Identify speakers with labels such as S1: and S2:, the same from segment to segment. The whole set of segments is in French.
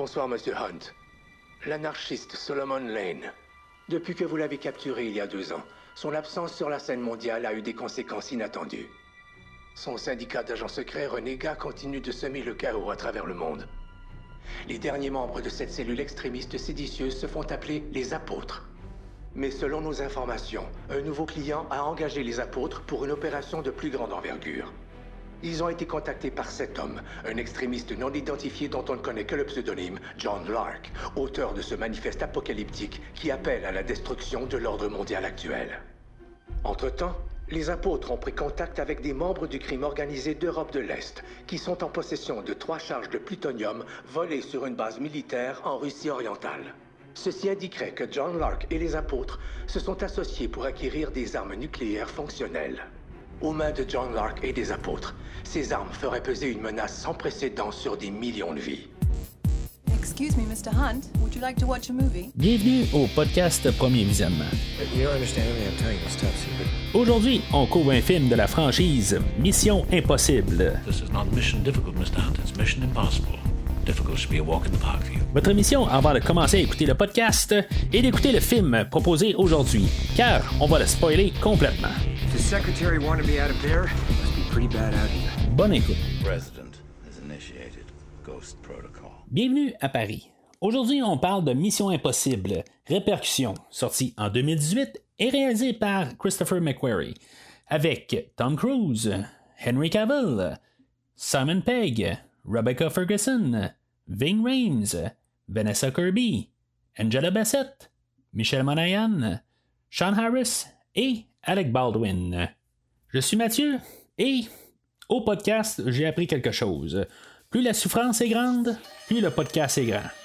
S1: Bonsoir, Monsieur Hunt. L'anarchiste Solomon Lane. Depuis que vous l'avez capturé il y a deux ans, son absence sur la scène mondiale a eu des conséquences inattendues. Son syndicat d'agents secrets renégat continue de semer le chaos à travers le monde. Les derniers membres de cette cellule extrémiste séditieuse se font appeler les apôtres. Mais selon nos informations, un nouveau client a engagé les apôtres pour une opération de plus grande envergure. Ils ont été contactés par cet homme, un extrémiste non identifié dont on ne connaît que le pseudonyme John Lark, auteur de ce manifeste apocalyptique qui appelle à la destruction de l'ordre mondial actuel. Entre-temps, les apôtres ont pris contact avec des membres du crime organisé d'Europe de l'Est, qui sont en possession de trois charges de plutonium volées sur une base militaire en Russie orientale. Ceci indiquerait que John Lark et les apôtres se sont associés pour acquérir des armes nucléaires fonctionnelles. Aux mains de John Lark et des apôtres, ces armes feraient peser une menace sans précédent sur des millions de vies.
S2: Excuse me, Mr. Hunt. Would you like to watch a movie?
S3: Bienvenue au podcast Premier Visionnement.
S4: You don't understand me, I'm telling you this top secret.
S3: Aujourd'hui, on couvre un film de la franchise Mission Impossible.
S5: This is not mission difficult, Mr. Hunt. It's mission impossible. Difficult should be a walk in the park for you.
S3: Votre mission avant de commencer à écouter le podcast est d'écouter le film proposé aujourd'hui, car on va le spoiler complètement.
S4: If the secretary wanted me out of there, it must be pretty bad out here.
S3: Bonne écoute.
S6: President has initiated Ghost Protocol.
S3: Bienvenue à Paris. Aujourd'hui, on parle de Mission Impossible, Répercussion, sorti en 2018 et réalisé par Christopher McQuarrie, avec Tom Cruise, Henry Cavill, Simon Pegg, Rebecca Ferguson, Ving Rhames, Vanessa Kirby, Angela Bassett, Michelle Monahan, Sean Harris et Alec Baldwin. Je suis Mathieu et au podcast, j'ai appris quelque chose. Plus la souffrance est grande, plus le podcast est grand.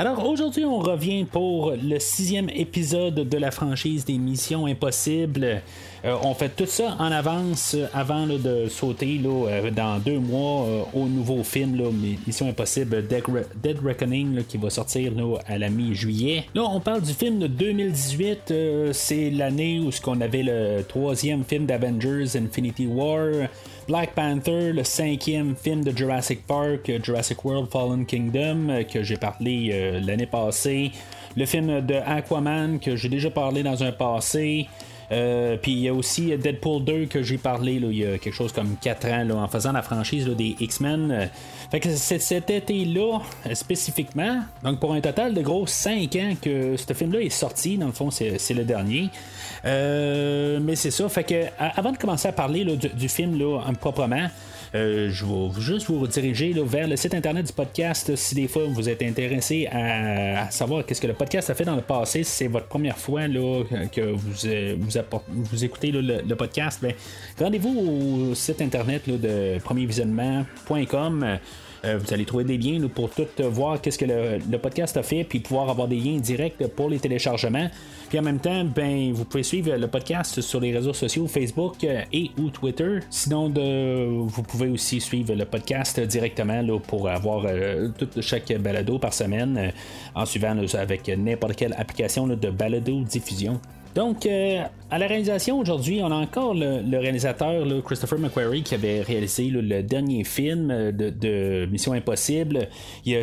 S3: Alors aujourd'hui, on revient pour le sixième épisode de la franchise des Missions Impossibles. Euh, on fait tout ça en avance euh, avant de sauter là, euh, dans deux mois au nouveau film là, Mission Impossible Dead, Re- Dead Reckoning qui va sortir à la mi-juillet. Là, on parle du film de 2018. euh, C'est l'année où ce qu'on avait le troisième film d'Avengers Infinity War. Black Panther, le cinquième film de Jurassic Park, euh, Jurassic World Fallen Kingdom, euh, que j'ai parlé euh, l'année passée. Le film de Aquaman, que j'ai déjà parlé dans un passé. Puis il y a aussi Deadpool 2 que j'ai parlé là, il y a quelque chose comme 4 ans en faisant la franchise des X-Men. Fait que c'est cet été-là spécifiquement, donc pour un total de gros 5 ans que ce film-là est sorti, dans le fond c'est le dernier. Euh, mais c'est ça, fait que avant de commencer à parler du, film là, en- proprement, euh, je vais juste vous rediriger vers le site internet du podcast si des fois vous êtes intéressé à, savoir qu'est-ce que le podcast a fait dans le passé, si c'est votre première fois là, que vous, euh, écoutez le, le podcast, ben, rendez-vous au site internet de premiervisionnement.com. Euh, vous allez trouver des liens pour tout euh, voir qu'est-ce que le, podcast a fait, puis pouvoir avoir des liens directs pour les téléchargements. Puis en même temps, ben, vous pouvez suivre le podcast sur les réseaux sociaux Facebook euh, et ou Twitter. Sinon, vous pouvez aussi suivre le podcast directement pour avoir euh, chaque balado par semaine en suivant avec n'importe quelle application de balado diffusion. Donc, euh, à la réalisation aujourd'hui, on a encore le, réalisateur Christopher McQuarrie qui avait réalisé le dernier film euh, de, Mission Impossible.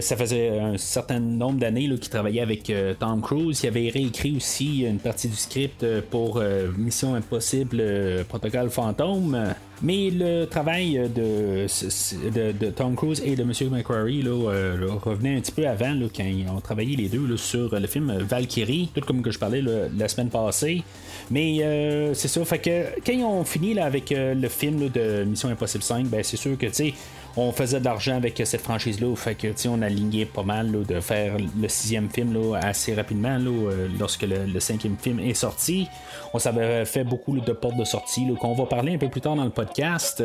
S3: Ça faisait un certain nombre d'années qu'il travaillait avec euh, Tom Cruise. Il avait réécrit aussi une partie du script pour Mission Impossible Protocole Fantôme. Mais le travail de, Tom Cruise et de M. McQuarrie euh, là, revenait un petit peu avant quand ils ont travaillé les deux sur le film Valkyrie, tout comme que je parlais la semaine passée. Mais euh, c'est ça, fait que quand ils ont fini avec euh, le film de Mission Impossible 5, ben, c'est sûr que tu sais, on faisait de l'argent avec cette franchise-là, fait que on alignait pas mal de faire le sixième film là, assez rapidement là, euh, lorsque le, cinquième film est sorti. On s'avait fait beaucoup de portes de sortie qu'on va parler un peu plus tard dans le podcast.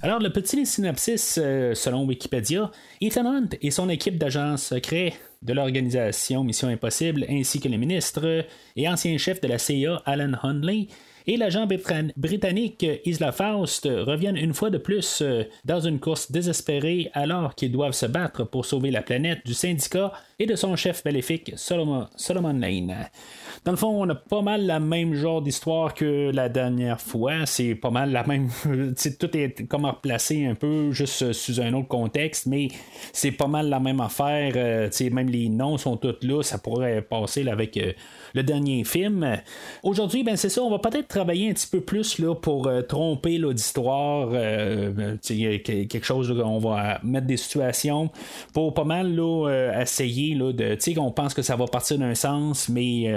S3: Alors, le petit synopsis, euh, selon Wikipédia, Ethan Hunt et son équipe d'agents secrets de l'organisation Mission Impossible, ainsi que les ministres et anciens chefs de la CIA, Alan Hundley, et l'agent britannique Isla Faust reviennent une fois de plus euh, dans une course désespérée alors qu'ils doivent se battre pour sauver la planète du syndicat et de son chef maléfique Solomon, Solomon Lane. Dans le fond, on a pas mal la même genre d'histoire que la dernière fois. C'est pas mal la même. tout est comme replacé un peu, juste sous un autre contexte, mais c'est pas mal la même affaire. Euh, même les noms sont tous là. Ça pourrait passer avec euh, le dernier film. Aujourd'hui, ben c'est ça, on va peut-être travailler un petit peu plus là, pour euh, tromper l'auditoire. Euh, quelque chose, là, on va mettre des situations pour pas mal là, essayer là, de. On pense que ça va partir d'un sens, mais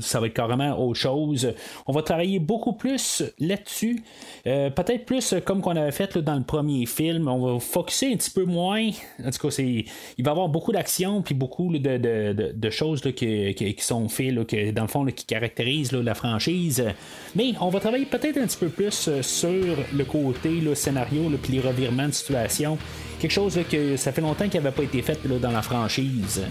S3: ça va être carrément autre chose. On va travailler beaucoup plus là-dessus. peut-être plus comme qu'on avait fait dans le premier film. On va focuser un petit peu moins. En tout cas, c'est, il va y avoir beaucoup d'action puis beaucoup de, de, de, choses qui, qui, sont fait, que, dans le fond, qui caractérise la franchise. Mais on va travailler peut-être un petit peu plus euh, sur le côté le scénario, puis les revirements de situation. Quelque chose que ça fait longtemps qui n'avait pas été fait dans la franchise.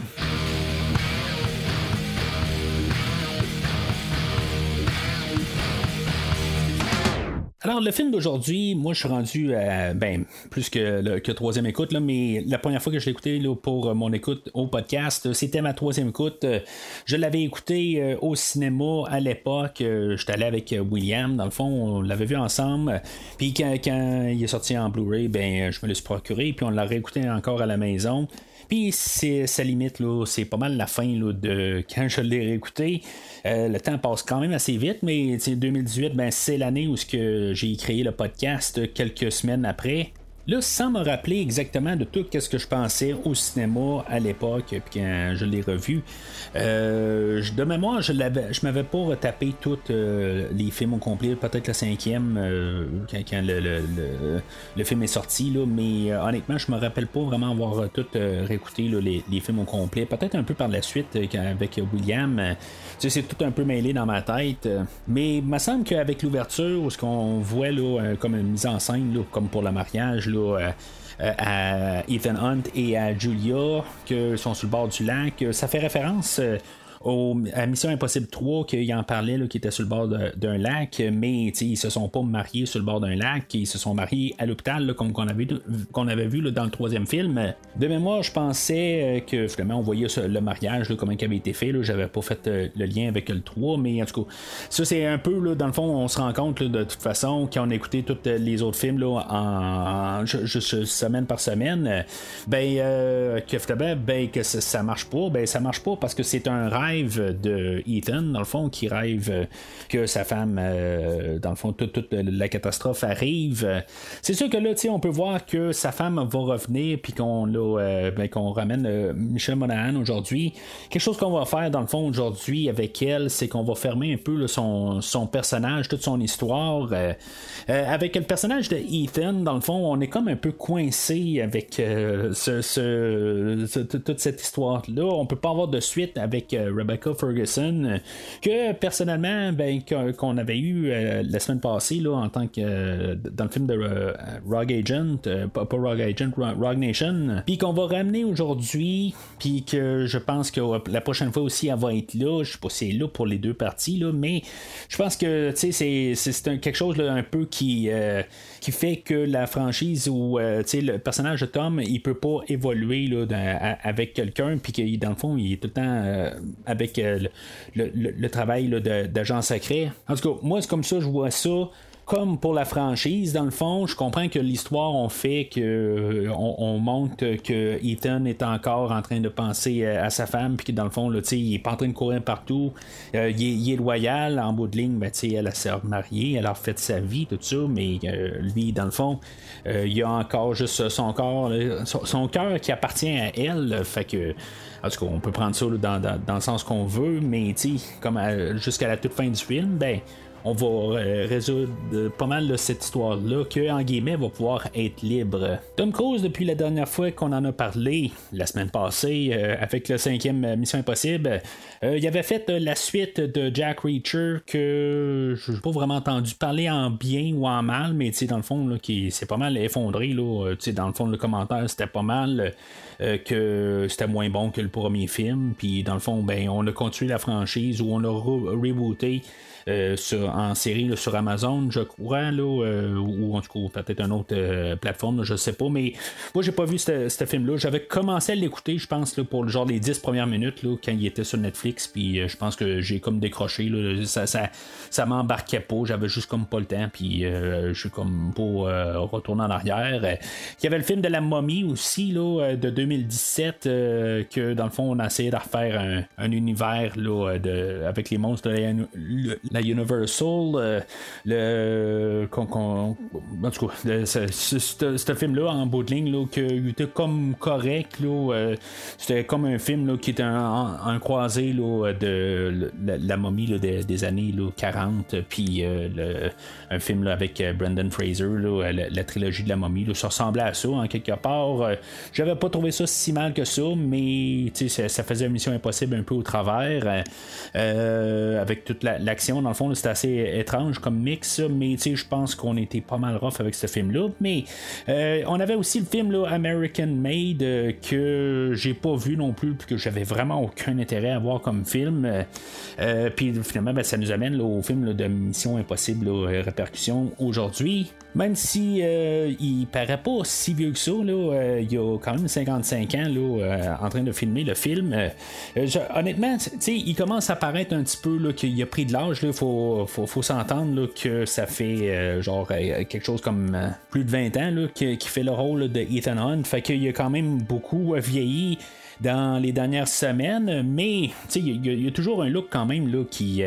S3: Alors, le film d'aujourd'hui, moi, je suis rendu à, ben, plus que, le, que troisième écoute, là, mais la première fois que je l'ai écouté là, pour mon écoute au podcast, c'était ma troisième écoute. Je l'avais écouté euh, au cinéma à l'époque. Euh, j'étais allé avec William, dans le fond, on l'avait vu ensemble. Puis quand, quand il est sorti en Blu-ray, ben, je me l'ai procuré, puis on l'a réécouté encore à la maison. Puis c'est sa limite, là, c'est pas mal la fin là, de quand je l'ai réécouté. Euh, le temps passe quand même assez vite, mais 2018, ben, c'est l'année où j'ai créé le podcast quelques semaines après. Là, sans me rappeler exactement de tout ce que je pensais au cinéma à l'époque, puis quand je l'ai revu, euh, de mémoire, je je m'avais pas retapé tous euh, les films au complet, peut-être le cinquième euh, quand, le, film est sorti, là, mais honnêtement, je me rappelle pas vraiment avoir tout réécouté les, films au complet. Peut-être un peu par la suite avec William. c'est tout un peu mêlé dans ma tête. Mais il me semble qu'avec l'ouverture, ce qu'on voit là, comme une mise en scène, comme pour le mariage, euh, à Ethan Hunt et à Julia, qui sont sur le bord du lac. Ça fait référence euh, à Mission Impossible 3 qu'il en parlait, qui était sur le bord d'un lac, mais ils se sont pas mariés sur le bord d'un lac, ils se sont mariés à l'hôpital, comme qu'on avait, avait vu dans le troisième film. De mémoire, je pensais euh, que finalement on voyait le mariage, comment il avait été fait. J'avais pas fait euh, le lien avec le 3, mais en tout cas, ça c'est un peu, dans le fond, on se rend compte de toute façon, quand on a écouté tous les autres films en, juste semaine par semaine, ben, euh, que ben, que ça, ça marche pas, ben ça marche pas parce que c'est un rêve de Ethan, dans le fond, qui rêve que sa femme, euh, dans le fond, toute, la catastrophe arrive. C'est sûr que là, on peut voir que sa femme va revenir, puis qu'on euh, ben, qu'on ramène euh, Michel Monahan aujourd'hui. Quelque chose qu'on va faire, dans le fond, aujourd'hui avec elle, c'est qu'on va fermer un peu son, son, personnage, toute son histoire. avec le personnage de Ethan, dans le fond, on est comme un peu coincé avec ce, toute cette histoire-là. On peut pas avoir de suite avec Rebecca Ferguson, que personnellement, ben, qu'on avait eu euh, la semaine passée là, en tant que euh, dans le film de euh, Rogue Agent, pas, Rogue Agent, Rogue Nation, puis qu'on va ramener aujourd'hui, puis que je pense que la prochaine fois aussi elle va être là. Je sais pas si c'est là pour les deux parties, là, mais je pense que c'est, quelque chose un peu qui, qui fait que la franchise ou le personnage de Tom, il peut pas évoluer là, avec quelqu'un, puis que dans le fond, il est tout le temps avec euh, le, travail d'agent secret. En tout cas, moi, c'est comme ça, je vois ça comme pour la franchise, dans le fond, je comprends que l'histoire on fait que euh, on, montre que Ethan est encore en train de penser à, sa femme, puis que dans le fond, il est pas en train de courir partout. Euh, il, est, loyal en bout de ligne, ben, elle a s'est mariée, elle a refait sa vie, tout ça, mais lui, dans le fond, il a encore juste son corps, son, cœur qui appartient à elle. Fait que en tout cas, on peut prendre ça dans, dans, le sens qu'on veut, mais comme jusqu'à la toute fin du film, ben on va euh, résoudre pas mal cette histoire-là, que en guillemets va pouvoir être libre. Tom Cruise, depuis la dernière fois qu'on en a parlé, la semaine passée, euh, avec le cinquième Mission Impossible, euh, il avait fait la suite de Jack Reacher que je n'ai pas vraiment entendu parler en bien ou en mal, mais dans le fond, là, qui c'est pas mal effondré. Là, dans le fond, le commentaire, c'était pas mal. que c'était moins bon que le premier film. Puis dans le fond, ben, on a continué la franchise ou on a rebooté euh, en série sur Amazon, je crois, là, ou en tout cas peut-être une autre plateforme, je sais pas, mais moi j'ai pas vu ce film-là. J'avais commencé à l'écouter, je pense, pour le genre les 10 premières minutes quand il était sur Netflix, puis je pense que j'ai comme décroché. Ça, ça, m'embarquait pas, j'avais juste comme pas le temps, puis je suis comme pas retourner en arrière. Il y avait le film de la momie aussi, là, de 2017, que dans le fond on a essayé de refaire un, univers là, avec les monstres de la, Universal. le, en tout cas, ce film-là, en bout de ligne, là, qui était comme correct. Là, c'était comme un film là, qui était un, croisé là, de la, momie des, années là, 40, puis le, un film avec Brendan Fraser, là, la, trilogie de la momie. Ça ressemblait à ça, en quelque part. J'avais pas trouvé ça si mal que ça, mais ça, ça faisait une mission impossible un peu au travers. Euh, avec toute l'action, dans le fond, c'était assez étrange comme mix, mais je pense qu'on était pas mal rough avec ce film-là. Mais euh, on avait aussi le film American Made euh, que j'ai pas vu non plus, puis que j'avais vraiment aucun intérêt à voir comme film. puis finalement, ben, ça nous amène au film de Mission Impossible, répercussion aujourd'hui. Même si il paraît pas si vieux que ça, là, il y a quand même 55 ans là, en train de filmer le film. honnêtement, il commence à paraître un petit peu qu'il a pris de l'âge. Faut, faut, s'entendre que ça fait euh, genre euh, quelque chose comme euh, plus de 20 ans qui, fait le rôle de Ethan Hunt. Fait qu'il a quand même beaucoup vieilli dans les dernières semaines, mais il y, a toujours un look quand même là, qui,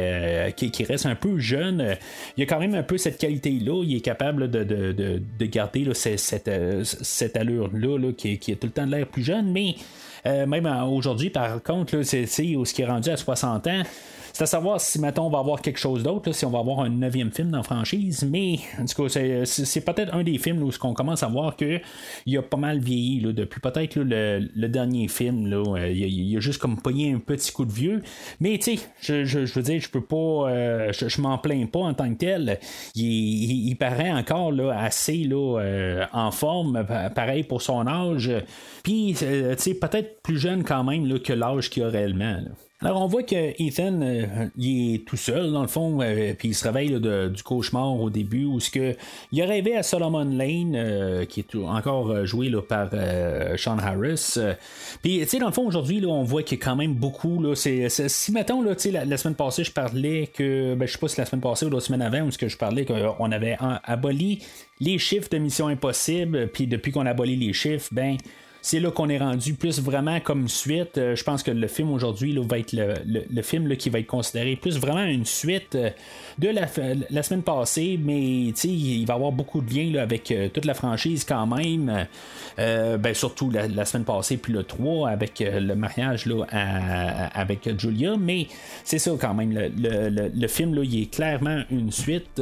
S3: qui, reste un peu jeune. Il y a quand même un peu cette qualité-là. Il est capable de, de, de, garder cette, cette allure-là qui, qui, est tout le temps l'air plus jeune, mais même aujourd'hui, par contre, c'est ce qui est rendu à 60 ans. C'est à savoir si, mettons, on va avoir quelque chose d'autre, si on va avoir un neuvième film dans la franchise, mais en tout cas, c'est, peut-être un des films où on commence à voir qu'il a pas mal vieilli depuis peut-être le, dernier film. Euh, il, a, juste comme pogné un petit coup de vieux. Mais tu sais, je, veux dire, je peux pas. Euh, je, m'en plains pas en tant que tel. Il, paraît encore assez euh, en forme, pareil pour son âge. Puis, tu sais, peut-être plus jeune quand même que l'âge qu'il a réellement. Alors on voit que Ethan euh, il est tout seul dans le fond, euh, puis il se réveille du cauchemar au début où ce que il a rêvé à Solomon Lane euh, qui est encore joué là, par Sean Harris. puis tu sais dans le fond aujourd'hui on voit qu'il y a quand même beaucoup là, c'est, si mettons là, la, la semaine passée je parlais que ben, je sais pas si la semaine passée ou la semaine avant où ce que je parlais qu'on avait aboli les chiffres de Mission Impossible, puis depuis qu'on a aboli les chiffres, ben c'est là qu'on est rendu plus vraiment comme suite. Euh, je pense que le film aujourd'hui va être le, film qui va être considéré plus vraiment une suite euh, de la, semaine passée, mais il va y avoir beaucoup de liens avec euh, toute la franchise quand même. ben, surtout la, semaine passée, puis le 3 avec le mariage avec Julia, mais c'est ça quand même. Le, film est clairement une suite.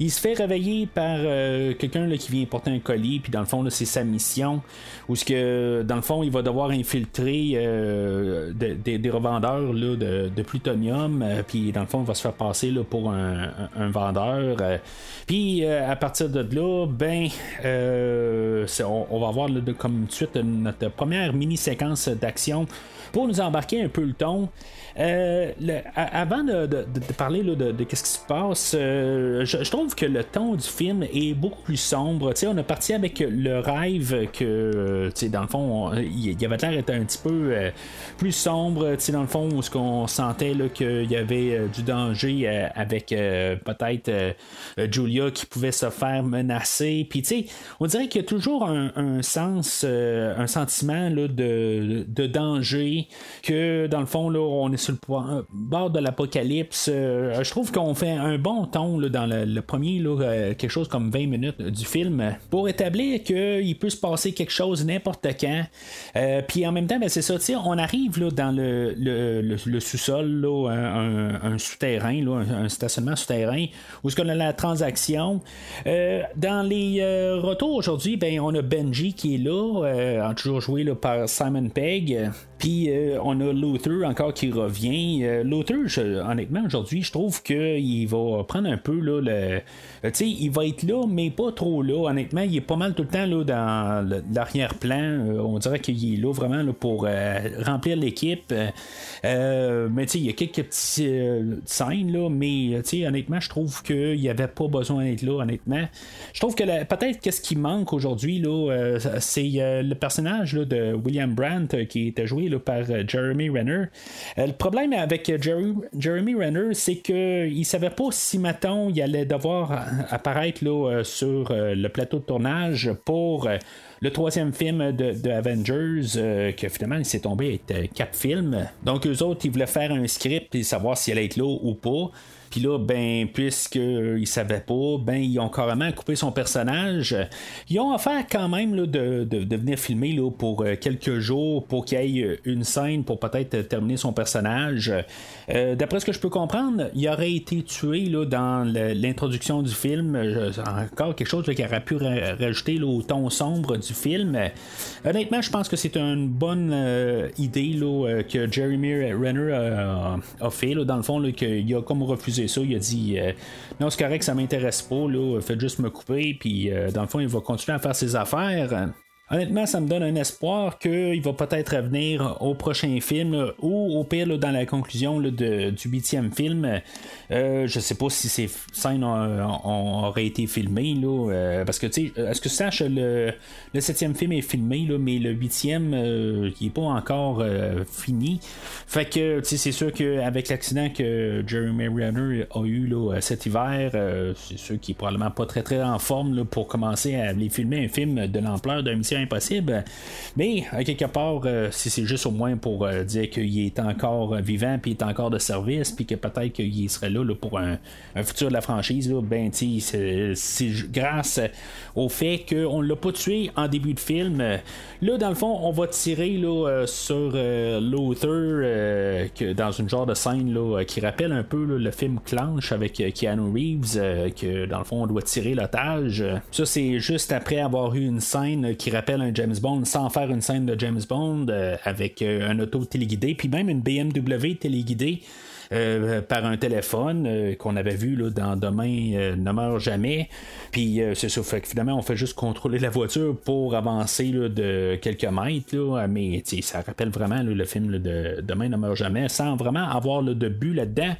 S3: Il se fait réveiller par euh, quelqu'un qui vient porter un colis, puis dans le fond, c'est sa mission. Ou ce que, dans le fond, il va devoir infiltrer euh, des revendeurs de, plutonium, euh, puis dans le fond, il va se faire passer là, pour un, vendeur. puis à partir de là, ben, on, va avoir comme suite notre première mini-séquence d'action pour nous embarquer un peu le ton. Euh, avant de, parler de, de, ce qui se passe, euh, je, trouve que le ton du film est beaucoup plus sombre. on a parti avec le rêve que, euh, dans le fond, il y avait l'air d'être un petit peu plus sombre. Dans le fond, où ce qu'on sentait qu'il y avait du danger avec peut-être Julia qui pouvait se faire menacer. Puis, on dirait qu'il y a toujours un, sens, un sentiment de danger que, dans le fond, là, on est sur le euh, bord de l'apocalypse. Euh, je trouve qu'on fait un bon ton dans le, premier, euh, quelque chose comme 20 minutes du film, pour établir qu'il peut se passer quelque chose n'importe quand. Puis en même temps, ben, c'est ça, on arrive là, dans le, sous-sol, un, souterrain, un, stationnement souterrain, où est-ce qu'on a la transaction. dans les retours aujourd'hui, ben, on a Benji qui est là, toujours joué par Simon Pegg. Puis on a Luther encore qui revient. Luther, honnêtement, aujourd'hui, je trouve qu'il va prendre un peu là, le. Tu sais, il va être là, mais pas trop là. Honnêtement, il est pas mal tout le temps là, dans l'arrière-plan. on dirait qu'il est là vraiment là, pour remplir l'équipe. mais tu sais, il y a quelques petites scènes, là, mais honnêtement, je trouve qu'il n'y avait pas besoin d'être là, honnêtement. Je trouve que peut-être qu'est-ce qui manque aujourd'hui, là, c'est le personnage de William Brandt qui était joué par Jeremy Renner. le problème avec Jeremy Renner, c'est qu'il ne savait pas si, maintenant il allait devoir apparaître là, sur le plateau de tournage pour le troisième film de, Avengers, que finalement il s'est tombé être quatre films. Donc eux autres, ils voulaient faire un script et savoir s'il allait être là ou pas. Puis là, ben, puisqu'ils ne savaient pas, ben, ils ont carrément coupé son personnage. Ils ont offert quand même là, de, venir filmer là, pour euh, quelques jours pour qu'il y ait une scène pour peut-être terminer son personnage. Euh, d'après ce que je peux comprendre, il aurait été tué là, dans l'introduction du film. encore quelque chose qui aurait pu rajouter au ton sombre du film. Honnêtement, je pense que c'est une bonne euh, idée que Jeremy Renner a, fait. dans le fond, qu'il a comme refusé ça. Il a dit euh, Non, c'est correct, ça m'intéresse pas, là, faites juste me couper, puis euh, dans le fond, il va continuer à faire ses affaires. Honnêtement, ça me donne un espoir qu'il va peut-être revenir au prochain film ou au pire dans la conclusion de, du huitième film. Euh, je sais pas si ces scènes auraient été filmées là, parce que tu sais, est-ce que tu saches le, le septième film est filmé là, mais le huitième euh, il est pas encore fini. Fait que c'est sûr qu'avec l'accident que Jeremy Renner a eu là, cet hiver, c'est sûr qu'il est probablement pas très très en forme pour commencer à aller filmer un film de l'ampleur d'un mission impossible. Mais, quelque part, euh, si c'est juste au moins pour euh, dire qu'il est encore vivant, puis il est encore de service, puis que peut-être qu'il serait là, pour un, futur de la franchise, là, ben, c'est grâce au fait qu'on ne l'a pas tué en début de film. Là, dans le fond, on va tirer là, euh, sur que dans une genre de scène qui rappelle un peu le film Clanche avec Keanu Reeves, que dans le fond, on doit tirer l'otage. Ça, c'est juste après avoir eu une scène qui rappelle un James Bond sans faire une scène de James Bond euh, avec euh, un auto téléguidé, puis même une BMW téléguidée. Euh, par un téléphone qu'on avait vu là, dans Demain ne meurt jamais. Puis c'est ça, fait que finalement on fait juste contrôler la voiture pour avancer de quelques mètres. Mais ça rappelle vraiment le film de Demain ne meurt jamais sans vraiment avoir de but là-dedans.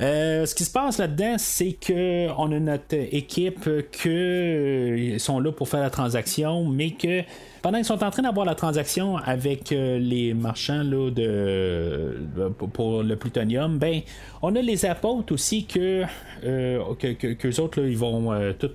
S3: ce qui se passe là-dedans, c'est que on a notre équipe qui sont là pour faire la transaction, mais que pendant qu'ils sont en train d'avoir la transaction avec euh, les marchands là, de, euh, pour, le plutonium, ben on a les apôtres aussi que, euh, que, autres ils vont tout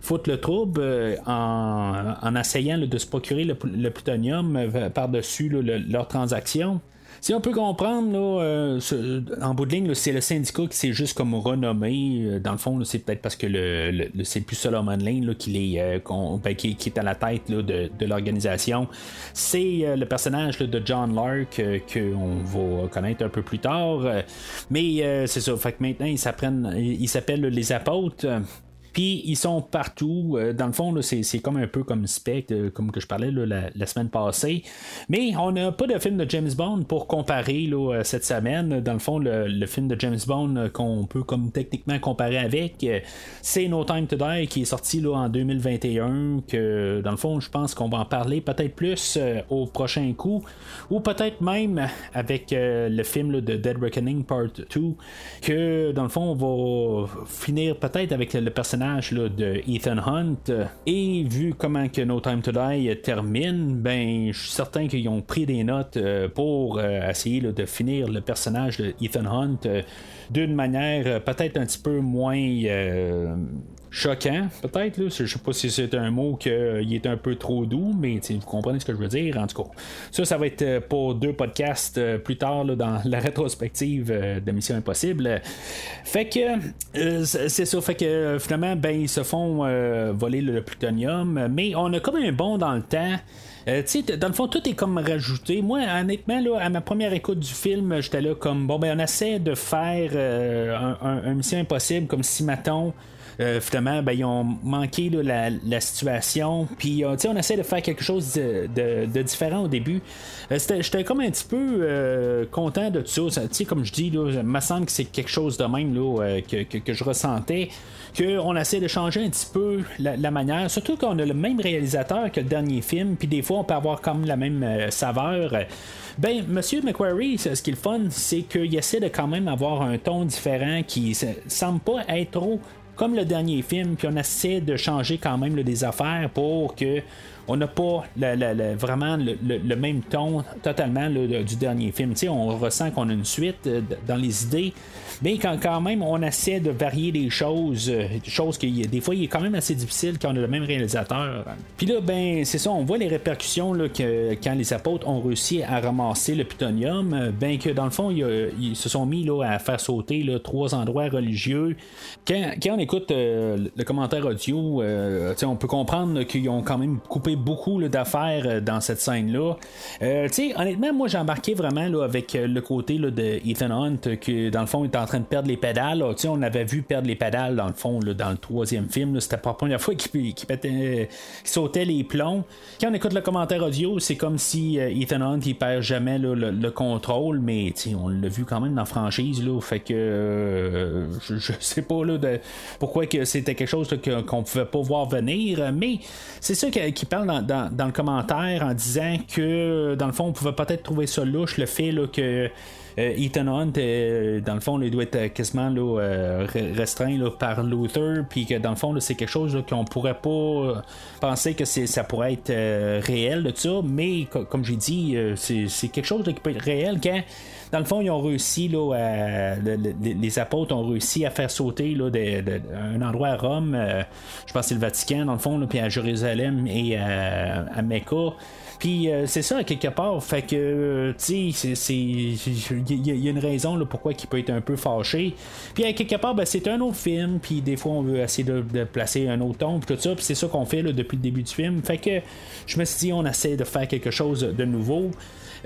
S3: foutre le trouble en, en essayant de se procurer le, plutonium par-dessus leur transaction. Si on peut comprendre, là, euh, en bout de ligne, c'est le syndicat qui s'est juste comme renommé. Euh, dans le fond, c'est peut-être parce que le, c'est plus Solomon Lane qui, est, euh, ben, qui, est à la tête de, l'organisation. C'est le personnage de John Lark qu'on va connaître un peu plus tard. mais c'est ça. Fait que maintenant, ils il s'appellent les apôtres. Puis ils sont partout. Euh, dans le fond, c'est, comme un peu comme Spectre, euh, comme que je parlais la, semaine passée. Mais on n'a pas de film de James Bond pour comparer euh, cette semaine. Dans le fond, le, film de James Bond qu'on peut comme techniquement comparer avec, c'est No Time to Die qui est sorti là, en 2021. Que dans le fond, je pense qu'on va en parler peut-être plus au prochain coup. Ou peut-être même avec le film de Dead Reckoning Part 2. Que dans le fond, on va finir peut-être avec le personnage de Ethan Hunt. Et vu comment que No Time to Die termine, ben je suis certain qu'ils ont pris des notes euh, pour euh, essayer de finir le personnage de Ethan Hunt euh, d'une manière peut-être un petit peu moins choquant, peut-être. Je sais pas si c'est un mot qui est un peu trop doux, mais vous comprenez ce que je veux dire. En tout cas, ça, ça va être euh, pour deux podcasts euh, plus tard dans la rétrospective euh, de Mission Impossible. Fait que c'est ça. Fait que finalement, ben, ils se font voler le plutonium, mais on a comme un bond dans le temps. dans le fond, tout est comme rajouté. Moi, honnêtement, là, à ma première écoute du film, j'étais là comme bon, ben, on essaie de faire un, Mission Impossible comme si, Maton finalement, ben, ils ont manqué la, situation. Puis, on essaie de faire quelque chose de, différent au début. J'étais comme un petit peu content de tout ça. comme je dis, il me semble que c'est quelque chose de même là, que, que, que, je ressentais. Qu'on essaie de changer un petit peu la, manière. Surtout qu'on a le même réalisateur que le dernier film. Puis des fois, on peut avoir comme la même saveur. Ben, Monsieur McQuarrie, ce qui est le fun, c'est qu'il essaie de quand même avoir un ton différent qui semble pas être trop comme le dernier film, puis on essaie de changer quand même des affaires pour que on n'a pas vraiment le, même ton totalement du dernier film. on ressent qu'on a une suite euh, dans les idées, mais quand, quand même on essaie de varier les choses, euh, choses qui des fois il est quand même assez difficile quand on a le même réalisateur. Puis là, ben c'est ça, on voit les répercussions que quand les apôtres ont réussi à ramasser le plutonium, euh, ben que dans le fond ils, se sont mis là, à faire sauter trois endroits religieux. Quand, on écoute le commentaire audio, on peut comprendre qu'ils ont quand même coupé beaucoup d'affaires euh, dans cette scène-là. Euh, honnêtement, moi j'ai embarqué vraiment là, avec euh, le côté là, de Ethan Hunt, qui dans le fond est en train de perdre les pédales. on avait vu perdre les pédales dans le fond dans le troisième film. C'était pas la première fois qu'il sautait les plombs. Quand on écoute le commentaire audio, c'est comme si Ethan Hunt il perd jamais le, contrôle, mais on l'a vu quand même dans la franchise. Là, fait que je, sais pas pourquoi c'était quelque chose qu'on pouvait pas voir venir, mais c'est ça qui parle dans, le commentaire en disant que, dans le fond, on pouvait peut-être trouver ça louche, le fait que euh, Ethan Hunt, euh, dans le fond, il doit être quasiment euh, restreint par Luther, puis que dans le fond, c'est quelque chose qu'on pourrait pas penser que ça pourrait être réel de ça, mais comme j'ai dit, c'est quelque chose qui peut être réel quand dans le fond, ils ont réussi, là, les apôtres ont réussi à faire sauter là, un endroit à Rome, je pense que c'est le Vatican, dans le fond, puis à Jérusalem et à Mecca. Puis euh, c'est ça, quelque part. Fait que, tu sais, il y, a une raison là, pourquoi il peut être un peu fâché. Puis à quelque part, ben, c'est un autre film. Puis des fois, on veut essayer de, placer un autre ton. Puis tout ça. Puis c'est ça qu'on fait là, depuis le début du film. Fait que je me suis dit, on essaie de faire quelque chose de nouveau.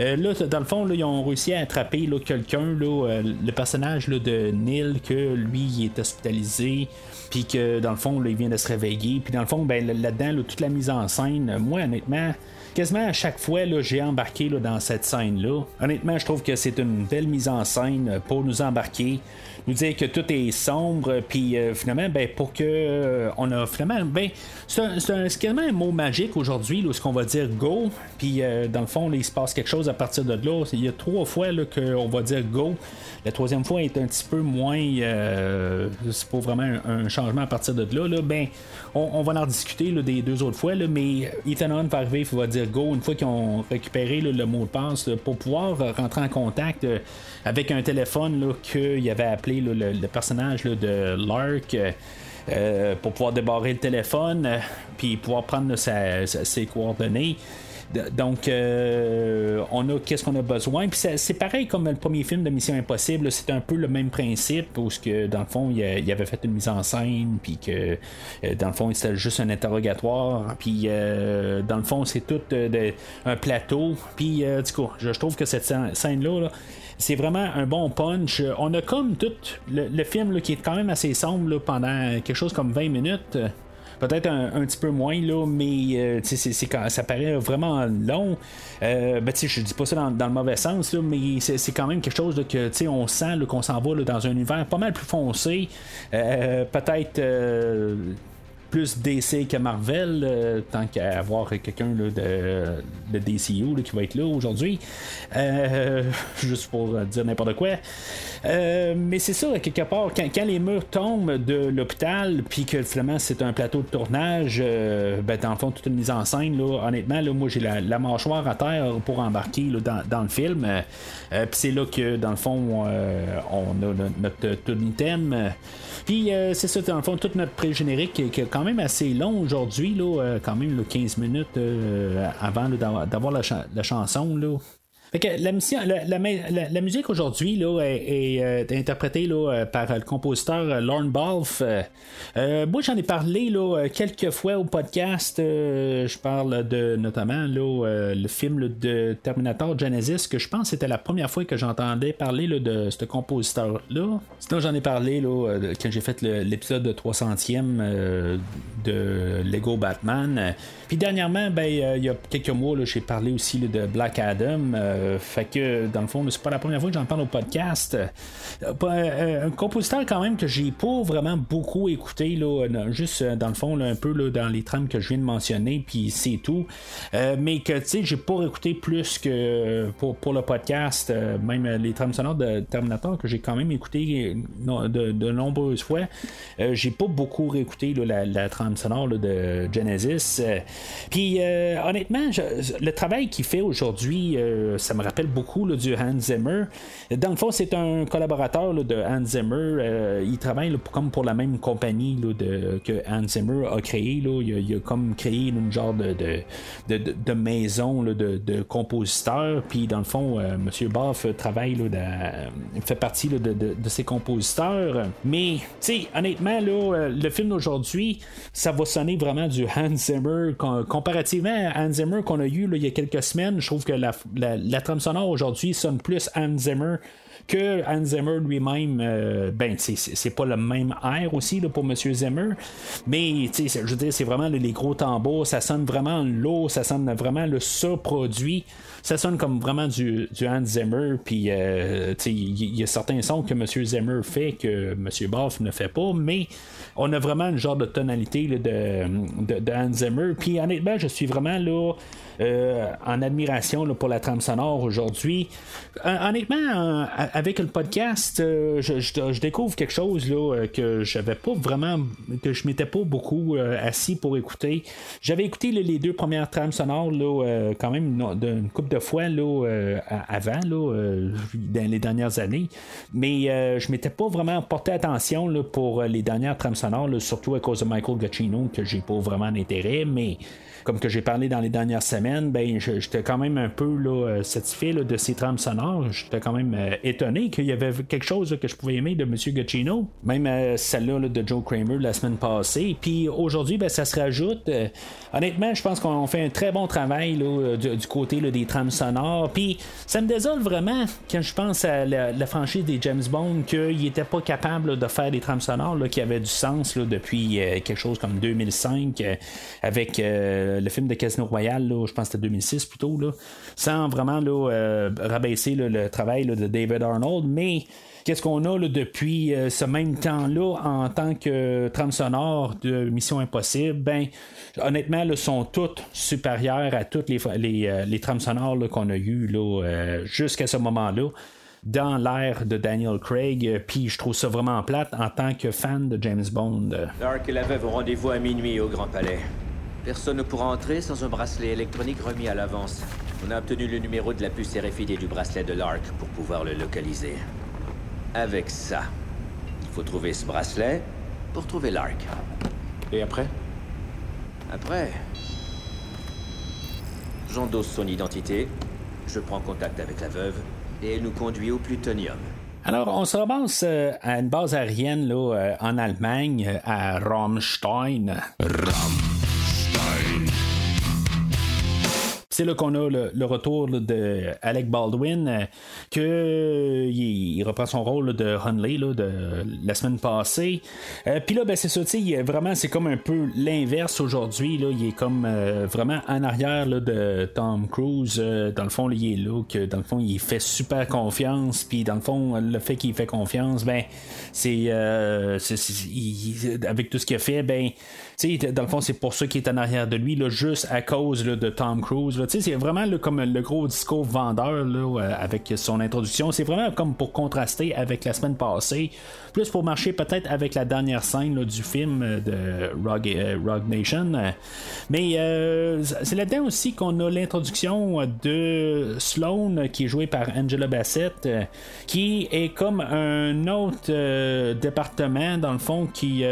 S3: Euh, là, dans le fond, là, ils ont réussi à attraper quelqu'un, euh, le personnage de Neil, que lui, il est hospitalisé, puis que dans le fond, il vient de se réveiller. Puis dans le fond, ben, là-dedans, toute la mise en scène, moi, honnêtement, quasiment à chaque fois, j'ai embarqué là, dans cette scène-là. Honnêtement, je trouve que c'est une belle mise en scène pour nous embarquer nous dire que tout est sombre, puis euh, finalement, ben, pour que euh, on a finalement, ben, c'est quasiment un mot magique aujourd'hui, ce qu'on va dire go, puis euh, dans le fond, il se passe quelque chose à partir de là. Il y a trois fois qu'on va dire go. La troisième fois est un petit peu moins, c'est pas vraiment un, changement à partir de là. là ben, on, va en discuter des deux autres fois, là, mais Ethan Hunt va arriver, il va dire go une fois qu'ils ont récupéré le mot de passe pour pouvoir rentrer en contact avec un téléphone qu'il avait appelé le, personnage de Lark. Euh, pour pouvoir débarrer le téléphone, euh, puis pouvoir prendre ses coordonnées. Donc, euh, on a qu'est-ce qu'on a besoin. Puis c'est pareil comme le premier film de Mission Impossible. C'est un peu le même principe où que dans le fond, il, avait fait une mise en scène, puis que dans le fond, c'était juste un interrogatoire. Puis dans le fond, c'est tout un plateau. Puis du coup, je, trouve que cette scène là c'est vraiment un bon punch. On a comme tout le, film qui est quand même assez sombre pendant quelque chose comme 20 minutes. Peut-être un, petit peu moins, là, mais euh, ça paraît vraiment long. Euh, ben, je dis pas ça dans, le mauvais sens, mais c'est, quand même quelque chose que on sent qu'on s'en va dans un univers pas mal plus foncé. Euh, peut-être plus DC que Marvel, euh, tant qu'à avoir quelqu'un de, de DCU qui va être là aujourd'hui. Euh, juste pour dire n'importe quoi. Euh, mais c'est ça, quelque part, quand, les murs tombent de l'hôpital, puis que finalement c'est un plateau de tournage, ben, dans le fond, toute une mise en scène, là, honnêtement, là, moi j'ai la, mâchoire à terre pour embarquer dans, le film. puis c'est là que, dans le fond, on a notre, notre. Puis c'est ça, dans le fond, tout notre pré-générique qui, est quand même assez long aujourd'hui, là, quand même 15 minutes avant d'avoir la, chanson. Là. Fait que la, mission, la, musique aujourd'hui est, est euh, interprétée là, par le compositeur Lorne Balfe. Euh, moi, j'en ai parlé là, quelques fois au podcast. je parle de notamment là, le film de Terminator Genesis, que je pense c'était la première fois que j'entendais parler de ce compositeur-là. Sinon, j'en ai parlé quand j'ai fait l'épisode de 300e de Lego Batman. Puis dernièrement, ben, il y a quelques mois, j'ai parlé aussi de Black Adam. Euh, fait que, dans le fond, c'est pas la première fois que j'en parle au podcast. Euh, euh, un compositeur, quand même, que j'ai pas vraiment beaucoup écouté, là, juste dans le fond, un peu là, dans les trames que je viens de mentionner, puis c'est tout. mais que, tu sais, j'ai pas écouté plus que pour, le podcast, même les trames sonores de Terminator, que j'ai quand même écouté de, nombreuses fois. j'ai pas beaucoup réécouté la, la, trame sonore de Genesis. Puis, honnêtement, le travail qu'il fait aujourd'hui, ça me rappelle beaucoup du Hans Zimmer. Dans le fond, c'est un collaborateur de Hans Zimmer. Euh, il travaille comme pour la même compagnie de, que Hans Zimmer a créé. Il a, comme créé une genre de, de, maison de, compositeurs. Puis dans le fond, euh, M. Boff travaille, fait partie de, ces compositeurs. Mais, honnêtement, euh, le film d'aujourd'hui, ça va sonner vraiment du Hans Zimmer. Comparativement à Hans Zimmer qu'on a eu il y a quelques semaines, je trouve que la trame sonore aujourd'hui sonne plus Hans Zimmer que Hans Zimmer lui-même, euh, ben, c'est pas le même air aussi pour Monsieur Zimmer, mais je veux dire, c'est vraiment les gros tambours, ça sonne vraiment lourd, ça sonne vraiment le ça produit ça sonne comme vraiment du, du Hans Zimmer. Puis, euh, il y, a certains sons que M. Zimmer fait que M. Boff ne fait pas, mais on a vraiment une genre de tonalité de, de, Hans Zimmer. Puis, honnêtement, je suis vraiment là. Euh, en admiration pour la trame sonore aujourd'hui. honnêtement, avec le podcast, euh, je, découvre quelque chose là, que j'avais pas vraiment, que je m'étais pas beaucoup assis pour écouter. J'avais écouté les deux premières trames sonores là, quand même d'une couple de fois là, euh, avant, là, euh, dans les dernières années. Mais euh, je m'étais pas vraiment porté attention là, pour les dernières trames sonores, surtout à cause de Michael Giacchino, que j'ai pas vraiment d'intérêt. Mais comme que j'ai parlé dans les dernières semaines, ben j'étais quand même un peu là, euh, satisfait de ces trames sonores. J'étais quand même euh, étonné qu'il y avait quelque chose que je pouvais aimer de M. Guccino. Même euh, celle-là de Joe Kramer la semaine passée. Puis aujourd'hui, ben, ça se rajoute. honnêtement, je pense qu'on fait un très bon travail du, côté des trames sonores. Puis ça me désole vraiment quand je pense à la, franchise des James Bond qu'il n'était pas capable de faire des trames sonores qui avaient du sens depuis quelque chose comme 2005 avec le film de Casino Royale, je pense que c'était 2006 plutôt, sans vraiment euh, rabaisser le travail de David Arnold, mais qu'est-ce qu'on a depuis euh, ce même temps-là en tant que trame sonore de Mission Impossible, ben honnêtement, là, sont toutes supérieures à toutes les, euh, trames sonores qu'on a eues jusqu'à ce moment-là dans l'ère de Daniel Craig, puis je trouve ça vraiment plate en tant que fan de James Bond.
S7: Dark et la veuve rendez-vous à minuit au Grand Palais. Personne ne pourra entrer sans un bracelet électronique remis à l'avance. On a obtenu le numéro de la puce RFID du bracelet de l'ARC pour pouvoir le localiser. Avec ça, il faut trouver ce bracelet pour trouver l'ARC.
S8: Et après?
S7: Après, j'endosse son identité, je prends contact avec la veuve et elle nous conduit au plutonium.
S3: Alors, on se ramasse euh, à une base aérienne là, euh, en Allemagne, à Rammstein. C'est là qu'on a le, retour de Alec Baldwin, euh, que il, reprend son rôle de Hunley de la semaine passée. Euh, puis là, ben, c'est ça, vraiment, c'est comme un peu l'inverse aujourd'hui. il est comme euh, vraiment en arrière de Tom Cruise. dans le fond, il est là, que dans le fond, il fait super confiance. Puis dans le fond, le fait qu'il fait confiance, ben, c'est, avec tout ce qu'il a fait, ben, dans le fond, c'est pour ça qu'il est en arrière de lui, là, juste à cause de Tom Cruise. C'est vraiment comme le gros discours vendeur là, euh, avec son introduction. C'est vraiment comme pour contraster avec la semaine passée. Plus pour marcher peut-être avec la dernière scène du film euh, de Rogue, euh, Nation. Mais c'est là-dedans aussi qu'on a l'introduction de Sloane qui est joué par Angela Bassett, qui est comme un autre département dans le fond qui,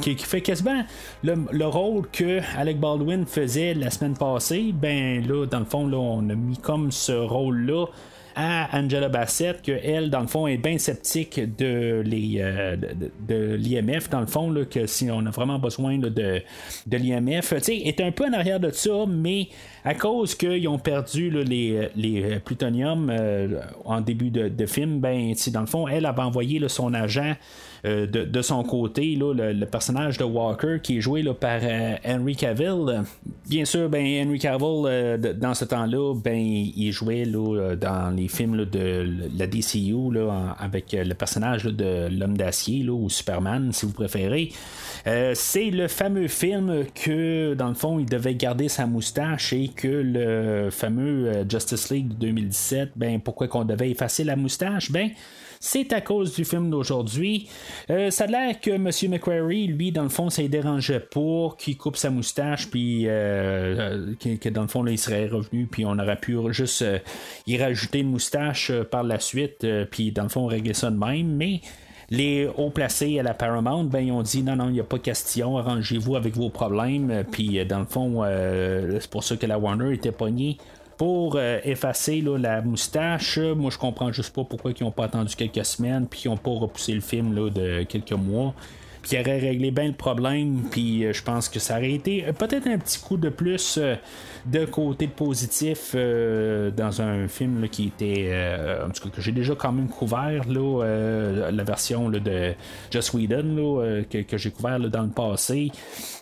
S3: qui, qui fait quasiment le, rôle que Alec Baldwin faisait la semaine passée, ben là, dans le fond, là, on a mis comme ce rôle-là à Angela Bassett, que elle, dans le fond, est bien sceptique de, euh, de, l'IMF, dans le fond, là, que si on a vraiment besoin de, de l'IMF, tu est un peu en arrière de ça, mais à cause qu'ils ont perdu les, les plutonium euh, en début de, de film, ben, dans le fond, elle avait envoyé son agent euh, de, son côté, le, personnage de Walker qui est joué par euh, Henry Cavill. Bien sûr, ben, Henry Cavill, euh, dans ce temps-là, ben, il jouait dans les films de la DCU avec le personnage de l'homme d'acier ou Superman, si vous préférez. c'est le fameux film que, dans le fond, il devait garder sa moustache et que le fameux Justice League de 2017, ben, pourquoi qu'on devait effacer la moustache? Ben, c'est à cause du film d'aujourd'hui. Euh, ça a l'air que M. McQuarrie, lui, dans le fond, ça ne dérangeait pas qu'il coupe sa moustache, puis euh, que, dans le fond, il serait revenu, puis on aurait pu juste euh, y rajouter une moustache par la suite, puis dans le fond, régler ça de même. Mais les hauts placés à la Paramount, ben, ils ont dit non, non, il n'y a pas question, arrangez-vous avec vos problèmes. Puis, dans le fond, c'est pour ça que la Warner était pognée pour euh, effacer la moustache. Moi, je comprends juste pas pourquoi ils n'ont pas attendu quelques semaines puis qu'ils n'ont pas repoussé le film là, de quelques mois qui aurait réglé bien le problème, puis euh, je pense que ça aurait été euh, peut-être un petit coup de plus euh, de côté positif dans un film qui était, en tout cas, que j'ai déjà quand même couvert, là, la version de Just Whedon, que, j'ai couvert dans le passé,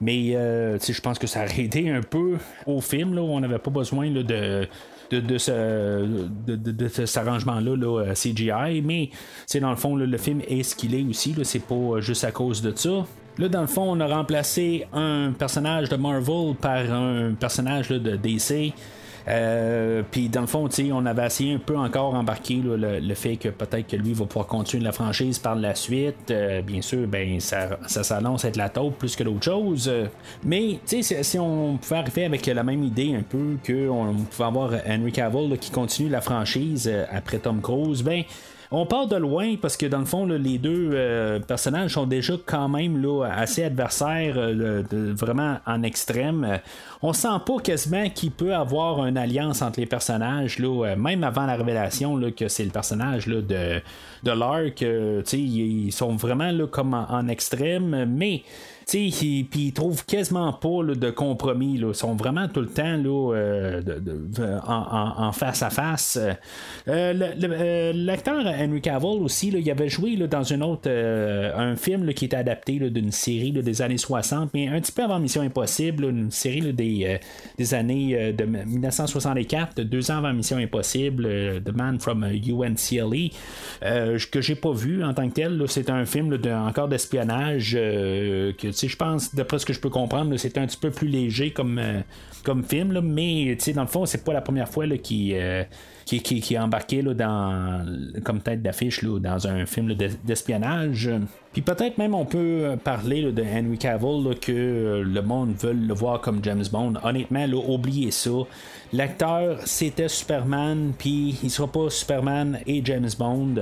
S3: mais je pense que ça aurait aidé un peu au film, là, où on n'avait pas besoin de de, de, ce, de, cet arrangement-là là, CGI, mais c'est dans le fond, le film est ce qu'il est aussi, c'est pas juste à cause de ça. Là, dans le fond, on a remplacé un personnage de Marvel par un personnage de DC. Euh, puis dans le fond, on avait essayé un peu encore embarquer le, fait que peut-être que lui va pouvoir continuer la franchise par la suite. Euh, bien sûr, ben ça, ça s'annonce être la taupe plus que d'autres choses. mais si, on pouvait arriver avec la même idée un peu qu'on pouvait avoir Henry Cavill qui continue la franchise euh, après Tom Cruise, ben on part de loin parce que dans le fond, les deux euh, personnages sont déjà quand même là, assez adversaires, euh, vraiment en extrême. On sent pas quasiment qu'il peut avoir une alliance entre les personnages, là, euh, même avant la révélation là, que c'est le personnage là, de, de Lark. ils sont vraiment comme en extrême, mais puis ils trouvent quasiment pas de compromis. Ils sont vraiment tout le temps là, euh, en, face à face. Euh, euh, l'acteur Henry Cavill aussi, il avait joué dans une autre, un film qui était adapté d'une série des années 60, mais un petit peu avant Mission Impossible, une série des, années de 1964, deux ans avant Mission Impossible, The Man from UNCLE, que j'ai pas vu en tant que tel. C'est un film encore d'espionnage je pense, d'après ce que je peux comprendre, c'est un petit peu plus léger comme, euh, comme film, mais dans le fond, c'est pas la première fois qu'il euh, qui, qui, est embarqué là, dans, comme tête d'affiche dans un film d'espionnage. Puis peut-être même on peut parler de Henry Cavill que le monde veut le voir comme James Bond. Honnêtement, là, oubliez ça. L'acteur, c'était Superman, puis il sera pas Superman et James Bond.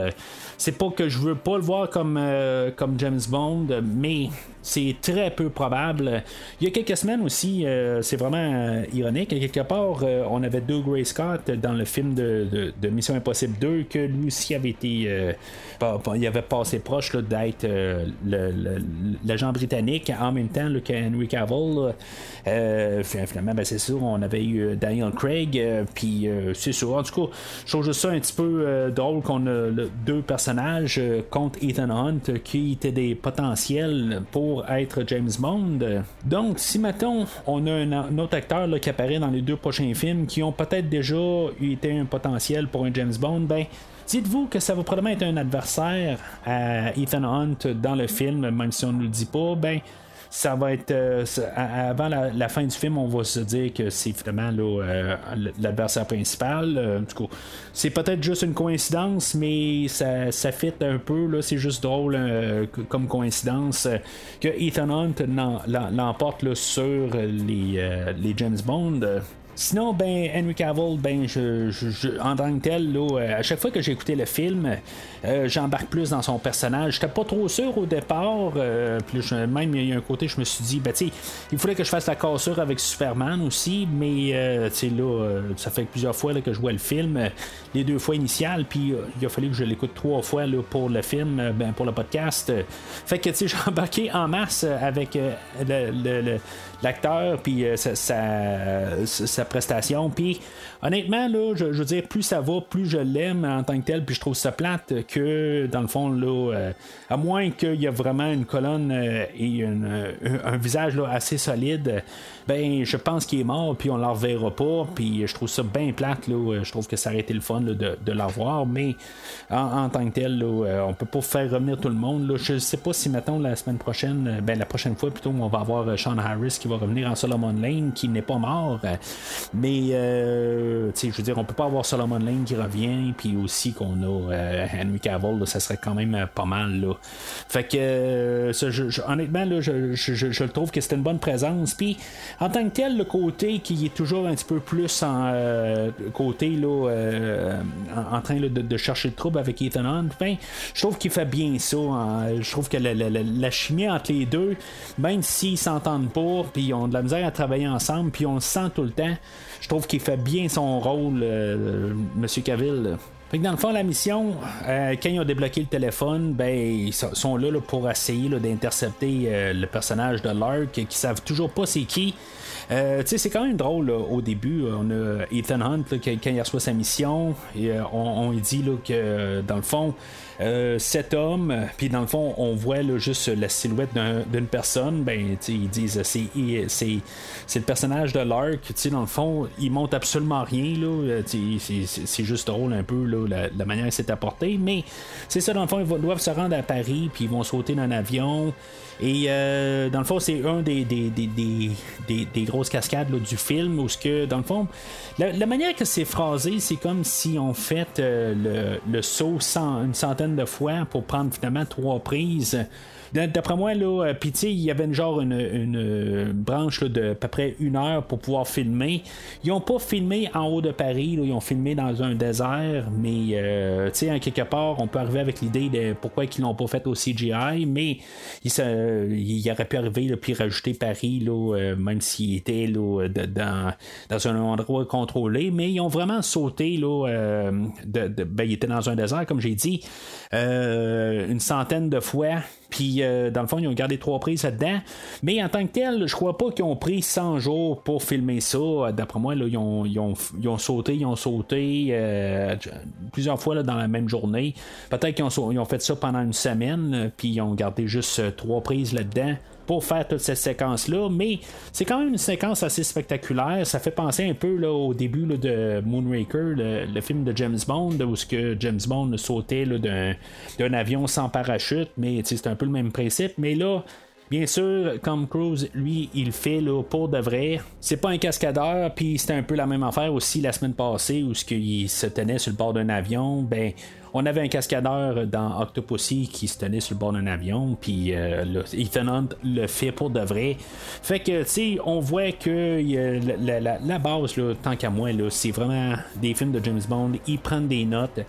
S3: C'est pas que je veux pas le voir comme, euh, comme James Bond, mais c'est très peu probable. Il y a quelques semaines aussi, euh, c'est vraiment euh, ironique. Quelque part, on avait deux Gray Scott dans le film de, Mission Impossible 2 que lui aussi avait été. il avait passé proche d'être l'agent britannique en même temps qu'Henry Cavill. finalement, ben, c'est sûr, on avait eu Daniel Craig, euh, puis euh, c'est sûr. En tout cas, je trouve ça un petit peu euh, drôle qu'on a deux personnages contre Ethan Hunt qui étaient des potentiels pour être James Bond. Donc, si mettons, on a un, autre acteur qui apparaît dans les deux prochains films qui ont peut-être déjà été un potentiel pour un James Bond, ben Dites-vous que ça va probablement être un adversaire à Ethan Hunt dans le film, même si on ne le dit pas, ben ça va être euh, avant la, fin du film, on va se dire que c'est finalement euh, l'adversaire principal. Euh, c'est peut-être juste une coïncidence, mais ça, ça fit un peu. C'est juste drôle comme coïncidence que Ethan Hunt l'emporte sur les, les James Bond. Sinon, ben, Henry Cavill, ben, je, en tant que tel, là, à chaque fois que j'ai écouté le film, j'embarque plus dans son personnage. J'étais pas trop sûr au départ. puis même, il y a un côté, je me suis dit, ben, il fallait que je fasse la cassure avec Superman aussi. Mais, là, ça fait plusieurs fois que je vois le film, les deux fois initiales. Puis, il a fallu que je l'écoute trois fois là, pour le film, ben, pour le podcast. Fait que, tu sais, j'ai embarqué en masse avec le l'acteur, puis euh, sa, prestation. Puis honnêtement, là, je, veux dire, plus ça va, plus je l'aime en tant que tel, puis je trouve ça plate que, dans le fond, là, euh, à moins qu'il y ait vraiment une colonne euh, et un visage là, assez solide, ben je pense qu'il est mort, puis on ne le reverra pas, puis je trouve ça bien plate, là, je trouve que ça aurait été le fun de, de le revoir, mais en, tant que tel, là, on peut pas faire revenir tout le monde. Là. Je sais pas si, mettons, la semaine prochaine, ben la prochaine fois plutôt, on va avoir Sean Harris qui va revenir en Solomon Lane, qui n'est pas mort. Mais, euh, je veux dire, on peut pas avoir Solomon Lane qui revient, puis aussi qu'on a euh, Henry Cavill, ça serait quand même pas mal. Là. Fait que, euh, honnêtement, là, je, le trouve que c'était une bonne présence. Puis, en tant que tel, le côté qui est toujours un petit peu plus en côté, là, en, train de, chercher le trouble avec Ethan Hunt, ben, je trouve qu'il fait bien ça. Hein. Je trouve que la, chimie entre les deux, même s'ils s'entendent pas, puis ils ont de la misère à travailler ensemble, puis on le sent tout le temps. Je trouve qu'il fait bien son rôle, euh, Monsieur Cavill. Fait que dans le fond, la mission, euh, quand ils ont débloqué le téléphone, ben, ils sont là, pour essayer d'intercepter euh, le personnage de Lark, qui savent toujours pas c'est qui. C'est quand même drôle au début. On a Ethan Hunt quand il reçoit sa mission et on, on, dit que dans le fond, euh, cet homme, puis dans le fond, on voit juste la silhouette d'une personne, ben, ils disent c'est, le personnage de Lark, dans le fond, il montre absolument rien, là, c'est, juste drôle un peu la, manière dont c'est apporté, mais c'est ça, dans le fond, ils doivent se rendre à Paris, puis ils vont sauter dans un avion. Et euh, dans le fond, c'est un des, des, des, grosses cascades du film où, ce que, dans le fond, la, manière que c'est phrasé, c'est comme si on fait euh, le, le saut une centaine de fois pour prendre finalement trois prises. D'après moi, là, euh, puis il y avait une genre une, euh, branche de à peu près une heure pour pouvoir filmer. Ils n'ont pas filmé en haut de Paris, ils ont filmé dans un désert, mais euh, tu sais, en quelque part, on peut arriver avec l'idée de pourquoi ils l'ont pas fait au CGI, mais il, aurait pu arriver puis rajouter Paris, là, même s'il était là, dans, dans un endroit contrôlé, mais ils ont vraiment sauté là, de, ben, il était dans un désert, comme j'ai dit, une centaine de fois. Puis, euh, dans le fond, ils ont gardé trois prises là-dedans. Mais en tant que tel, je crois pas qu'ils ont pris 100 jours pour filmer ça. D'après moi, là, ils, ont, sauté, ils ont sauté euh, plusieurs fois dans la même journée. Peut-être qu'ils ont, ont fait ça pendant une semaine, puis ils ont gardé juste euh, trois prises là-dedans pour faire toute cette séquence-là, mais c'est quand même une séquence assez spectaculaire. Ça fait penser un peu au début de Moonraker, le, film de James Bond, où que James Bond sautait d'un avion sans parachute, mais c'est un peu le même principe. Mais là, Bien sûr, Tom Cruise, lui, il fait pour de vrai. C'est pas un cascadeur, puis c'était un peu la même affaire aussi la semaine passée où ce qu'il se tenait sur le bord d'un avion. Ben, on avait un cascadeur dans Octopussy qui se tenait sur le bord d'un avion, puis euh, Ethan Hunt le fait pour de vrai. Fait que, tu sais, on voit que la, base, tant qu'à moi, c'est vraiment des films de James Bond. Ils prennent des notes.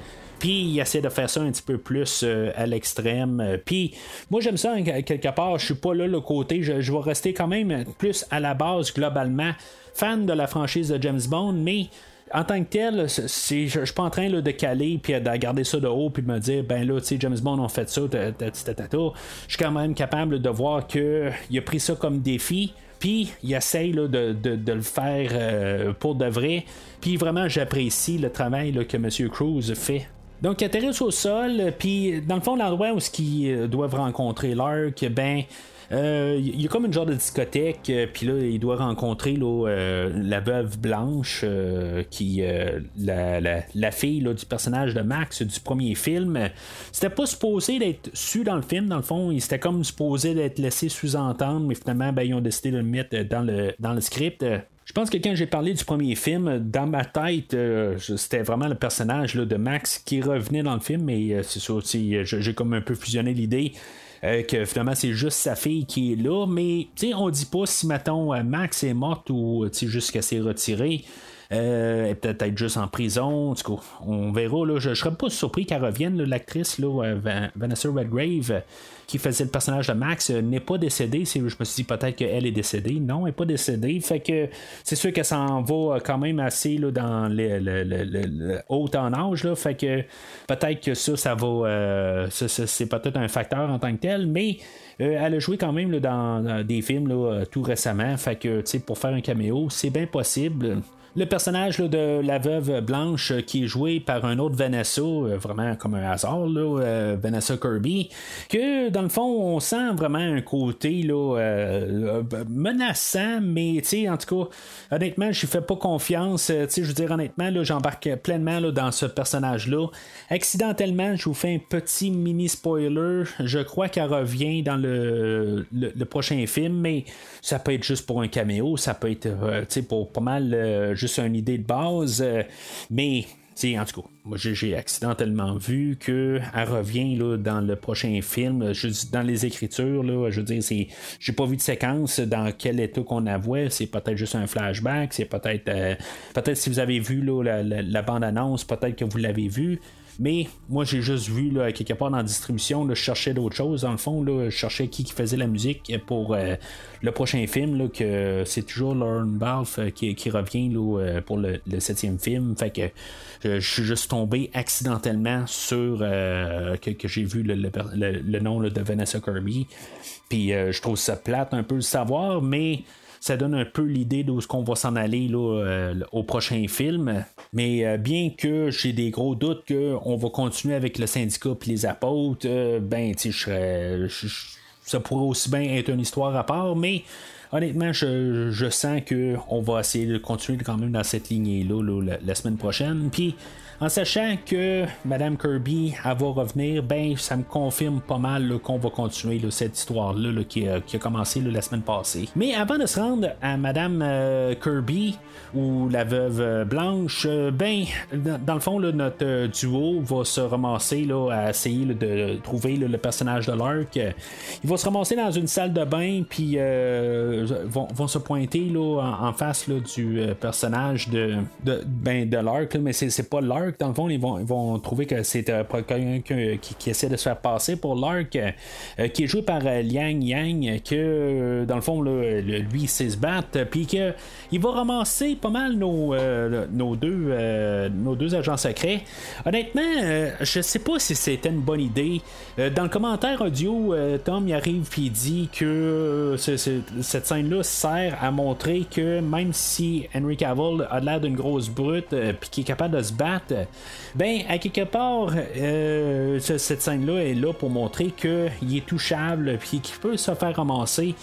S3: Puis il essaie de faire ça un petit peu plus euh, à l'extrême. Puis moi j'aime ça hein, quelque part. Je suis pas là le côté. Je, je, vais rester quand même plus à la base globalement fan de la franchise de James Bond, mais en tant que tel, c'est, je, suis pas en train de caler puis de garder ça de haut puis de me dire ben là, tu sais, James Bond ont fait ça, Je suis quand même capable de voir qu'il a pris ça comme défi. Puis il essaye de, le faire euh, pour de vrai. Puis vraiment, j'apprécie le travail que M. Cruz fait. Donc, ils atterrissent au sol, puis dans le fond, l'endroit où ils euh, doivent rencontrer l'arc, ben, euh, il y a comme une genre de discothèque, euh, puis là, il doit rencontrer euh, la veuve blanche, qui la, la, fille du personnage de Max du premier film. C'était pas supposé d'être su dans le film, dans le fond, il c'était comme supposé d'être laissé sous-entendre, mais finalement, ben, ils ont décidé de le mettre dans le, dans le script. Je pense que quand j'ai parlé du premier film, dans ma tête, c'était vraiment le personnage de Max qui revenait dans le film, mais c'est ça aussi, j'ai comme un peu fusionné l'idée. que finalement c'est juste sa fille qui est là, mais on dit pas si mettons Max est morte ou juste qu'elle s'est retirée. Euh, elle peut être juste en prison. Tout cas, on verra. Là, je ne serais pas surpris qu'elle revienne, l'actrice Vanessa Redgrave qui faisait le personnage de Max euh, n'est pas décédée. Je me suis dit peut-être qu'elle est décédée. Non, elle n'est pas décédée. Fait que c'est sûr que ça en va quand même assez là, dans le, haut en âge. Là, fait que peut-être que ça, ça va. Euh, c'est peut-être un facteur en tant que tel, mais. elle a joué quand même dans, des films là, tout récemment. Fait que pour faire un caméo, c'est bien possible le personnage de la veuve blanche euh, qui est joué par un autre Vanessa, euh, vraiment comme un hasard, euh, Vanessa Kirby, que dans le fond, on sent vraiment un côté menaçant, mais en tout cas, honnêtement, je fais pas confiance. je veux dire, honnêtement, j'embarque pleinement dans ce personnage-là. Accidentellement, je vous fais un petit mini spoiler. Je crois qu'elle revient dans le, le, prochain film, mais ça peut être juste pour un caméo, ça peut être pour pas mal juste une idée de base. Euh, mais en tout cas, moi j'ai accidentellement vu qu'elle revient là, dans le prochain film. Je, dans les écritures, là, je veux dire, c'est, j'ai pas vu de séquence dans quel état qu'on la voit. C'est peut-être juste un flashback. C'est peut-être, euh, peut-être si vous avez vu là, la bande-annonce, peut-être que vous l'avez vu. Mais moi, j'ai juste vu là, quelque part dans la distribution, je cherchais d'autres choses. Dans le fond, là, je cherchais qui, qui faisait la musique pour euh, le prochain film. Là, que c'est toujours Lauren Balfe euh, qui, revient là, euh, pour le, septième film. Fait que je, suis juste tombé accidentellement sur que, j'ai vu le, nom de Vanessa Kirby. Puis je trouve ça plate un peu le savoir, mais ça donne un peu l'idée d'où ce qu'on va s'en aller là, euh, au prochain film. Mais euh, bien que j'ai des gros doutes qu'on va continuer avec le syndicat et les apôtres, euh, ben, tu sais, ça pourrait aussi bien être une histoire à part, mais honnêtement, je, je sens qu'on va essayer de continuer quand même dans cette lignée-là la, la, semaine prochaine. Puis en sachant que Madame Kirby va revenir, ben ça me confirme pas mal qu'on va continuer cette histoire-là qui, a commencé la semaine passée. Mais avant de se rendre à Madame euh, Kirby ou la veuve euh, blanche, euh, ben dans, le fond notre duo va se ramasser à essayer de trouver le personnage de Lark. Il va se ramasser dans une salle de bain puis vont, se pointer en, face du personnage de, de, ben, de Lark, mais c'est pas Lark dans le fond, ils vont, vont trouver que c'est euh, quelqu'un qui, essaie de se faire passer pour Lark, euh, qui est joué par euh, Liang Yang, que dans le fond, lui, sait se battre, puis qu'il va ramasser pas mal nos, nos, deux, nos deux agents secrets. Honnêtement, je sais pas si c'était une bonne idée. dans le commentaire audio, Tom y arrive puis dit que cette scène-là sert à montrer que même si Henry Cavill a l'air d'une grosse brute, puis qui est capable de se battre, ben, à quelque part, euh, cette scène-là est là pour montrer qu'il est touchable puis qu'il peut se faire ramasser.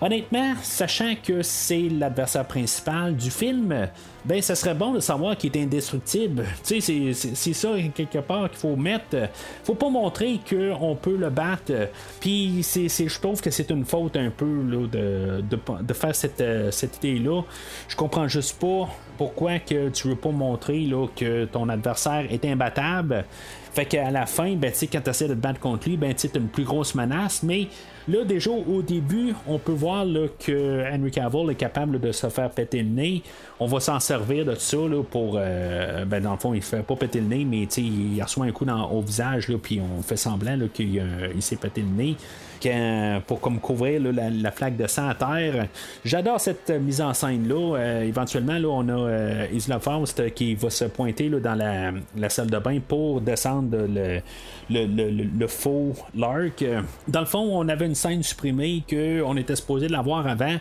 S3: Honnêtement, sachant que c'est l'adversaire principal du film, ben ça serait bon de savoir qu'il est indestructible. Tu sais, c'est ça quelque part qu'il faut mettre. Faut pas montrer qu'on peut le battre. Puis je trouve que c'est une faute un peu de, de, faire cette, euh, cette idée-là. Je comprends juste pas pourquoi que tu veux pas montrer là, que ton adversaire est imbattable. Fait qu'à la fin, ben, quand tu essaies de te battre contre lui, ben, une plus grosse menace, mais Là, déjà au début, on peut voir que Henry Cavill est capable de se faire péter le nez. On va s'en servir de ça là, pour. Euh, ben, dans le fond, il fait pas péter le nez, mais il reçoit un coup dans, au visage, puis on fait semblant qu'il s'est pété le nez pour comme couvrir la, flaque de sang à terre. J'adore cette mise en scène là. Euh, éventuellement, là, on a euh, Isla Faust qui va se pointer dans la, salle de bain pour descendre le, le, faux Lark. Dans le fond, on avait une scène supprimée qu'on était supposé l'avoir avant.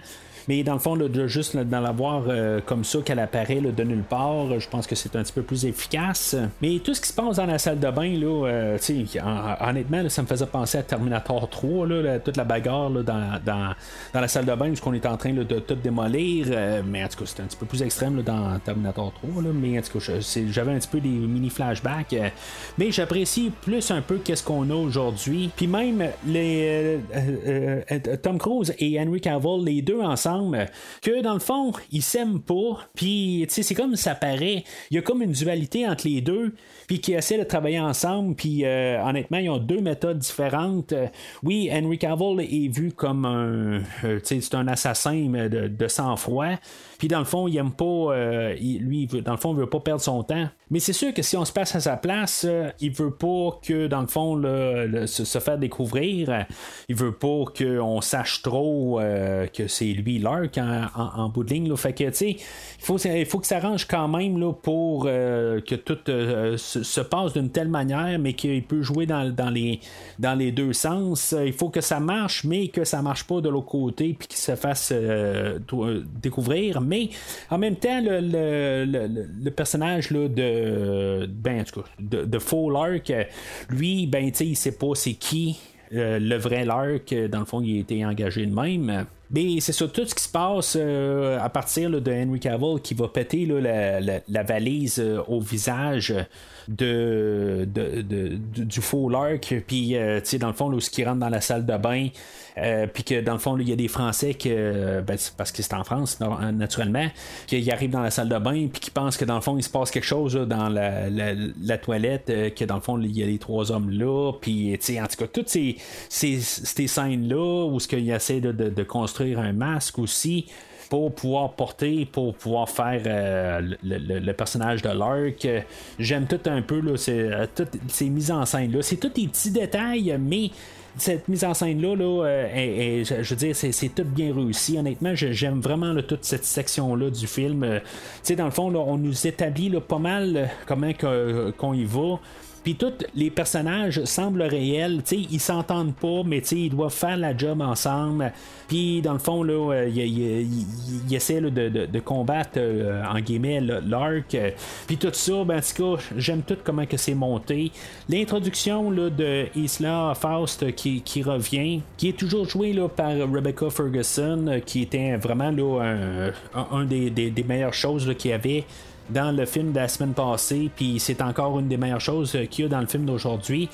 S3: Mais dans le fond, de juste dans l'avoir euh, comme ça qu'elle apparaît de nulle part, je pense que c'est un petit peu plus efficace. Mais tout ce qui se passe dans la salle de bain, là, euh, honnêtement, ça me faisait penser à Terminator 3, là, toute la bagarre dans, dans, la salle de bain où on est en train de tout démolir. Euh, mais en tout cas, c'était un petit peu plus extrême dans Terminator 3. mais en tout cas, j'avais un petit peu des mini flashbacks. mais j'apprécie plus un peu qu'est-ce qu'on a aujourd'hui. Puis même les Tom Cruise et Henry Cavill, les deux ensemble, ensemble, que dans le fond, ils s'aiment pas, puis c'est comme ça paraît, il y a comme une dualité entre les deux, puis qui essaient de travailler ensemble, puis euh, honnêtement, ils ont deux méthodes différentes. Euh, oui, Henry Cavill est vu comme un, euh, c'est un assassin de, de sang-froid, puis dans le fond, il aime pas, lui, dans le fond, il veut pas perdre son temps. Mais c'est sûr que si on se passe à sa place, il veut pas que, dans le fond, se, faire découvrir. Il veut pas qu'on sache trop que c'est lui Lark en, bout de ligne. Fait que, il faut, faut que ça arrange quand même là, pour que tout se, passe d'une telle manière, mais qu'il peut jouer dans, dans, les, dans les deux sens. Il faut que ça marche, mais que ça marche pas de l'autre côté, puis qu'il se fasse euh, euh, découvrir. Mais en même temps, le, personnage là, de, ben, en tout cas, de, Lark, lui, ben, il sait pas c'est qui. Euh, le vrai Lark, dans le fond, il a été engagé de même. Mais c'est sur tout ce qui se passe à partir de Henry Cavill qui va péter la, valise au visage de, du faux Lark, puis euh, tu sais, dans le fond, là, qui rentre dans la salle de bain, euh, puis que dans le fond, il y a des Français que, ben, parce que c'est en France, naturellement, qui arrivent dans la salle de bain, puis qui pensent que dans le fond, il se passe quelque chose dans la, toilette, euh, que dans le fond, il y a les trois hommes là, puis tu sais, en tout cas, toutes ces, ces, scènes-là, où ce qu'il essaie de, construire un masque aussi, pour pouvoir porter, pour pouvoir faire euh, le, personnage de Lark. J'aime tout un peu là, euh, toutes ces mises en scène-là. C'est tous des petits détails, mais cette mise en scène-là, là, euh, je veux dire, c'est, tout bien réussi. Honnêtement, j'aime vraiment toute cette section-là du film. tu sais, dans le fond, on nous établit pas mal comment qu'on y va. Puis tous les personnages semblent réels, tu sais, ils s'entendent pas, mais ils doivent faire la job ensemble. Puis dans le fond, là, euh, ils essaient de, combattre, euh, en guillemets, l'arc. Puis tout ça, ben, cas, j'aime tout comment que c'est monté. L'introduction de Isla Faust qui, revient, qui est toujours joué là, par Rebecca Ferguson, qui était vraiment là, un, des, meilleures choses qu'il y avait dans le film de la semaine passée, puis c'est encore une des meilleures choses euh, qu'il y a dans le film d'aujourd'hui.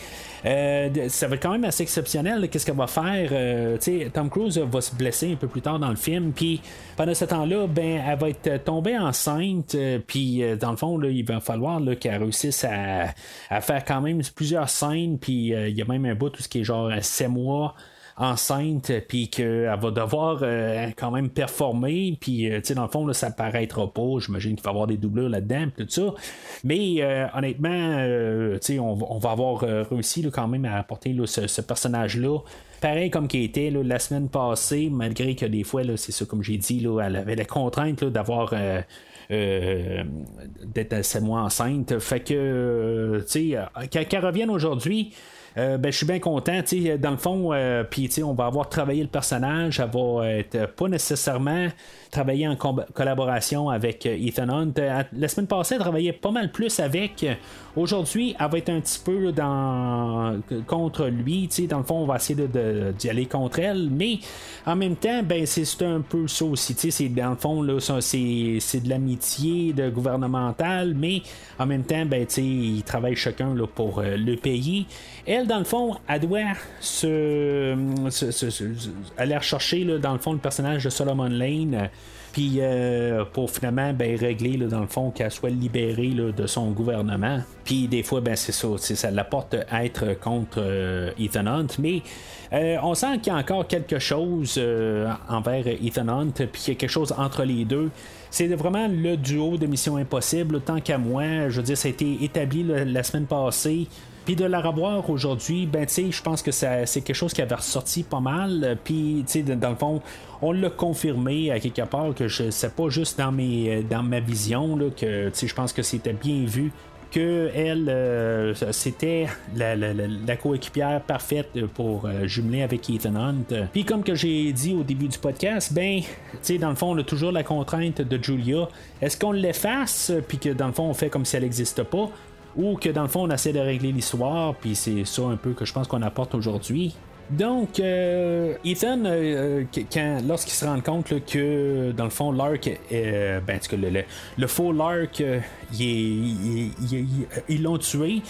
S3: Euh, ça va être quand même assez exceptionnel. Qu'est-ce qu'elle va faire euh, Tom Cruise va se blesser un peu plus tard dans le film, puis pendant ce temps-là, ben, elle va être tombée enceinte, puis dans le fond, il va falloir qu'elle réussisse à, à, faire quand même plusieurs scènes, puis il y a même un bout tout ce qui est genre 7 mois enceinte, puis qu'elle va devoir euh, quand même performer, puis euh, dans le fond, là, ça paraîtra pas. J'imagine qu'il va y avoir des doublures là-dedans, tout ça. Mais euh, honnêtement, sais, on, va avoir réussi quand même à apporter ce, personnage-là pareil comme qui était la semaine passée, malgré que des fois, c'est ça, comme j'ai dit, là, elle avait la contrainte d'avoir. d'être assez moins enceinte. Fait que, tu sais, qu'elle revienne aujourd'hui, euh, ben, je suis bien content. Dans le fond, euh, puis on va avoir travaillé le personnage. Elle va être pas nécessairement travailler en collaboration avec euh, Ethan Hunt. La semaine passée, elle travaillait pas mal plus avec. Aujourd'hui, elle va être un petit peu dans contre lui. Dans le fond, on va essayer d'y de, aller contre elle. Mais en même temps, ben, c'est un peu ça aussi. Dans le fond, c'est, de l'amitié de gouvernemental, mais en même temps, ben, ils travaillent chacun là, pour le pays. Elle, dans le fond, elle doit se, aller rechercher, là, dans le fond, le personnage de Solomon Lane. Puis euh, pour finalement ben, régler dans le fond qu'elle soit libérée de son gouvernement. Puis des fois, ben, c'est ça, ça l'apporte à être contre euh, Ethan Hunt. Mais euh, on sent qu'il y a encore quelque chose envers Ethan Hunt, puis qu'il y a quelque chose entre les deux. C'est vraiment le duo de Mission Impossible, tant qu'à moi. Je veux dire, ça a été établi la semaine passée. Puis de la revoir aujourd'hui, ben tu sais, je pense que c'est quelque chose qui avait ressorti pas mal. Puis tu sais, dans le fond, on l'a confirmé à quelque part que je c'est pas juste dans mes dans ma vision là, que tu sais, je pense que c'était bien vu que elle euh, c'était la, la, coéquipière parfaite pour euh, jumeler avec Ethan Hunt. Puis comme que j'ai dit au début du podcast, ben, tu sais, dans le fond, on a toujours la contrainte de Julia. Est-ce qu'on l'efface, puis que dans le fond, on fait comme si elle n'existe pas, ou que dans le fond on essaie de régler l'histoire, puis c'est ça un peu que je pense qu'on apporte aujourd'hui. Donc, euh, Ethan, euh, quand, lorsqu'il se rend compte que, dans le fond, Lark, euh, ben, en tout cas, le, le, faux Lark, euh, ils l'ont tué.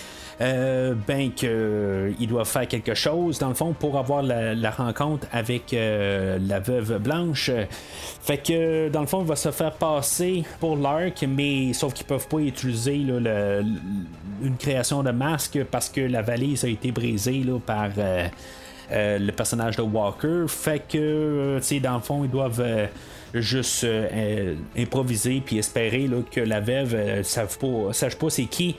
S3: euh, ben qu'il doit faire quelque chose dans le fond pour avoir la, rencontre avec euh, la veuve blanche fait que dans le fond il va se faire passer pour Lark mais sauf qu'ils peuvent pas utiliser là, le- une création de masque parce que la valise a été brisée là, par euh, le personnage de Walker. Fait que, euh, tu sais, dans le fond, ils doivent euh, juste improviser puis espérer là, que la veuve ne sache pas c'est qui.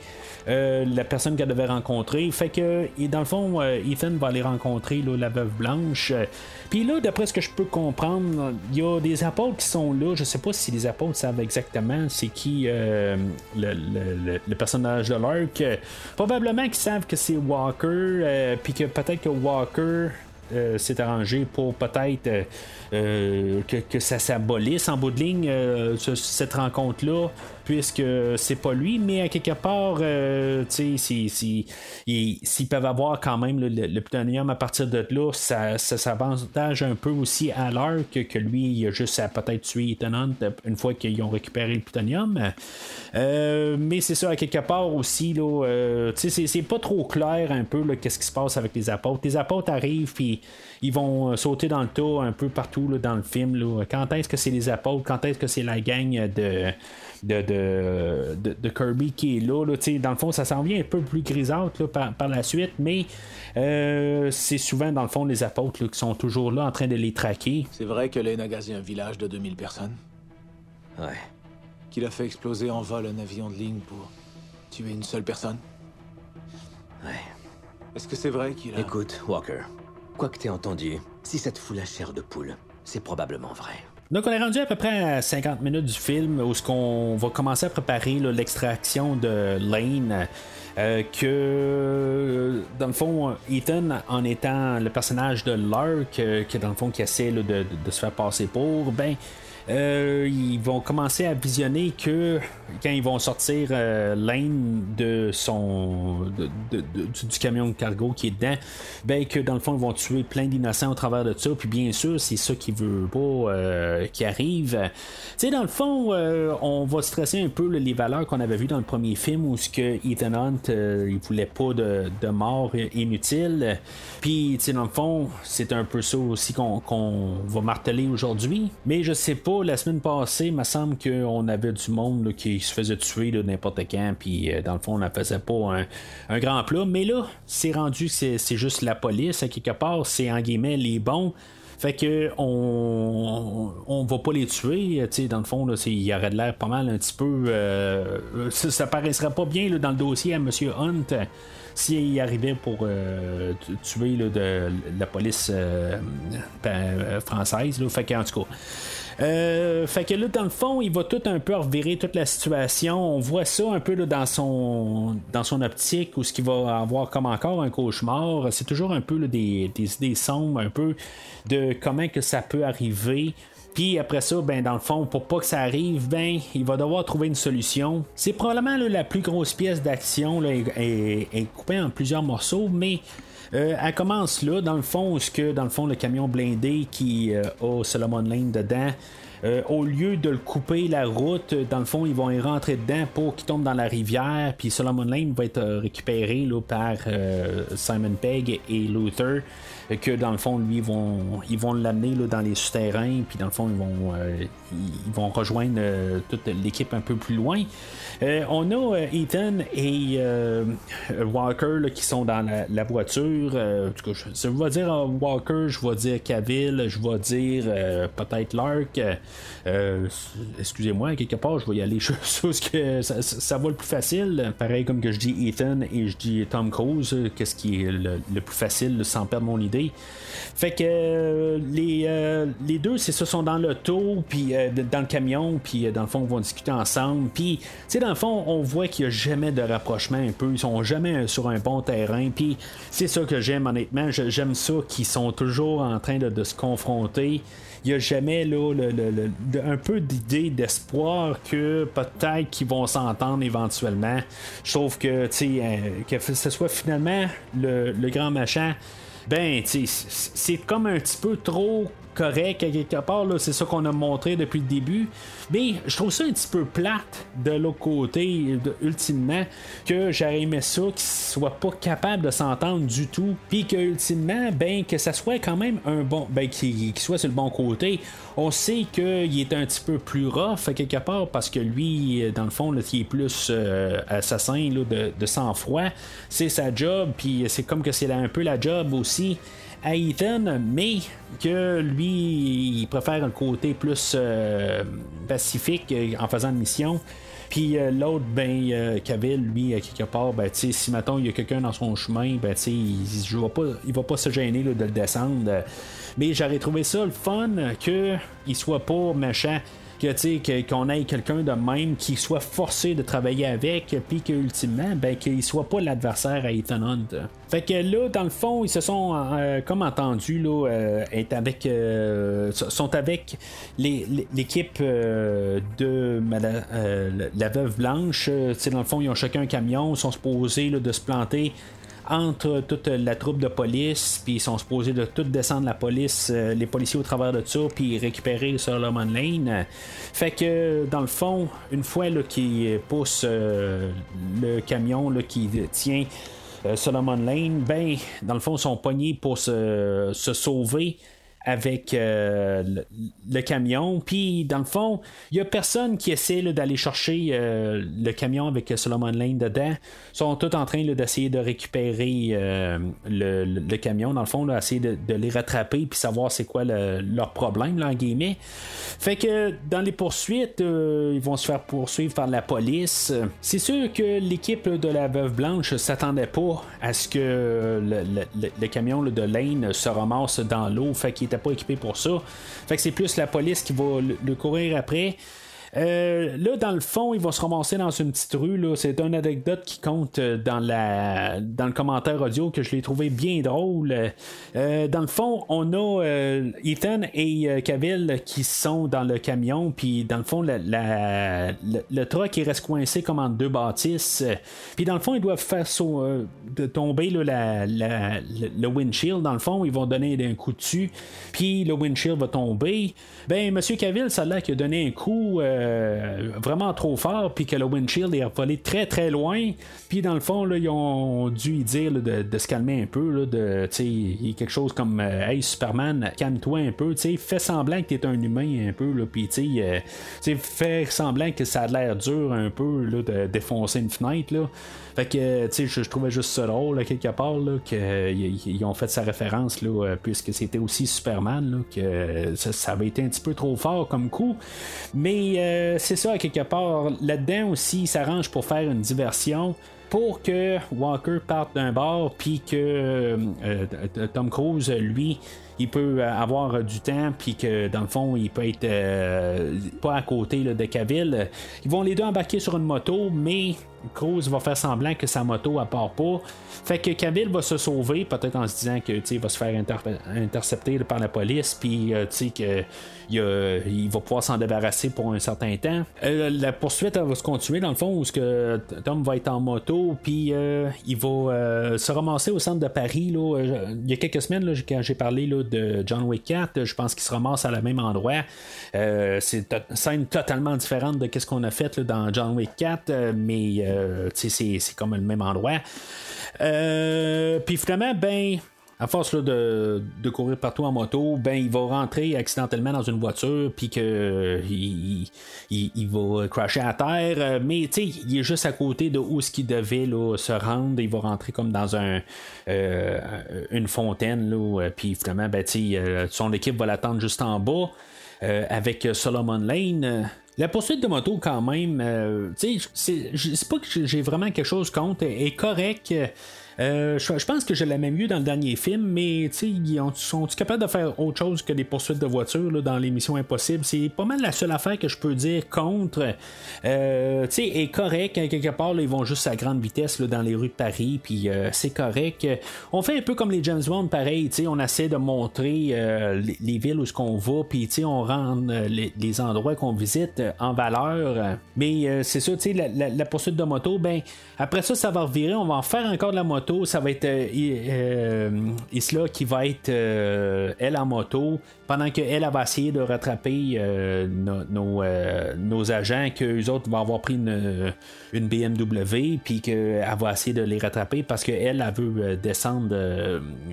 S3: Euh, la personne qu'elle devait rencontrer. Fait que, et dans le fond, euh, Ethan va aller rencontrer là, la veuve blanche. Euh, Puis là, d'après ce que je peux comprendre, il y a des apôtres qui sont là. Je sais pas si les apôtres savent exactement c'est qui le, le- le- personnage de. Euh, Probablement qu'ils savent que c'est Walker, puis que peut-être que Walker s'est arrangé pour peut-être euh, que, ça s'abolisse en bout de ligne, euh, ce- cette rencontre-là, puisque c'est pas lui, mais à quelque part, euh, s'ils peuvent avoir quand même le, plutonium à partir de là, ça, ça s'avantage un peu aussi à l'heure que, que lui, il a juste à peut-être tuer Hunt une fois qu'ils ont récupéré le plutonium. Euh, mais c'est ça, à quelque part aussi, là, c'est- c'est pas trop clair un peu qu'est-ce qui se passe avec les apôtres. Les apôtres arrivent, puis ils vont euh, sauter dans le tas un peu partout là, dans le film. là. Quand est-ce que c'est les apôtres, quand est-ce que c'est la gang de, de, de, de- de Kirby qui est là. là, tu sais, dans le fond, ça s'en vient un peu plus grisâtre là, par, par la suite, mais euh, c'est souvent, dans le fond, les apôtres là, qui sont toujours là en train de les traquer.
S8: C'est vrai que Lane a gazé un village de 2000 personnes
S7: Ouais.
S8: Qu'il a fait exploser en vol un avion de ligne pour tuer une seule personne
S7: Ouais.
S8: Est-ce que c'est vrai qu'il a...
S7: Écoute, Walker, quoi que t'aies entendu, si ça te fout la chair de poule, c'est probablement vrai.
S3: Donc, on est rendu à peu près à 50 minutes du film où ce qu'on va commencer à préparer l'extraction de Lane. euh, que dans le fond, Ethan, en étant le personnage de Lark, euh, qui dans le fond qui essaie de- de se faire passer pour, ben euh, ils vont commencer à visionner que quand ils vont sortir euh, Lane de son de- de- du, camion de cargo qui est dedans, ben que dans le fond ils vont tuer plein d'innocents au travers de ça. Puis bien sûr, c'est ça qui veut pas euh, qui arrive. Tu sais, dans le fond, euh, on va stresser un peu les valeurs qu'on avait vues dans le premier film où ce que Ethan Hunt euh, il voulait pas de mort inutile. Puis tu sais, dans le fond, c'est un peu ça aussi qu'on va marteler aujourd'hui. Mais je sais pas, la semaine passée, il me semble qu'on avait du monde qui se faisait tuer là, n'importe quand. Puis euh, dans le fond, on ne faisait pas un, grand plat. Mais là, c'est rendu, c'est c'est juste la police. À quelque part, c'est en guillemets les bons. Fait que on, va pas les tuer, tu dans le fond, il y aurait de l'air pas mal un petit peu. euh, ça, ça paraîtrait pas bien là, dans le dossier à Monsieur Hunt s'il arrivait pour euh, tu- tuer la police euh, euh, française. Fait que, tout cas. Fait que là, dans le fond, il va tout un peu revirer toute la situation. On voit ça un peu dans son dans son optique où ce qu'il va avoir comme encore un cauchemar. C'est toujours un peu des, des idées sombres, un peu de comment que ça peut arriver. Puis après ça, ben dans le fond, pour pas que ça arrive, ben il va devoir trouver une solution. C'est probablement la plus grosse pièce d'action est, est- coupée en plusieurs morceaux, mais euh, elle commence là, dans le fond, ce que dans le fond le camion blindé qui euh, a Solomon Lane dedans. euh, au lieu de le couper la route, dans le fond, ils vont y rentrer dedans pour qu'il tombe dans la rivière. Puis Solomon Lane va être récupéré par Simon Pegg et Luther. Que dans le fond, lui, ils vont, ils vont l'amener dans les souterrains. Puis dans le fond, ils vont, euh, ils vont rejoindre euh, toute l'équipe un peu plus loin. Euh, on a euh, Ethan et Walker qui sont dans la, voiture. En tout cas, je, vais dire Walker, je vais dire Cavill, je vais dire peut-être Lark. Excusez-moi, quelque part, je vais y aller ce que ça, va le plus facile. Pareil comme que je dis Ethan et je dis Tom Cruise, qu'est-ce qui est le, plus facile sans perdre mon idée. Fait que les, les deux, c'est ça, sont dans l'auto, puis dans le camion, puis euh, dans le fond, ils vont discuter ensemble. Puis, tu sais, dans le fond, on voit qu'il n'y a jamais de rapprochement un peu. Ils sont jamais euh, sur un bon terrain. Puis, c'est ça que j'aime, honnêtement. J'aime ça qu'ils sont toujours en train de, se confronter. Il n'y a jamais là, un peu d'idée, d'espoir que peut-être qu'ils vont s'entendre éventuellement. Je trouve que, tu sais, euh, que ce soit finalement le, grand machin ben, c'est comme un petit peu trop correct quelque part, c'est ça qu'on a montré depuis le début. Mais je trouve ça un petit peu plate de l'autre côté, ultimement, que j'aurais aimé ça qu'ils soient pas capables de s'entendre du tout, puis que ultimement, ben, que ça soit quand même un bon, ben, qu'il soit sur le bon côté. On sait qu'il est un petit peu plus rough à quelque part parce que lui, dans le fond, il est plus euh, assassin de, de sang-froid. C'est sa job, puis c'est comme que c'est un peu la job aussi à Ethan, mais que lui, il préfère un côté plus euh, pacifique euh, en faisant une mission. Puis euh, l'autre, ben, euh, lui, quelque part, ben, si maintenant il y a quelqu'un dans son chemin, ben, il, il, va pas, il va pas se gêner de le descendre. Mais j'aurais trouvé ça le fun qu'il soit pas méchant que qu'on ait quelqu'un de même qui soit forcé de travailler avec, puis qu'ultimement, ben, qu'il soit pas l'adversaire à Ethan Hunt. Fait que là, dans le fond, ils se sont euh, comme entendus là, euh, avec, euh, sont avec l'équipe de la veuve blanche. dans le fond, ils ont chacun un camion, ils sont supposés de se planter entre toute la troupe de police, puis ils sont supposés de tout descendre la police, euh, les policiers au travers de ça, puis récupérer Solomon Lane. Fait que, dans le fond, une fois qu'ils poussent euh, le camion qui tient euh, Solomon Lane, ben, dans le fond, ils sont pognés pour se sauver avec euh, le, camion. Puis, dans le fond, il y a personne qui essaie d'aller chercher euh, le camion avec Solomon Lane dedans. Ils sont tous en train d'essayer de récupérer euh, le, camion, dans le fond, là, essayer de, les rattraper puis savoir c'est quoi leur problème, en guillemets. Fait que dans les poursuites, ils vont se faire poursuivre par la police. C'est sûr que l'équipe de la Veuve Blanche s'attendait pas à ce que le, camion de Lane se ramasse dans l'eau. Fait qu'il pas équipé pour ça. Fait que c'est plus la police qui va le courir après. Euh, là, dans le fond, il va se ramasser dans une petite rue. Là. C'est une anecdote qui compte euh, dans, la, dans le commentaire audio que je l'ai trouvé bien drôle. Euh, dans le fond, on a Ethan et Cavill qui sont dans le camion. Puis, dans le fond, la, le, truck il reste coincé comme en deux bâtisses. Puis, dans le fond, ils doivent faire de tomber le windshield. Dans le fond, ils vont donner un coup dessus. Puis, le windshield va tomber. Ben, Monsieur Cavill, ça a l'air qu'il a donné un coup. Vraiment trop fort, puis que le windshield est volé très très loin. Puis dans le fond, là, ils ont dû dire de, se calmer un peu. De, il y a quelque chose comme euh, Hey Superman, calme-toi un peu. Fais semblant que tu es un humain un peu. Puis euh, fais semblant que ça a l'air dur un peu de défoncer une fenêtre. Là. Fait que, tu sais, je, trouvais juste ça drôle, quelque part, qu'ils ont fait sa référence, là, puisque c'était aussi Superman, là, que ça, avait été un petit peu trop fort comme coup. Mais euh, c'est ça, quelque part. Là-dedans aussi, il s'arrange pour faire une diversion pour que Walker parte d'un bar, puis que euh, euh, Tom Cruise, lui, il peut avoir du temps, puis que dans le fond, il peut être pas à côté de Cavill. Ils vont les deux embarquer sur une moto, mais Cruz va faire semblant que sa moto à part pas. Fait que Cavill va se sauver, peut-être en se disant que il va se faire intercepter par la police, puis euh, va pouvoir s'en débarrasser pour un certain temps. Euh, la poursuite va se continuer dans le fond où que Tom va être en moto, puis euh, il va se ramasser au centre de Paris. Il y a quelques semaines, quand j'ai parlé là, de John Wick 4, je pense qu'il se ramasse à la même endroit. c'est une scène totalement différente de ce qu'on a fait dans John Wick 4, mais euh, c'est comme le même endroit. Euh, puis finalement, ben, à force de, courir partout en moto, ben il va rentrer accidentellement dans une voiture, puis que il, va crasher à terre. Mais tu il est juste à côté de où ce qu'il devait se rendre. Il va rentrer comme dans euh, une fontaine, là, puis finalement, ben, son équipe va l'attendre juste en bas. avec Solomon Lane. La poursuite de moto, quand même, euh, tu sais, c'est pas que j'ai vraiment quelque chose contre, est correct. Euh, je, pense que je l'ai même eu dans le dernier film, mais ils sont capables de faire autre chose que des poursuites de voitures dans l'émission Impossible? C'est pas mal la seule affaire que je peux dire contre. Euh, est correct, hein, quelque part, ils vont juste à grande vitesse dans les rues de Paris, puis euh, c'est correct. On fait un peu comme les James Bond, pareil, on essaie de montrer euh, les, villes où ce qu'on va, puis on rend les, endroits qu'on visite en valeur. Mais c'est ça, la, la, la, poursuite de moto, ben après ça, ça va revirer, on va en faire encore de la moto ça va être Isla qui va être elle en moto, pendant qu'elle elle va essayer de rattraper nos, nos, agents, qu'eux autres vont avoir pris une, BMW, puis qu'elle va essayer de les rattraper parce qu'elle, elle veut descendre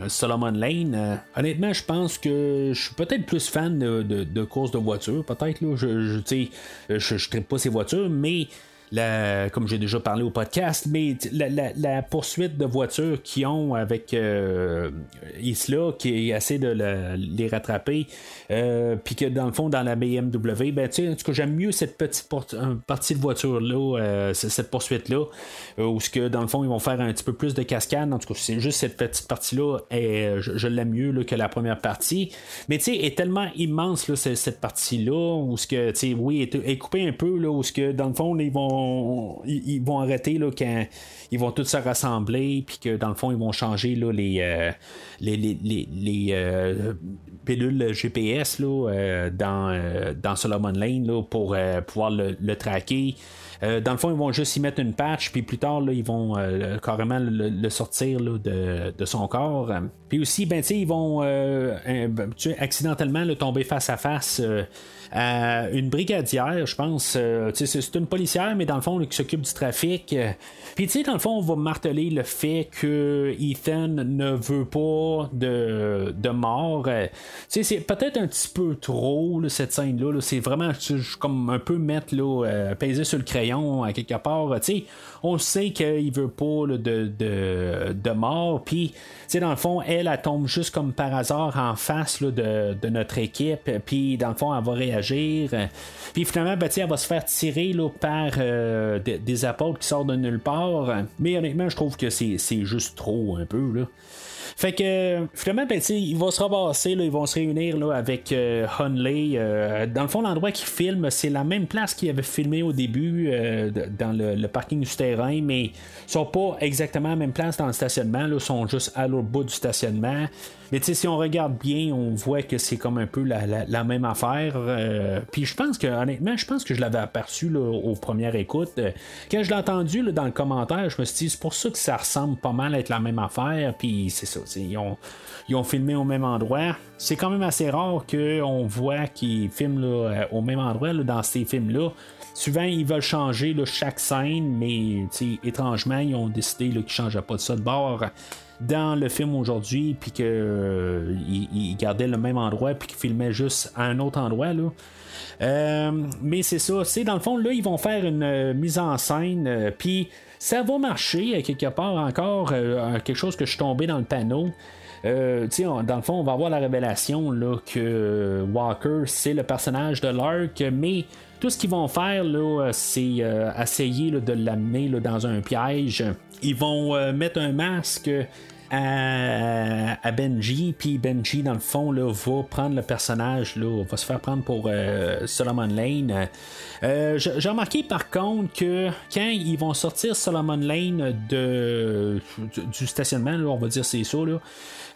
S3: Solomon Lane. honnêtement, je pense que je suis peut-être plus fan de, de, courses de voitures, peut-être. Je, je, je, je, pas ces voitures, mais comme j'ai déjà parlé au podcast, mais la, poursuite de voitures qu'ils ont avec euh, Isla, qui essaie de les rattraper, euh, puis que dans le fond, dans la BMW, ben, en tout cas, j'aime mieux cette petite partie de voiture-là, euh, cette poursuite-là, où ce que dans le fond, ils vont faire un petit peu plus de cascade. En tout cas, c'est juste cette petite partie-là, et je, l'aime mieux que la première partie. Mais tu sais, est tellement immense là, cette partie-là, où ce que, tu sais, oui, est, est coupée un peu, là, où ce que dans le fond, ils vont ils, vont arrêter là, quand ils vont tous se rassembler, puis que dans le fond, ils vont changer là, les, euh, euh, pilules GPS là, euh, dans, dans Solomon Lane pour pouvoir le, traquer. dans le fond, ils vont juste y mettre une patch, puis plus tard, là, ils vont carrément le, sortir de, de, son corps. Puis aussi, ben, ils vont ben, accidentellement le tomber face à face une brigadière, je pense. Euh, c'est une policière, mais dans le fond, qui s'occupe du trafic. Puis, tu sais, dans le fond, on va marteler le fait que Ethan ne veut pas de, de mort. C'est peut-être un petit peu trop, cette scène-là. c'est vraiment comme un peu mettre, là, euh, peser sur le crayon à quelque part. Tu sais, on sait qu'il veut pas de, de, de, mort. Puis, dans le fond, elle, elle tombe juste comme par hasard en face de, de, notre équipe. Puis, dans le fond, elle va réagir. Puis, finalement, ben, elle va se faire tirer là, par euh, des apôtres qui sortent de nulle part. Mais honnêtement, je trouve que c'est juste trop un peu. Là. Fait que finalement, ben, ils vont se ramasser, là, ils vont se réunir là, avec euh, Hunley. Euh, dans le fond, l'endroit qu'ils filment, c'est la même place qu'ils avaient filmé au début euh, dans le, parking du terrain, mais ils sont pas exactement la même place dans le stationnement, ils sont juste à l'autre bout du stationnement. Mais si on regarde bien, on voit que c'est comme un peu la, même affaire. Puis je pense que, honnêtement, je pense que je l'avais aperçu là, aux premières écoutes. Quand je l'ai entendu dans le commentaire, je me suis dit, c'est pour ça que ça ressemble pas mal à être la même affaire. Puis c'est ça. Ils ont, filmé au même endroit. C'est quand même assez rare qu'on voit qu'ils filment euh, au même endroit dans ces films-là. Souvent, ils veulent changer chaque scène, mais étrangement, ils ont décidé qu'ils ne changeaient pas de ça de bord dans le film aujourd'hui, puis qu'ils euh, gardaient le même endroit, puis qu'ils filmaient juste à un autre endroit. Euh, mais c'est ça, dans le fond, là, ils vont faire une mise en scène, puis ça va marcher quelque part encore, euh, quelque chose que je suis tombé dans le panneau. Euh, dans le fond, on va avoir la révélation là, que Walker, c'est le personnage de l'arc, mais tout ce qu'ils vont faire, là, c'est euh, essayer de l'amener dans un piège. Ils vont mettre un masque à, Benji, puis Benji, dans le fond, là, va prendre le personnage, là, va se faire prendre pour euh, Solomon Lane. Euh, j'ai remarqué par contre que quand ils vont sortir Solomon Lane de, du, stationnement, on va dire c'est ça, là.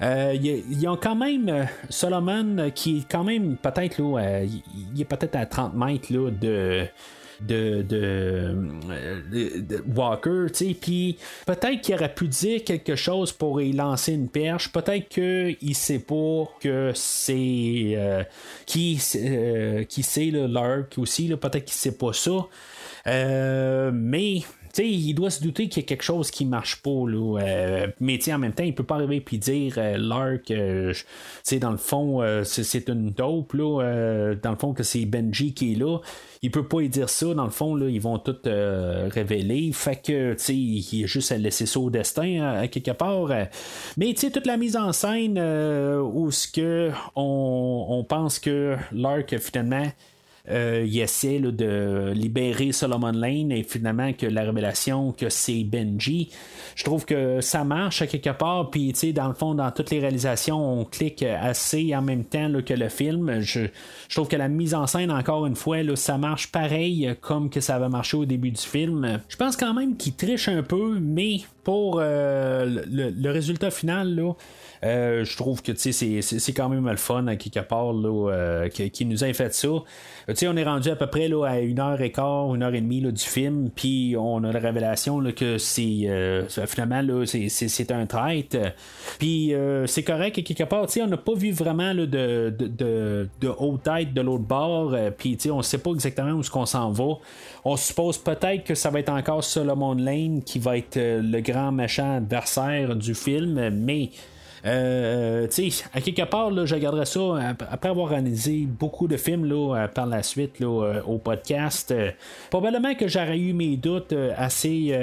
S3: Euh, ils ont quand même Solomon qui est quand même peut-être là, il est peut-être à 30 mètres là, de de, de, Walker, tu sais, puis peut-être qu'il aurait pu dire quelque chose pour y lancer une perche, peut-être qu'il sait pas que c'est euh, qui, euh, qui c'est le Lark aussi, peut-être qu'il sait pas ça. Euh, mais il doit se douter qu'il y a quelque chose qui marche pas. Là, euh, mais en même temps, il peut pas arriver et dire euh, Lark, euh, dans le fond, c'est une dope. Là, dans le fond, que c'est Benji qui est là. Il peut pas y dire ça. Dans le fond, là, ils vont tout révéler. Fait que il est juste à laisser ça au destin à quelque part. mais toute la mise en scène où ce que on, on pense que Lark finalement euh, il essaie de libérer Solomon Lane et finalement que la révélation que c'est Benji. Je trouve que ça marche à quelque part, puis dans le fond, dans toutes les réalisations, on clique assez en même temps que le film. Je, trouve que la mise en scène, encore une fois, là, ça marche pareil comme que ça avait marché au début du film. Je pense quand même qu'il triche un peu, mais pour euh, le, résultat final, là, Euh, je trouve que c'est quand même le fun à quelque part là, qui, nous a fait ça. on est rendu à peu près là, à une heure et quart, une heure et demie du film, puis on a la révélation là, que c'est finalement c'est un traite. Puis c'est correct à quelque part, on n'a pas vu vraiment de, de, de, de haute tête de l'autre bord, puis on ne sait pas exactement où est-ce qu'on s'en va. On suppose peut-être que ça va être encore Solomon Lane qui va être le grand méchant adversaire du film, mais euh, tu sais, à quelque part, là, je regarderai ça après avoir analysé beaucoup de films là, euh, par la suite là, euh, au podcast. probablement que j'aurais eu mes doutes assez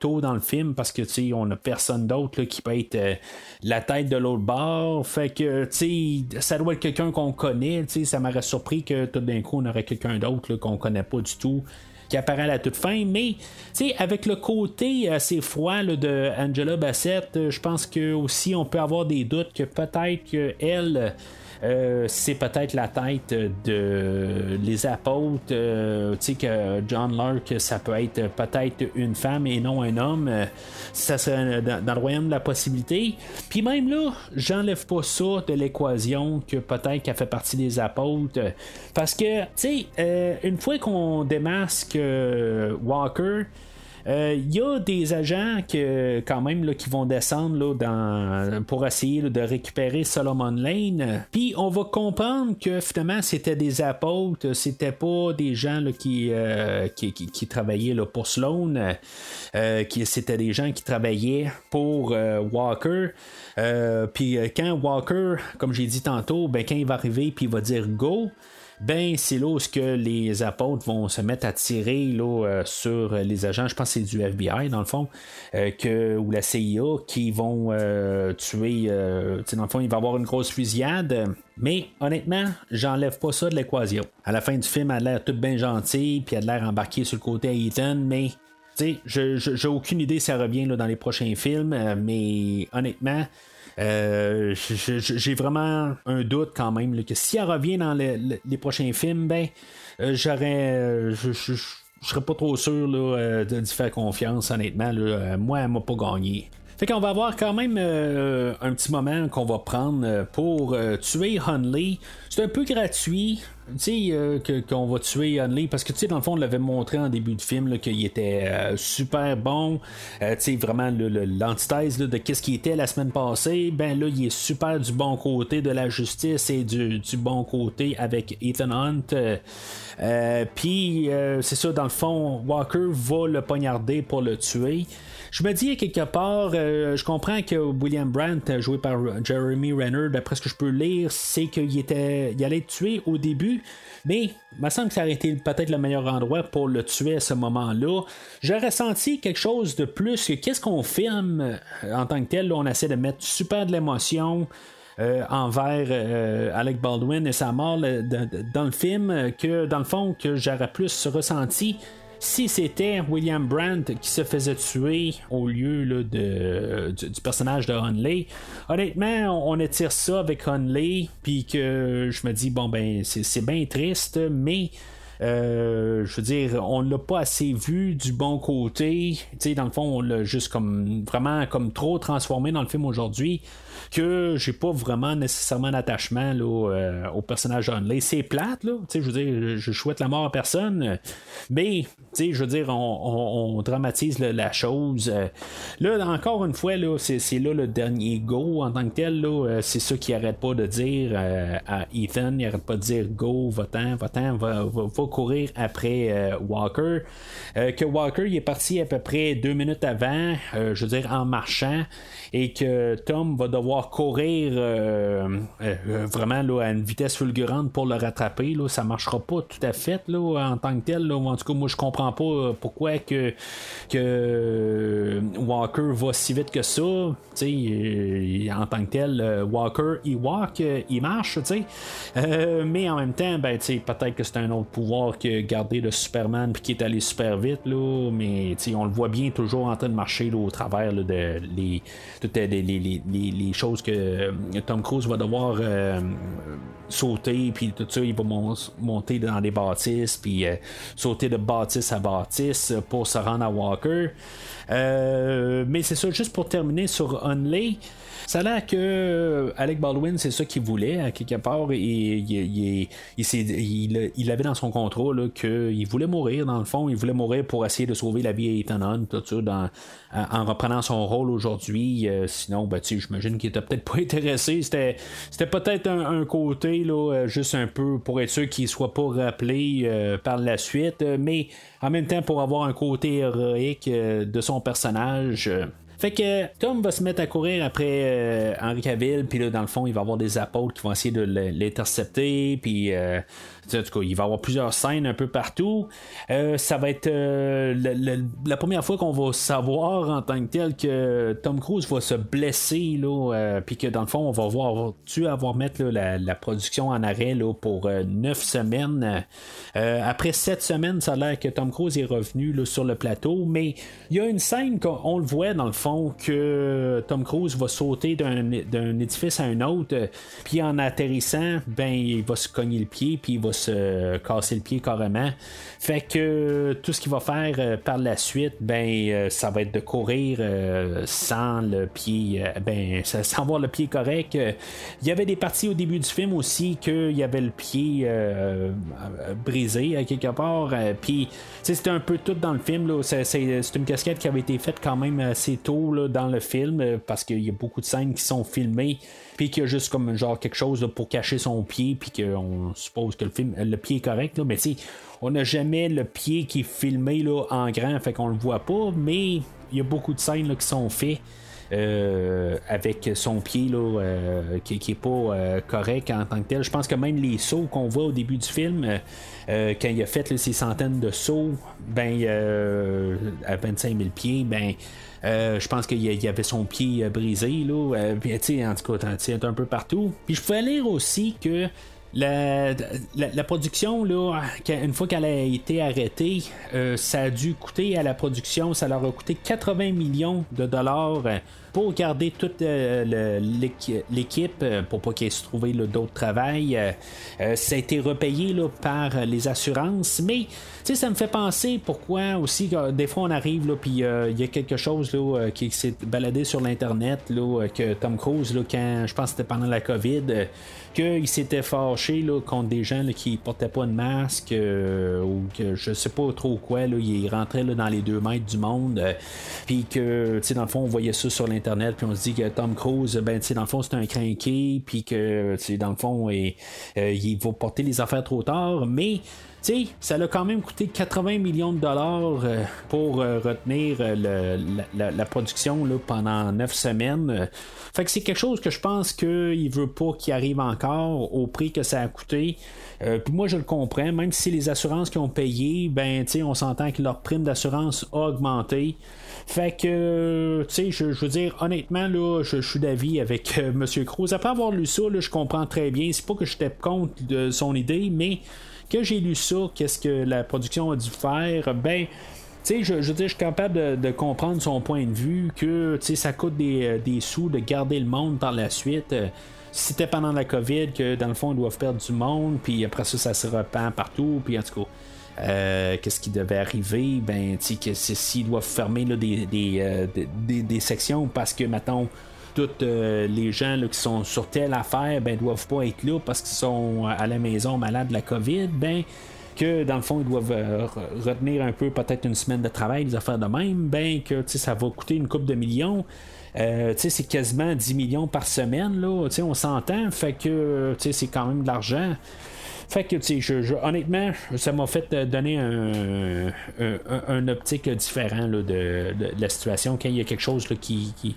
S3: tôt dans le film parce que tu sais, on a personne d'autre qui peut être la tête de l'autre bord. Fait que tu sais, ça doit être quelqu'un qu'on connaît. Tu sais, ça m'aurait surpris que tout d'un coup on aurait quelqu'un d'autre qu'on connaît pas du tout qui apparaît à la toute fin, mais avec le côté assez froid de Angela Bassett, je pense que aussi on peut avoir des doutes que peut-être qu'elle euh, c'est peut-être la tête de les apôtres. Euh, tu sais que John Lark, ça peut être peut-être une femme et non un homme. Ça serait dans, le royaume de la possibilité. Puis même là, j'enlève pas ça de l'équation que peut-être qu'elle fait partie des apôtres. Parce que, tu sais, euh, une fois qu'on démasque Walker, il euh, y a des agents quand même qui vont descendre là, pour essayer de récupérer Solomon Lane. Puis on va comprendre que finalement c'était des apôtres, c'était pas des gens qui, euh, qui, travaillaient pour Sloan, euh, qui, c'était des gens qui travaillaient pour Walker. puis quand Walker, comme j'ai dit tantôt, ben, quand il va arriver puis il va dire go, ben c'est là où que les apôtres vont se mettre à tirer là, euh, sur les agents, je pense que c'est du FBI dans le fond, euh, que, ou la CIA qui vont euh, tuer, dans le fond il va y avoir une grosse fusillade, mais honnêtement, j'enlève pas ça de l'équation. À la fin du film, elle a l'air toute bien gentille, puis elle a l'air embarquée sur le côté à Ethan, mais je j'ai aucune idée si ça revient là, dans les prochains films, mais honnêtement, euh, j'ai vraiment un doute quand même que si elle revient dans les prochains films, ben euh, j'aurais. Euh, je, serais pas trop sûr de, faire confiance, honnêtement. moi, elle m'a pas gagné. Fait qu'on va avoir quand même un petit moment qu'on va prendre pour tuer Hunley. C'est un peu gratuit tu sais, euh, qu'on va tuer Hunley, parce que tu sais, dans le fond, on l'avait montré en début de film qu'il était euh, super bon, euh, tu sais, vraiment l'antithèse de qu'est-ce qu'il était la semaine passée, ben là, il est super du bon côté de la justice et du, du bon côté avec Ethan Hunt. Puis, c'est ça, dans le fond, Walker va le poignarder pour le tuer. Je me dis quelque part, je comprends que William Brandt, joué par Jeremy Renner, d'après ce que je peux lire, c'est qu'il était, il allait être tué au début mais il me semble que ça aurait été peut-être le meilleur endroit pour le tuer à ce moment-là. J'aurais senti quelque chose de plus que qu'est-ce qu'on filme euh, en tant que tel. on essaie de mettre super de l'émotion. Euh, envers euh, Alec Baldwin et sa mort dans le film que dans le fond que j'aurais plus ressenti si c'était William Brandt qui se faisait tuer au lieu de, du, personnage de Hunley, honnêtement, on, étire ça avec Hunley, puis que je me dis, bon, ben, c'est bien triste, mais. Euh, je veux dire, on l'a pas assez vu du bon côté. Tu sais, dans le fond, on l'a juste comme vraiment comme trop transformé dans le film aujourd'hui que j'ai pas vraiment nécessairement d'attachement euh, au personnage Hunley. C'est plate, là. Je veux dire, je souhaite la mort à personne. Mais, je veux dire, on, dramatise la chose. Là, encore une fois, là, c'est, là le dernier go en tant que tel. Là, euh, c'est ça qui arrête pas de dire euh, à Ethan. Il arrête pas de dire go, va-t'en, va-t'en, va, courir après Walker. que Walker il est parti à peu près deux minutes avant, je veux dire, en marchant et que Tom va devoir courir euh, euh, vraiment là, à une vitesse fulgurante pour le rattraper. Là. Ça marchera pas tout à fait là, en tant que tel. Là. En tout cas, moi je comprends pas euh, pourquoi que, que Walker va si vite que ça. en tant que tel, Walker il walk, il marche, mais en même temps, ben, peut-être que c'est un autre pouvoir que garder le Superman qui est allé super vite. Là, mais on le voit bien toujours en train de marcher au travers de les toutes les, choses que euh, Tom Cruise va devoir euh, sauter, puis tout ça, il va monter dans des bâtisses, puis euh, sauter de bâtisse à bâtisse pour se rendre à Walker. mais c'est ça, juste pour terminer sur Hunley. Ça a l'air que Alec Baldwin, c'est ça qu'il voulait, à quelque part, et il, il, il, avait dans son contrôle qu'il voulait mourir, dans le fond, il voulait mourir pour essayer de sauver la vie à Ethan tout ça, en reprenant son rôle aujourd'hui. sinon, ben, j'imagine qu'il était peut-être pas intéressé. C'était, c'était peut-être un, côté, là, juste un peu pour être sûr qu'il soit pas rappelé par la suite, mais en même temps pour avoir un côté héroïque de son personnage. Fait que Tom va se mettre à courir après euh, Henri Cavill, puis là, dans le fond, il va avoir des apôtres qui vont essayer de l'intercepter, puis euh, en tout cas, il va y avoir plusieurs scènes un peu partout. Euh, ça va être euh, la première fois qu'on va savoir en tant que tel que Tom Cruise va se blesser, euh, puis que dans le fond, on va voir, tu avoir mettre la, production en arrêt là, pour neuf semaines. après sept semaines, ça a l'air que Tom Cruise est revenu sur le plateau, mais il y a une scène qu'on le voit dans le fond que Tom Cruise va sauter d'un édifice à un autre, puis en atterrissant, ben il va se cogner le pied, puis il va se casser le pied carrément. Fait que tout ce qu'il va faire euh, par la suite, ben euh, ça va être de courir euh, sans le pied, ben sans avoir le pied correct. Il y avait des parties au début du film aussi qu'il y avait le pied brisé quelque part. Puis c'était un peu tout dans le film. C'est, une casquette qui avait été faite quand même assez tôt dans le film parce qu'il y a beaucoup de scènes qui sont filmées puis qu'il y a juste comme genre quelque chose pour cacher son pied, puis qu'on suppose que le, pied est correct, là, mais tu on n'a jamais le pied qui est filmé là, en grand, fait qu'on le voit pas, mais il y a beaucoup de scènes là, qui sont faites. Euh, avec son pied là, euh, qui, qui est pas euh, correct en tant que tel. Je pense que même les sauts qu'on voit au début du film, quand il a fait ces centaines de sauts, ben à 25 000 pieds, ben euh, je pense qu'il y avait son pied euh, brisé, là. Euh, puis, en tout cas, un peu partout. Puis je pouvais lire aussi que la, production, là, une fois qu'elle a été arrêtée, ça a dû coûter à la production, ça leur a coûté 80 millions de dollars pour garder toute l'équipe, pour pas qu'il se trouve d'autres travail. ça a été repayé par les assurances, mais ça me fait penser pourquoi aussi, des fois on arrive, là, puis euh, il y a quelque chose là, euh, qui s'est baladé sur l'Internet, euh, que Tom Cruise, là, quand je pense que c'était pendant la COVID, qu'il s'était fâché là, contre des gens là, qui portaient pas de masque ou que je sais pas trop quoi, là, il rentrait là, dans les deux mètres du monde, puis que, tu sais, dans le fond, on voyait ça sur l'Internet, puis on se dit que Tom Cruise, ben, tu sais, dans le fond, c'est un crinqué, puis que, tu sais, dans le fond, il va porter les affaires trop tard, mais sais, ça a quand même coûté 80 millions de dollars euh, pour euh, retenir euh, la, production là, pendant 9 semaines. Fait que c'est quelque chose que je pense qu'il veut pas qu'il arrive encore au prix que ça a coûté. puis moi, je le comprends, même si les assurances qui ont payé, ben, on s'entend que leur prime d'assurance a augmenté. Fait que, tu je, veux dire, honnêtement, là, je, suis d'avis avec M. Monsieur Cruz. Après avoir lu ça, je comprends très bien. C'est pas que j'étais contre de son idée, mais que j'ai lu ça, qu'est-ce que la production a dû faire, ben. Tu sais, je, je, je suis capable de, comprendre son point de vue, que ça coûte des, des, sous de garder le monde par la suite. C'était pendant la COVID que, dans le fond, ils doivent perdre du monde, puis après ça, ça se repent partout, puis en tout cas. Euh, qu'est-ce qui devait arriver? Ben tu sais s'ils doivent fermer des, des, euh, des, des, sections parce que maintenant tous euh, les gens qui sont sur telle affaire ben doivent pas être là parce qu'ils sont à la maison malades de la COVID, ben que dans le fond ils doivent euh, retenir un peu peut-être une semaine de travail, des affaires de même, ben que ça va coûter une coupe de millions. Euh, c'est quasiment 10 millions par semaine, là, on s'entend, fait que c'est quand même de l'argent. Fait que, tu sais, honnêtement, ça m'a fait donner un, un, optique différent de, la situation. Quand il y a quelque chose qui, qui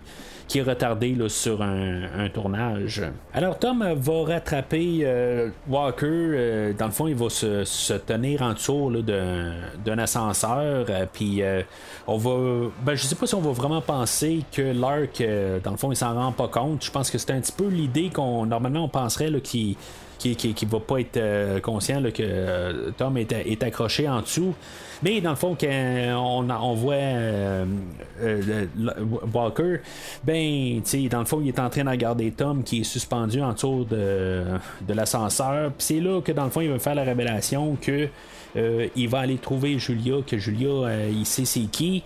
S3: est retardé sur un, tournage. Alors Tom va rattraper euh, Walker. Euh, dans le fond, il va se, tenir en dessous d'un ascenseur. Euh, puis on va. Ben, je sais pas si on va vraiment penser que Lark, dans le fond, il s'en rend pas compte. Je pense que c'est un petit peu l'idée qu'on normalement on penserait qu'il qui, qui, va pas être conscient que Tom est, est, accroché en dessous. Mais dans le fond, quand on, voit euh, euh, Walker, ben, dans le fond, il est en train de regarder Tom qui est suspendu en dessous de, de l'ascenseur. C'est là que dans le fond, il va faire la révélation que euh, il va aller trouver Julia, que Julia, il sait c'est qui.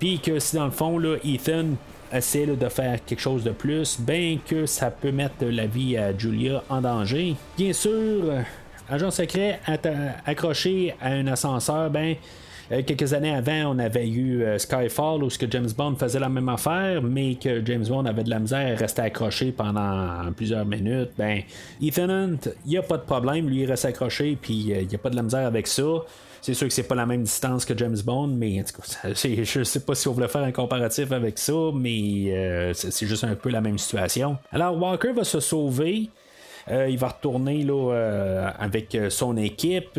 S3: Puis que si dans le fond, là, Ethan essaie de faire quelque chose de plus, bien que ça peut mettre la vie à Julia en danger. Bien sûr, agent secret accroché à un ascenseur, ben euh, quelques années avant, on avait eu euh, Skyfall où ce que James Bond faisait la même affaire, mais que James Bond avait de la misère à rester accroché pendant plusieurs minutes. Ben, Ethan Hunt, il n'y a pas de problème, lui il reste accroché, puis euh, il n'y a pas de la misère avec ça. C'est sûr que c'est pas la même distance que James Bond, mais en tout cas, je sais pas si on voulait faire un comparatif avec ça, mais c'est juste un peu la même situation. Alors Walker va se sauver. Euh, il va retourner là, euh, avec euh, son équipe.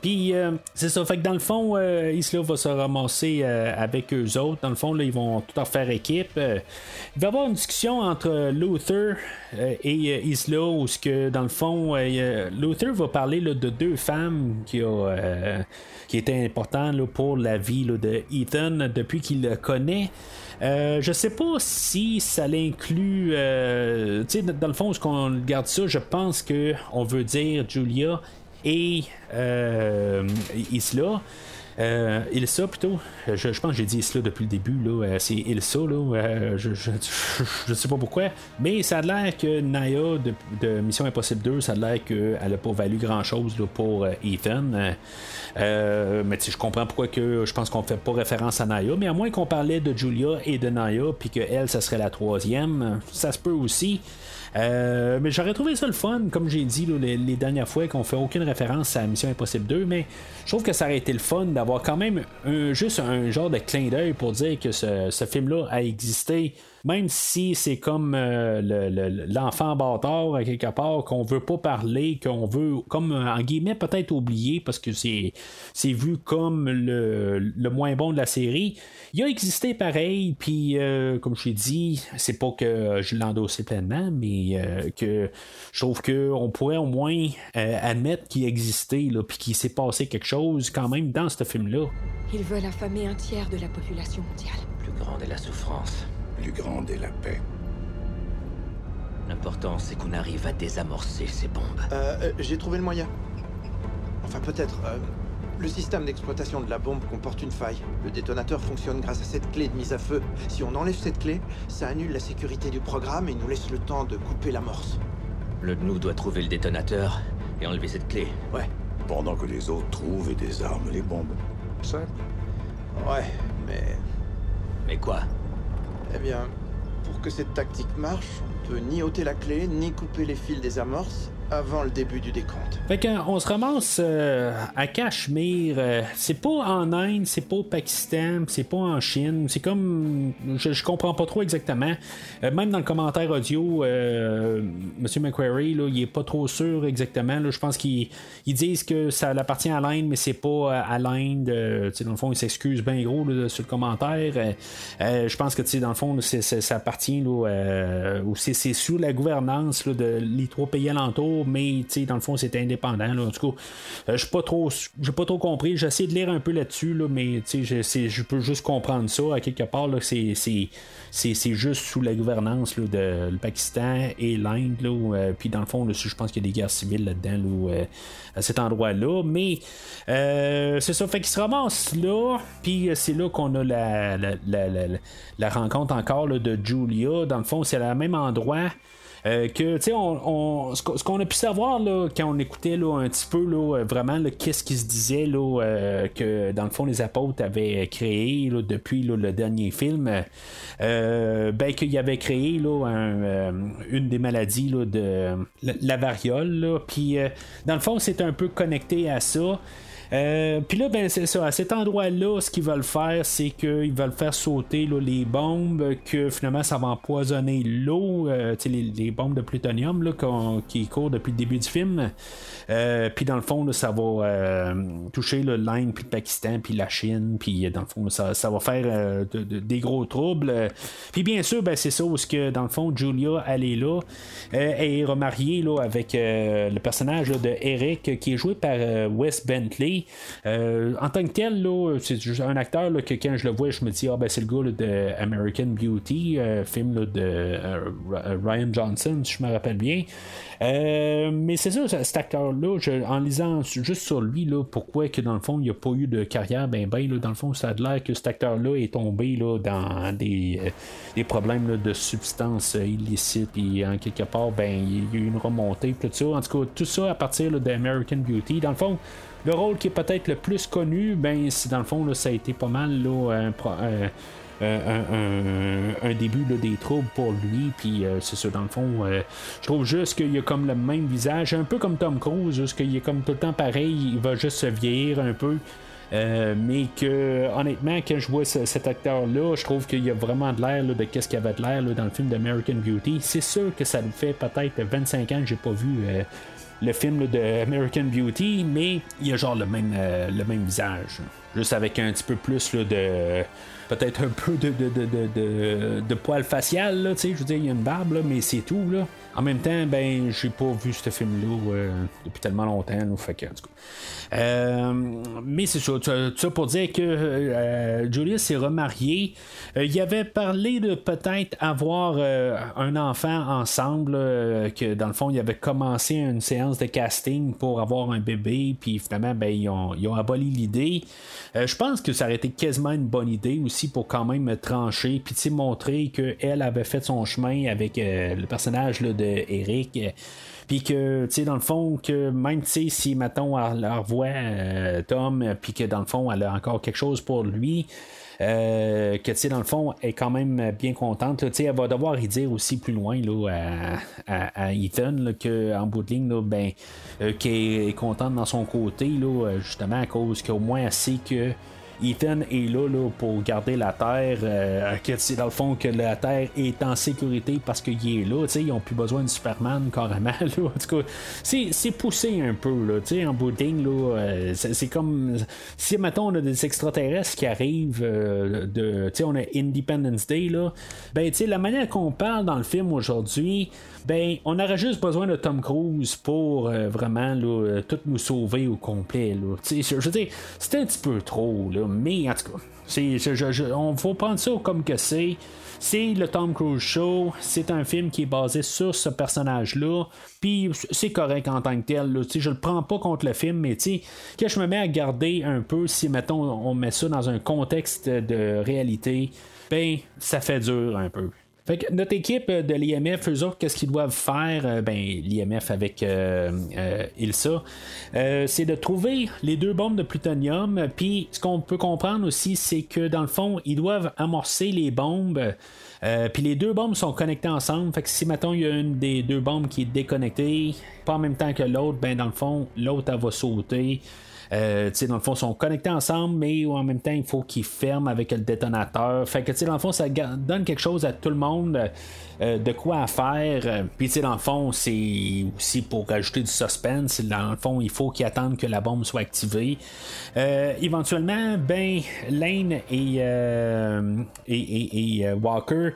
S3: Puis c'est ça. Fait que dans le fond, Isla va se ramasser avec eux autres. Dans le fond, là, ils vont tout en faire équipe. il va y avoir une discussion entre Luther et Isla où que dans le fond, Luther va parler de deux femmes qui qui étaient importantes pour la vie de Ethan depuis qu'il le connaît. Euh, je sais pas si ça l'inclut. Euh, tu sais, dans le fond, ce qu'on garde ça, je pense que on veut dire Julia et euh, Isla. Euh, Ilsa plutôt. Je, pense que j'ai dit Isla depuis le début. Là. Euh, c'est Ilsa. Là. Euh, je, je, sais pas pourquoi. Mais ça a l'air que Naya de, Mission Impossible 2, ça a l'air qu'elle a pas valu grand chose pour Ethan. mais je comprends pourquoi que je pense qu'on fait pas référence à Naya. Mais à moins qu'on parlait de Julia et de Naya, puis que elle, ça serait la troisième, ça se peut aussi. Euh, mais j'aurais trouvé ça le fun, comme j'ai dit les, dernières fois, qu'on fait aucune référence à Mission Impossible 2, mais je trouve que ça aurait été le fun d'avoir quand même juste un genre de clin d'œil pour dire que ce film-là a existé même si c'est comme euh, l'enfant bâtard à quelque part qu'on veut pas parler, qu'on veut comme en guillemets peut-être oublier parce que c'est vu comme le, moins bon de la série. Il a existé pareil, puis euh, comme je l'ai dit, c'est pas que je l'endosse pleinement, mais euh, que je trouve qu'on pourrait au moins admettre qu'il existait, puis qu'il s'est passé quelque chose quand même dans ce film-là.
S9: Il veulent affamer un tiers de la population mondiale.
S7: Plus grande est la souffrance
S6: plus grande est la paix.
S7: L'important, c'est qu'on arrive à désamorcer ces bombes.
S10: Euh, euh, j'ai trouvé le moyen. Enfin, peut-être. Euh, le système d'exploitation de la bombe comporte une faille. Le détonateur fonctionne grâce à cette clé de mise à feu. Si on enlève cette clé, ça annule la sécurité du programme et nous laisse le temps de couper l'amorce.
S7: Le de nous doit trouver le détonateur et enlever cette clé.
S10: Ouais.
S6: Pendant que les autres trouvent et désarment les bombes. Simple.
S10: Ouais, mais...
S7: Mais quoi?
S10: Eh bien, pour que cette tactique marche, on peut ni ôter la clé, ni couper les fils des amorces, avant le début du décompte.
S3: Fait qu'on se ramasse euh, à Cachemire. Euh, c'est pas en Inde, c'est pas au Pakistan, c'est pas en Chine. C'est comme. Je, comprends pas trop exactement. Euh, même dans le commentaire audio, Monsieur McQuarrie, là, il est pas trop sûr exactement. Je pense qu'ils disent que ça appartient à l'Inde, mais c'est pas à l'Inde. dans le fond, ils s'excusent bien gros sur le commentaire. je pense que dans le fond, ça appartient là, ou c'est sous la gouvernance de les trois pays alentours mais dans le fond, c'est indépendant. En tout cas, euh, je pas trop j'ai pas trop compris. J'essaie de lire un peu là-dessus, là, mais je, peux juste comprendre ça. À quelque part, c'est, juste sous la gouvernance de le Pakistan et l'Inde. Euh, puis dans le fond, je pense qu'il y a des guerres civiles là-dedans euh, à cet endroit-là. Mais c'est ça, fait qu'il se ramasse là. Puis c'est là qu'on a la, la, rencontre encore de Julia. Dans le fond, c'est le même endroit. Euh, que, tu sais, on, ce qu'on a pu savoir là, quand on écoutait là, un petit peu là, vraiment qu'est-ce qui se disait là, euh, que dans le fond les apôtres avaient créé là, depuis le dernier film, euh, ben qu'il avait créé là, une des maladies de la, variole. Puis dans le fond, c'est un peu connecté à ça. Euh, puis là, ben, c'est ça. À cet endroit-là, ce qu'ils veulent faire, c'est qu'ils veulent faire sauter les bombes, que finalement, ça va empoisonner l'eau, euh, les, les, bombes de plutonium là, qui courent depuis le début du film. Euh, puis dans le fond, ça va toucher l'Inde, puis le Pakistan, puis la Chine, puis dans le fond, ça, va faire des gros troubles. Puis bien sûr, ben, c'est ça où que, dans le fond, Julia, elle est là. elle est remariée là, avec le personnage de Eric, qui est joué par Wes Bentley. Euh, en tant que tel, c'est un acteur que quand je le vois, je me dis, ah ben c'est le gars de American Beauty, euh, film de euh, Ryan Johnson, si je me rappelle bien. Mais c'est ça, cet acteur-là, en lisant juste sur lui, pourquoi que dans le fond, il n'y a pas eu de carrière ben ben, dans le fond, ça a l'air que cet acteur-là est tombé dans des, des problèmes de substances illicites et en quelque part, ben, il y a eu une remontée, tout ça. En tout cas, tout ça à partir d'American Beauty. Dans le fond, le rôle qui est peut-être le plus connu, ben, c'est dans le fond, là, ça a été pas mal là, un, un, début des troubles pour lui. Puis euh, c'est ça, dans le fond, euh, je trouve juste qu'il a comme le même visage, un peu comme Tom Cruise, juste qu'il est comme tout le temps pareil, il va juste se vieillir un peu. Euh, mais que honnêtement, quand je vois cet acteur-là, je trouve qu'il y a vraiment de l'air de qu'est-ce qu'il avait de l'air dans le film d'American Beauty. C'est sûr que ça lui fait peut-être 25 ans que j'ai pas vu le film de American Beauty, mais il a genre le même, le même visage. Juste avec un petit peu plus de peut-être un peu de, de, de, de, de poil facial, là, je veux dire, il y a une barbe, là, mais c'est tout, là. En même temps, ben, j'ai pas vu ce film-là euh, depuis tellement longtemps, là, fait que, en tout cas. Euh, mais c'est ça, ça pour dire que euh, Julius s'est remarié. il avait parlé de peut-être avoir un enfant ensemble, que dans le fond, il avait commencé une séance de casting pour avoir un bébé, puis finalement, ben, ils ont, aboli l'idée. je pense que ça aurait été quasiment une bonne idée aussi pour quand même trancher, puis montrer qu'elle avait fait son chemin avec le personnage de Eric. puis que, tu sais, dans le fond, que même, si, mettons, elle revoit euh, Tom, puis que, dans le fond, elle a encore quelque chose pour lui, euh, que tu sais dans le fond est quand même bien contente tu sais elle va devoir y dire aussi plus loin là, à, Ethan qu'en bout de ligne ben, qu'elle est contente dans son côté là, justement à cause qu'au moins elle sait que Ethan est là, là pour garder la Terre. Euh, c'est dans le fond que la Terre est en sécurité parce qu'il est là. Ils n'ont plus besoin de Superman carrément. Là. En tout cas, c'est poussé un peu. Là, en bout de euh, c'est comme si maintenant on a des extraterrestres qui arrivent euh, de. On a Independence Day. Là, ben, la manière qu'on parle dans le film aujourd'hui ben on aurait juste besoin de Tom Cruise pour vraiment là, tout nous sauver au complet. Là. Je veux dire, c'était un petit peu trop, là, mais en tout cas, c'est, on faut prendre ça comme que c'est. C'est le Tom Cruise Show, c'est un film qui est basé sur ce personnage-là, puis c'est correct en tant que tel. Là, je le prends pas contre le film, mais quand je me mets à garder un peu, si mettons on met ça dans un contexte de réalité, ben ça fait dur un peu. Fait que notre équipe de l'IMF, eux autres, qu'est-ce qu'ils doivent faire? Euh, ben, l'IMF avec euh, euh, Ilsa, c'est de trouver les deux bombes de plutonium. Puis, ce qu'on peut comprendre aussi, c'est que dans le fond, ils doivent amorcer les bombes. puis les deux bombes sont connectées ensemble. Fait que si maintenant il y a une des deux bombes qui est déconnectée, pas en même temps que l'autre, ben dans le fond, l'autre elle va sauter. Euh, dans le fond, sont connectés ensemble, mais en même temps, il faut qu'ils ferment avec le détonateur. Fait que, dans le fond, ça donne quelque chose à tout le monde euh, de quoi faire. Puis, dans le fond, c'est aussi pour rajouter du suspense. Dans le fond, il faut qu'ils attendent que la bombe soit activée. Euh, éventuellement, ben, Lane et, et Walker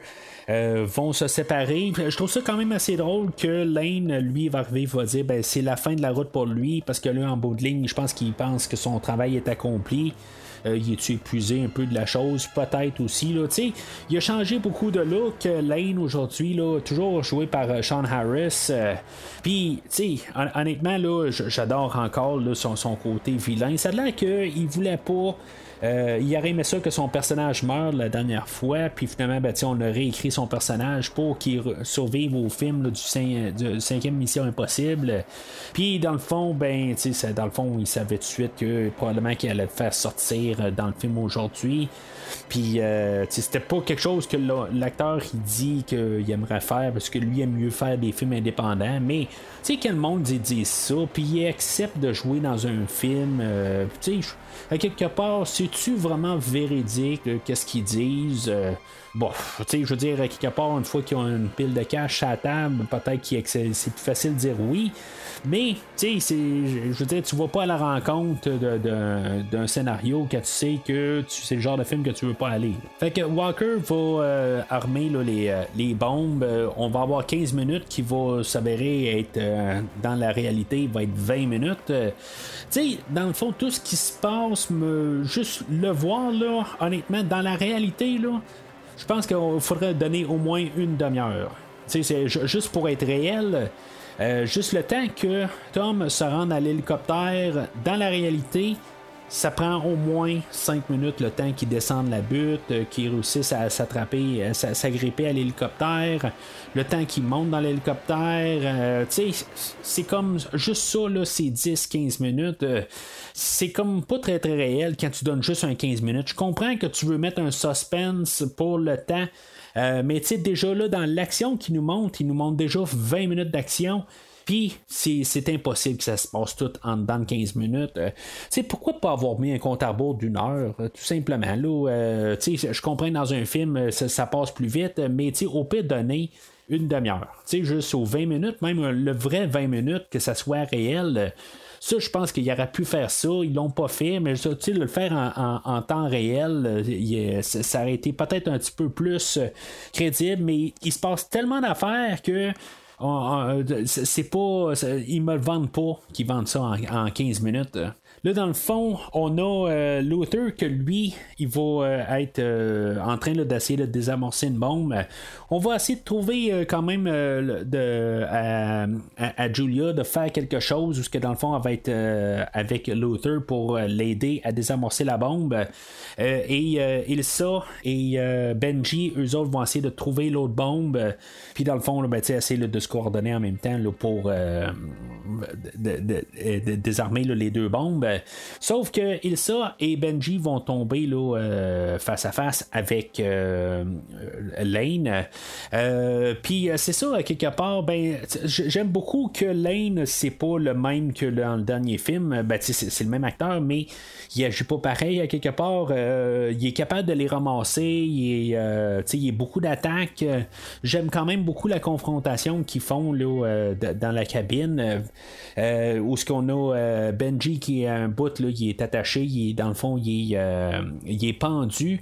S3: euh, vont se séparer. Je trouve ça quand même assez drôle que Lane, lui, va arriver, va dire ben, c'est la fin de la route pour lui, parce que là, en bout de ligne, je pense qu'il pense que son travail est accompli. Euh, il est épuisé un peu de la chose, peut-être aussi. Là, il a changé beaucoup de look. Euh, Lane aujourd'hui, là, toujours joué par Sean Harris. Puis, honnêtement, là, j'adore encore son, son, côté vilain. Ça a l'air qu'il voulait pas euh, il aurait aimé ça que son personnage meure la dernière fois, puis finalement, ben, on a réécrit son personnage pour qu'il survive au film du, cinquième Mission Impossible. Puis dans le fond, ben, dans le fond, il savait tout de suite que probablement qu'il allait le faire sortir euh, dans le film aujourd'hui. Puis euh, c'était pas quelque chose que l'acteur il dit qu'il aimerait faire parce que lui aime mieux faire des films indépendants. Mais tu sais, quel monde dit, dit ça, puis il accepte de jouer dans un film. tu sais, à quelque part, c'est-tu vraiment véridique, qu'est-ce qu'ils disent? Euh, bon, tu sais, je veux dire, quelque part, une fois qu'ils ont une pile de cash à table, peut-être que c'est plus facile de dire oui. Mais, tu sais, je veux dire, tu vas pas à la rencontre d'un scénario quand tu sais que c'est le genre de film que tu veux pas aller. Fait que Walker va euh, armer les, euh, les, bombes. on va avoir 15 minutes qui va s'avérer être dans la réalité, va être 20 minutes. tu sais, dans le fond, tout ce qui se passe, me, juste le voir, là, honnêtement, dans la réalité, là, je pense qu'il faudrait donner au moins une demi-heure. C'est juste pour être réel. juste le temps que Tom se rende à l'hélicoptère, dans la réalité, ça prend au moins 5 minutes le temps qu'ils descendent la butte, euh, qu'ils réussissent à s'attraper, à s'agripper à l'hélicoptère, le temps qu'ils montent dans l'hélicoptère. Euh, c'est comme juste ça, c'est 10-15 minutes. Euh, c'est comme pas très très réel quand tu donnes juste un 15 minutes. Je comprends que tu veux mettre un suspense pour le temps. mais tu sais, déjà là, dans l'action qui nous montre, il nous montre déjà 20 minutes d'action. Puis c'est impossible que ça se passe tout en dedans de 15 minutes. Euh, sais pourquoi pas avoir mis un compte à rebours d'une heure, euh, tout simplement? Là, euh, je comprends dans un film, ça, passe plus vite, mais au pire donner une demi-heure. Juste aux 20 minutes, même le vrai 20 minutes, que ça soit réel. Ça, je pense qu'il aurait pu faire ça. Ils l'ont pas fait, mais ça, le faire en, temps réel, ça aurait été peut-être un petit peu plus crédible, mais il se passe tellement d'affaires que c'est pas. Ils me vendent pas qu'ils vendent ça en, 15 minutes. Là, dans le fond, on a euh, Luther que lui, il va euh, être euh, en train d'essayer de désamorcer une bombe. On va essayer de trouver quand même de, à, Julia de faire quelque chose, ou que dans le fond, elle va être avec Luther pour l'aider à désamorcer la bombe. et Ilsa et Benji, eux autres, vont essayer de trouver l'autre bombe. Puis dans le fond, ben, essayer de se coordonner en même temps pour désarmer les deux bombes. Sauf que Ilsa et Benji vont tomber là, euh, face à face avec euh, Lane. Euh, puis c'est ça, quelque part, ben, j'aime beaucoup que Lane, c'est pas le même que dans le dernier film. Ben, c'est le même acteur, mais il agit pas pareil à quelque part. il est capable de les ramasser. Il il est beaucoup d'attaques. J'aime quand même beaucoup la confrontation qu'ils font là, dans la cabine. où ce qu'on a Benji qui est un bout, là, il est attaché, il est, dans le fond, il est, euh, il est pendu.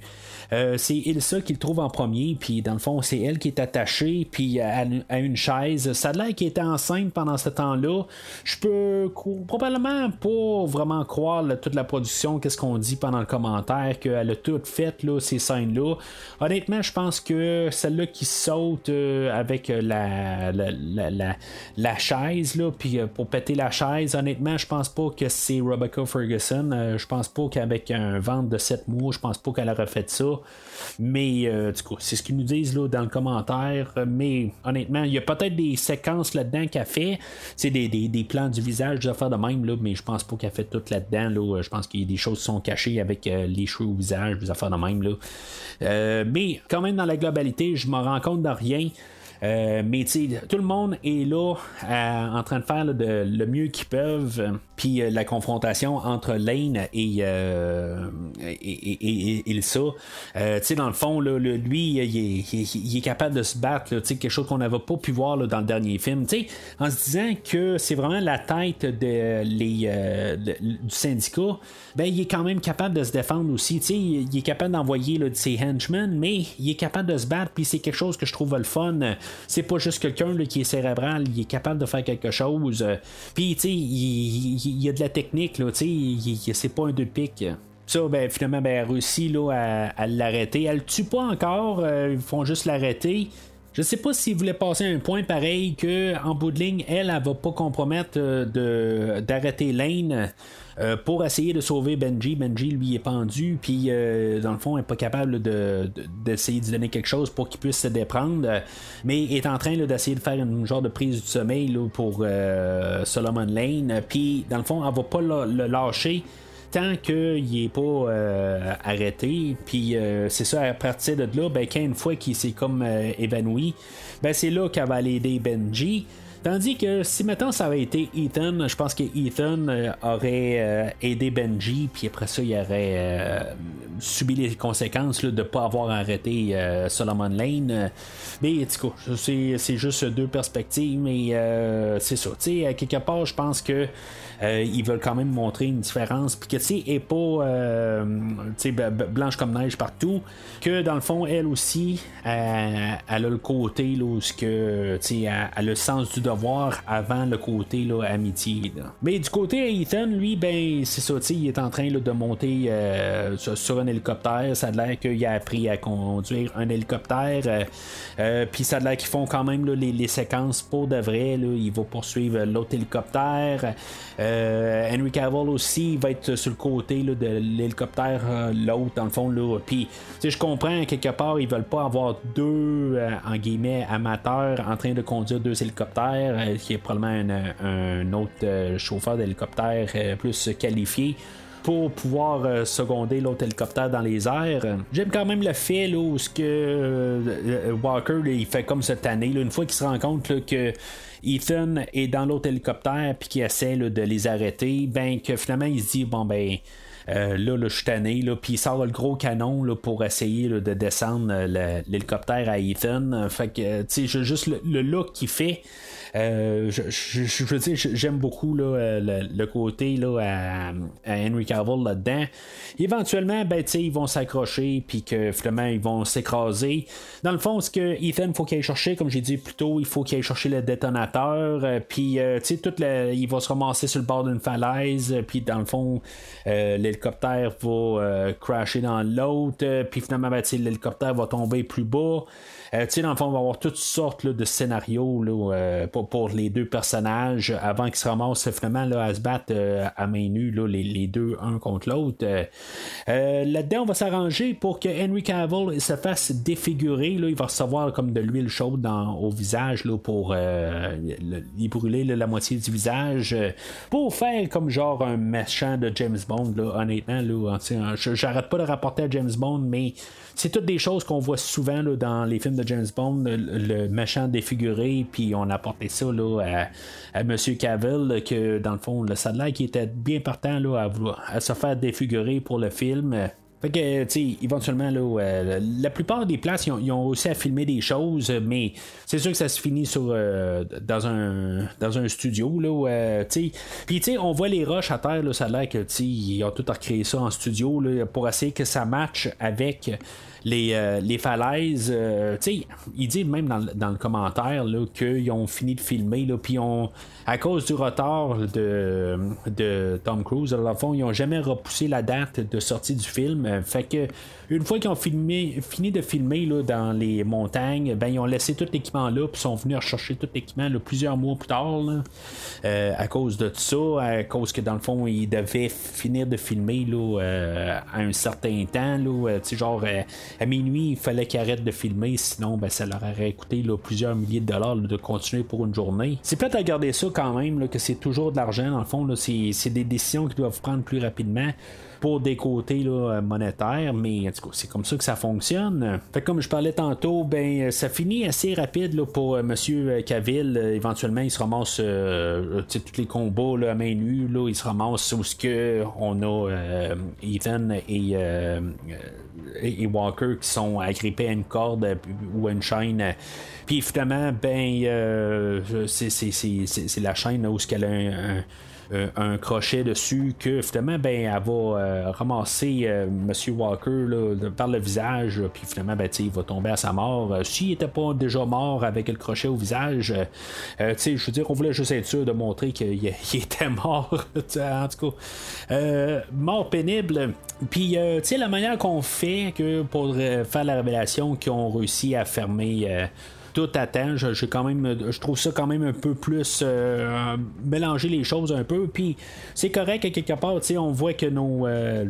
S3: Euh, c'est Ilsa qui le trouve en premier, puis dans le fond, c'est elle qui est attachée, puis à, une chaise. Ça a l'air qu'elle était enceinte pendant ce temps-là. Je peux probablement pas vraiment croire toute la production, qu'est-ce qu'on dit pendant le commentaire, qu'elle a tout fait, là, ces scènes-là. Honnêtement, je pense que celle-là qui saute euh, avec la, la, chaise, là, puis pour péter la chaise, honnêtement, je pense pas que c'est Rebecca Ferguson. Euh, je pense pas qu'avec un ventre de 7 mois, je pense pas qu'elle aurait fait ça. Mais euh, du coup, c'est ce qu'ils nous disent là, dans le commentaire. Mais honnêtement, il y a peut-être des séquences là-dedans qu'elle fait. C'est des, plans du visage, des affaires de même, là, mais je pense pas qu'elle fait tout là-dedans. Là. Je pense qu'il y a des choses qui sont cachées avec euh, les cheveux au visage, des affaires de même. Là. mais quand même, dans la globalité, je me rends compte de rien. Euh, mais tout le monde est là en train de faire le mieux qu'ils peuvent. Puis euh, la confrontation entre Lane et, euh, et, dans le fond, lui, il est, capable de se battre. sais quelque chose qu'on n'avait pas pu voir dans le dernier film. en se disant que c'est vraiment la tête de, les, du syndicat, ben, il est quand même capable de se défendre aussi. il est capable d'envoyer ses henchmen, mais il est capable de se battre. Puis c'est quelque chose que je trouve le fun c'est pas juste quelqu'un qui est cérébral, il est capable de faire quelque chose. Euh, puis, tu sais, il, y a de la technique, là, tu sais, c'est pas un deux pique. Ça, ben, finalement, ben, elle réussit là, à, l'arrêter. Elle le tue pas encore, euh, ils font juste l'arrêter. Je sais pas s'il voulait passer un point pareil que en bout de ligne, elle, elle, va pas compromettre euh, de, d'arrêter Lane. Euh, pour essayer de sauver Benji. Benji, lui, est pendu, puis euh, dans le fond, n'est pas capable d'essayer de, lui donner quelque chose pour qu'il puisse se déprendre, mais est en train d'essayer de faire une genre de prise du sommeil pour euh, Solomon Lane. Puis, dans le fond, elle va pas le, lâcher tant qu'il n'est pas arrêté. Puis c'est ça, à partir de là, ben, quand fois qu'il s'est comme évanoui, ben, c'est là qu'elle va aller aider Benji. Tandis que si maintenant ça avait été Ethan, je pense que Ethan euh, aurait euh, aidé Benji, puis après ça, il aurait euh, subi les conséquences de ne pas avoir arrêté Solomon Lane. Mais du coup, c'est juste deux perspectives, mais c'est ça. Tu sais, quelque part, je pense que euh, ils veulent quand même montrer une différence. Puis que, tu sais, est pas euh, blanche comme neige partout. Que, dans le fond, elle aussi, elle, a le côté, là, où que, elle, a le sens du devoir avant le côté là, amitié. Mais du côté Ethan, lui, ben, c'est ça, il est en train de monter euh, sur un hélicoptère. Ça a l'air qu'il a appris à conduire un hélicoptère. Euh, euh, puis ça a l'air qu'ils font quand même les, séquences pour de vrai. Là. Il va poursuivre l'autre hélicoptère. Henry Cavill aussi va être sur le côté de l'hélicoptère, l'autre, dans le fond. Là. Puis, je comprends, quelque part, ils veulent pas avoir deux, en guillemets, amateurs en train de conduire deux hélicoptères, qui est probablement un, autre chauffeur d'hélicoptère plus qualifié pour pouvoir euh, seconder l'autre hélicoptère dans les airs. J'aime quand même le fait là, où ce que euh, Walker il fait comme cette année, une fois qu'il se rend compte que Ethan est dans l'autre hélicoptère puis qu'il essaie de les arrêter, ben que finalement il se dit bon ben euh, là, je suis tanné, puis il sort le gros canon là, pour essayer de descendre l'hélicoptère à Ethan. Fait que, tu sais, juste le look qu'il fait, euh, je, veux dire, j'aime beaucoup là, le, côté à, Henry Cavill là-dedans. Éventuellement, ben, ils vont s'accrocher, puis que finalement, ils vont s'écraser. Dans le fond, ce que Ethan, faut qu'il aille chercher, comme j'ai dit plus tôt, il faut qu'il aille chercher le détonateur, euh, puis, euh, il va se ramasser sur le bord d'une falaise, puis dans le fond, l'hélicoptère va crasher dans l'autre, puis finalement, ben, l'hélicoptère va tomber plus bas. Euh, dans le fond, on va avoir toutes sortes de scénarios euh, pour, les deux personnages avant qu'ils se ramassent finalement là, à se battre euh, à main nue, les, deux, un contre l'autre. Là-dedans, on va s'arranger pour que Henry Cavill se fasse défigurer. Là, il va recevoir comme de l'huile chaude dans, au visage là, pour y brûler la moitié du visage. pour faire comme genre un méchant de James Bond, honnêtement. Là, j'arrête pas de rapporter à James Bond, mais c'est toutes des choses qu'on voit souvent là, dans les films de James Bond, le, méchant défiguré, puis on a apporté ça là, à, M. Cavill, que dans le fond, le salaire qui était bien partant là, à, à se faire défigurer pour le film. Fait que, tu sais, éventuellement, là, la plupart des places, ils ont, aussi à filmer des choses, mais c'est sûr que ça se finit sur, euh, dans, un, dans un studio, là, tu sais. Puis, tu sais, on voit les roches à terre, là, ça a l'air que, tu ils ont tout recréé ça en studio, là, pour essayer que ça matche avec les, euh, les falaises. Euh, tu sais, il dit même dans, le commentaire qu'ils ont fini de filmer, puis à cause du retard de, Tom Cruise, à fond, ils n'ont jamais repoussé la date de sortie du film. Fait que une fois qu'ils ont fini de filmer là, dans les montagnes, ben, ils ont laissé tout l'équipement là, puis sont venus rechercher tout l'équipement plusieurs mois plus tard. Euh, à cause de ça, à cause que dans le fond, ils devaient finir de filmer là, euh, à un certain temps. Là, genre à minuit, il fallait qu'ils arrêtent de filmer, sinon ben, ça leur aurait coûté plusieurs milliers de dollars de continuer pour une journée. C'est peut-être à garder ça quand même, que c'est toujours de l'argent, dans le fond, c'est des décisions qu'ils doivent prendre plus rapidement pour des côtés là, monétaires, mais en tout cas, c'est comme ça que ça fonctionne. Fait comme je parlais tantôt, ben ça finit assez rapide là, pour euh, Monsieur Cavill. éventuellement, il se ramasse euh, tous les combats à main nue, là, il se ramasse où ce que on a euh, Ethan et, et, Walker qui sont agrippés à une corde ou à une chaîne. Puis finalement, ben c'est la chaîne où ce qu'elle a un euh, un crochet dessus que finalement ben elle va euh, ramasser euh, Monsieur Walker par le visage puis finalement ben, il va tomber à sa mort. S'il était pas déjà mort avec le crochet au visage je veux dire on voulait juste être sûr de montrer qu'il était mort en tout cas. Mort pénible. Puis tu sais la manière qu'on fait que pour faire la révélation qu'ils ont réussi à fermer tout à Je, quand même, je trouve ça quand même un peu plus euh, mélanger les choses un peu. Puis c'est correct à quelque part. On voit que nos, euh,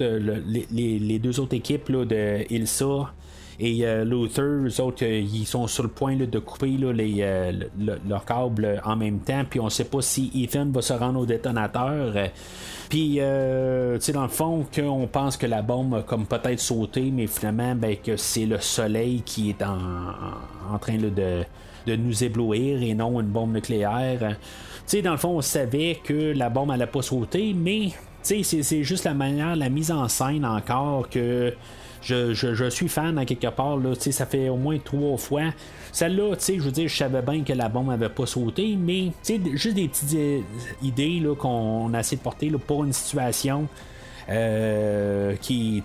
S3: euh, les, deux autres équipes là, de Ilsa et Luther, eux autres, ils sont sur le point de couper les, leur câble en même temps. Puis on sait pas si Ethan va se rendre au détonateur. Puis, euh, tu sais, dans le fond, qu'on pense que la bombe a comme peut-être sauté, mais finalement, ben, que c'est le soleil qui est en, train de, de, nous éblouir et non une bombe nucléaire. Tu sais, dans le fond, on savait que la bombe allait pas sauter, mais tu sais, c'est juste la manière, la mise en scène encore que je, suis fan à quelque part. Là, ça fait au moins trois fois. Celle-là, je veux dire, je savais bien que la bombe n'avait pas sauté, mais juste des petites euh, idées qu'on a essayé de porter pour une situation euh, qui,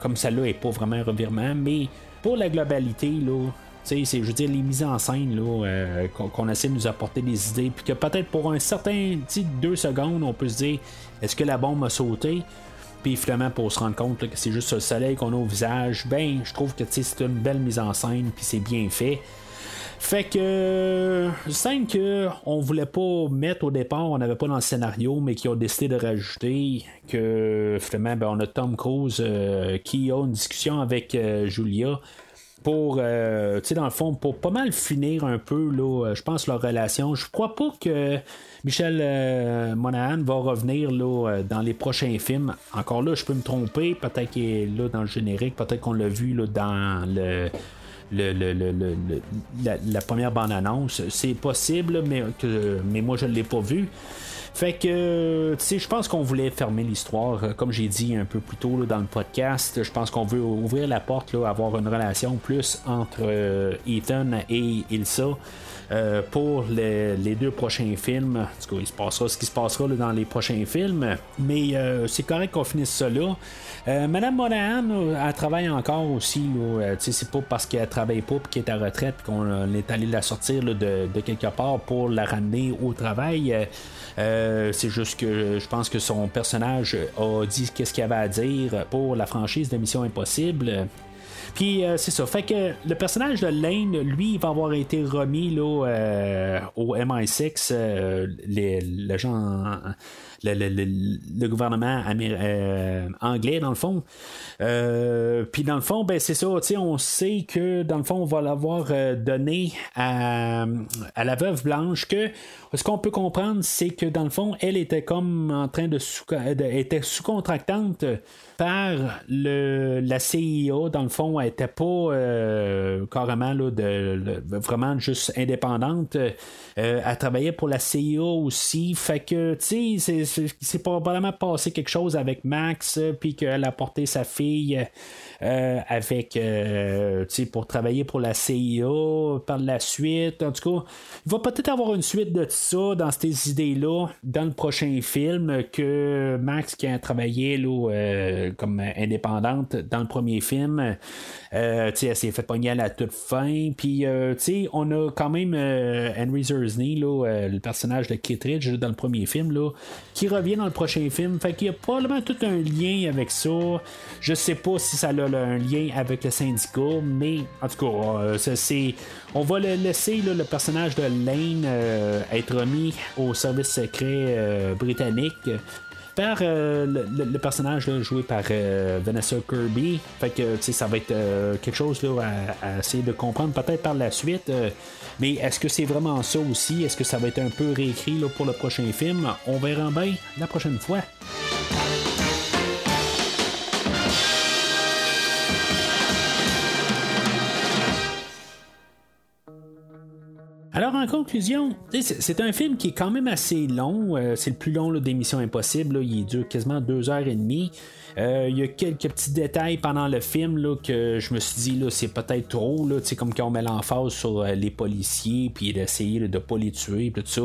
S3: comme celle-là, est pas vraiment un revirement, mais pour la globalité, là, C'est, je veux dire, les mises en scène là, qu'on, essaie de nous apporter des idées, puis que peut-être pour un certain deux secondes, on peut se dire est-ce que la bombe a sauté? Puis finalement, pour se rendre compte que c'est juste le soleil qu'on a au visage, ben, je trouve que c'est une belle mise en scène, puis c'est bien fait. Fait que scène que on voulait pas mettre au départ, on n'avait pas dans le scénario, mais qui ont décidé de rajouter que finalement ben, on a Tom Cruise euh, qui a une discussion avec euh, Julia pour, euh, dans le fond, pour pas mal finir un peu, là, je pense, leur relation. Je crois pas que Michel euh, Monahan va revenir là, euh, dans les prochains films. Encore là, je peux me tromper. Peut-être qu'il est là dans le générique. Peut-être qu'on l'a vu là, dans le. la, première bande-annonce. C'est possible, mais, que, mais moi je ne l'ai pas vu. Fait que, tu sais, je pense qu'on voulait fermer l'histoire, euh, comme j'ai dit un peu plus tôt dans le podcast. Je pense qu'on veut ouvrir la porte, avoir une relation plus entre Ethan et Ilsa. Euh, pour les, deux prochains films. En tout cas, il se passera ce qui se passera dans les prochains films. Mais euh, c'est correct qu'on finisse ça là. Euh, Madame Monahan, elle travaille encore aussi. c'est pas parce qu'elle travaille pas et qu'elle est à retraite qu'on est allé la sortir de, quelque part pour la ramener au travail. c'est juste que je pense que son personnage a dit qu'est-ce qu'il avait à dire pour la franchise de Mission Impossible. Puis euh, c'est ça. Fait que le personnage de Lane, lui, il va avoir été remis là, euh, au MI6, euh, les, gens le, gouvernement anglais, dans le fond. Puis dans le fond, ben c'est ça, on sait que dans le fond, on va l'avoir donné à, la veuve blanche que ce qu'on peut comprendre, c'est que dans le fond, elle était comme en train de, sous, était sous-contractante par la CIA. Dans le fond, elle était pas carrément là, de, vraiment juste indépendante. elle travaillait pour la CIA aussi. Fait que, tu sais, c'est probablement passé quelque chose avec Max, euh, puis qu'elle a porté sa fille euh, avec euh, pour travailler pour la CIA par la suite. En tout cas, il va peut-être avoir une suite de ça dans ces idées-là dans le prochain film que Max qui a travaillé là, comme indépendante dans le premier film. elle s'est fait pogner à la toute fin. Puis, on a quand même Henry Zersney, le personnage de Kittredge dans le premier film, là, qui revient dans le prochain film. Fait qu'il y a probablement tout un lien avec ça. Je sais pas si ça a un lien avec le syndicat, mais en tout cas, euh, c'est, on va le laisser le personnage de Lane euh, être remis au service secret euh, britannique par le, personnage joué par Vanessa Kirby. Fait que ça va être quelque chose à, essayer de comprendre peut-être par la suite. Mais est-ce que c'est vraiment ça aussi? Est-ce que ça va être un peu réécrit pour le prochain film? On verra bien la prochaine fois. Alors en conclusion, c'est un film qui est quand même assez long. Euh, c'est le plus long des Missions Impossibles. Il dure quasiment deux heures et demie. Euh, il y a quelques petits détails pendant le film là, que je me suis dit là, c'est peut-être trop, là, comme quand on met l'emphase sur euh, les policiers, puis d'essayer de ne pas les tuer, tout ça.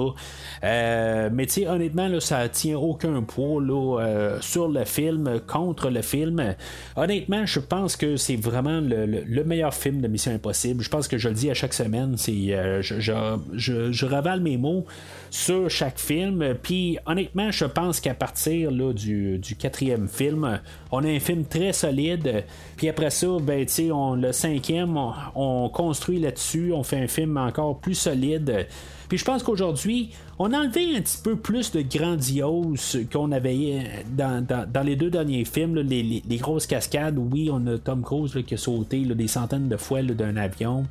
S3: Euh, mais honnêtement, là, ça tient aucun poids là, sur le film, contre le film. Honnêtement, je pense que c'est vraiment le, meilleur film de Mission Impossible. Je pense que je le dis à chaque semaine, c'est je, je, je, ravale mes mots sur chaque film. Puis honnêtement, je pense qu'à partir là, du, du quatrième film, on a un film très solide. Puis après ça, ben, on, le cinquième, on, construit là-dessus, on fait un film encore plus solide. Puis je pense qu'aujourd'hui, on a enlevé un petit peu plus de grandiose qu'on avait dans, les deux derniers films. les, grosses cascades, oui, on a Tom Cruise qui a sauté des centaines de fois d'un avion.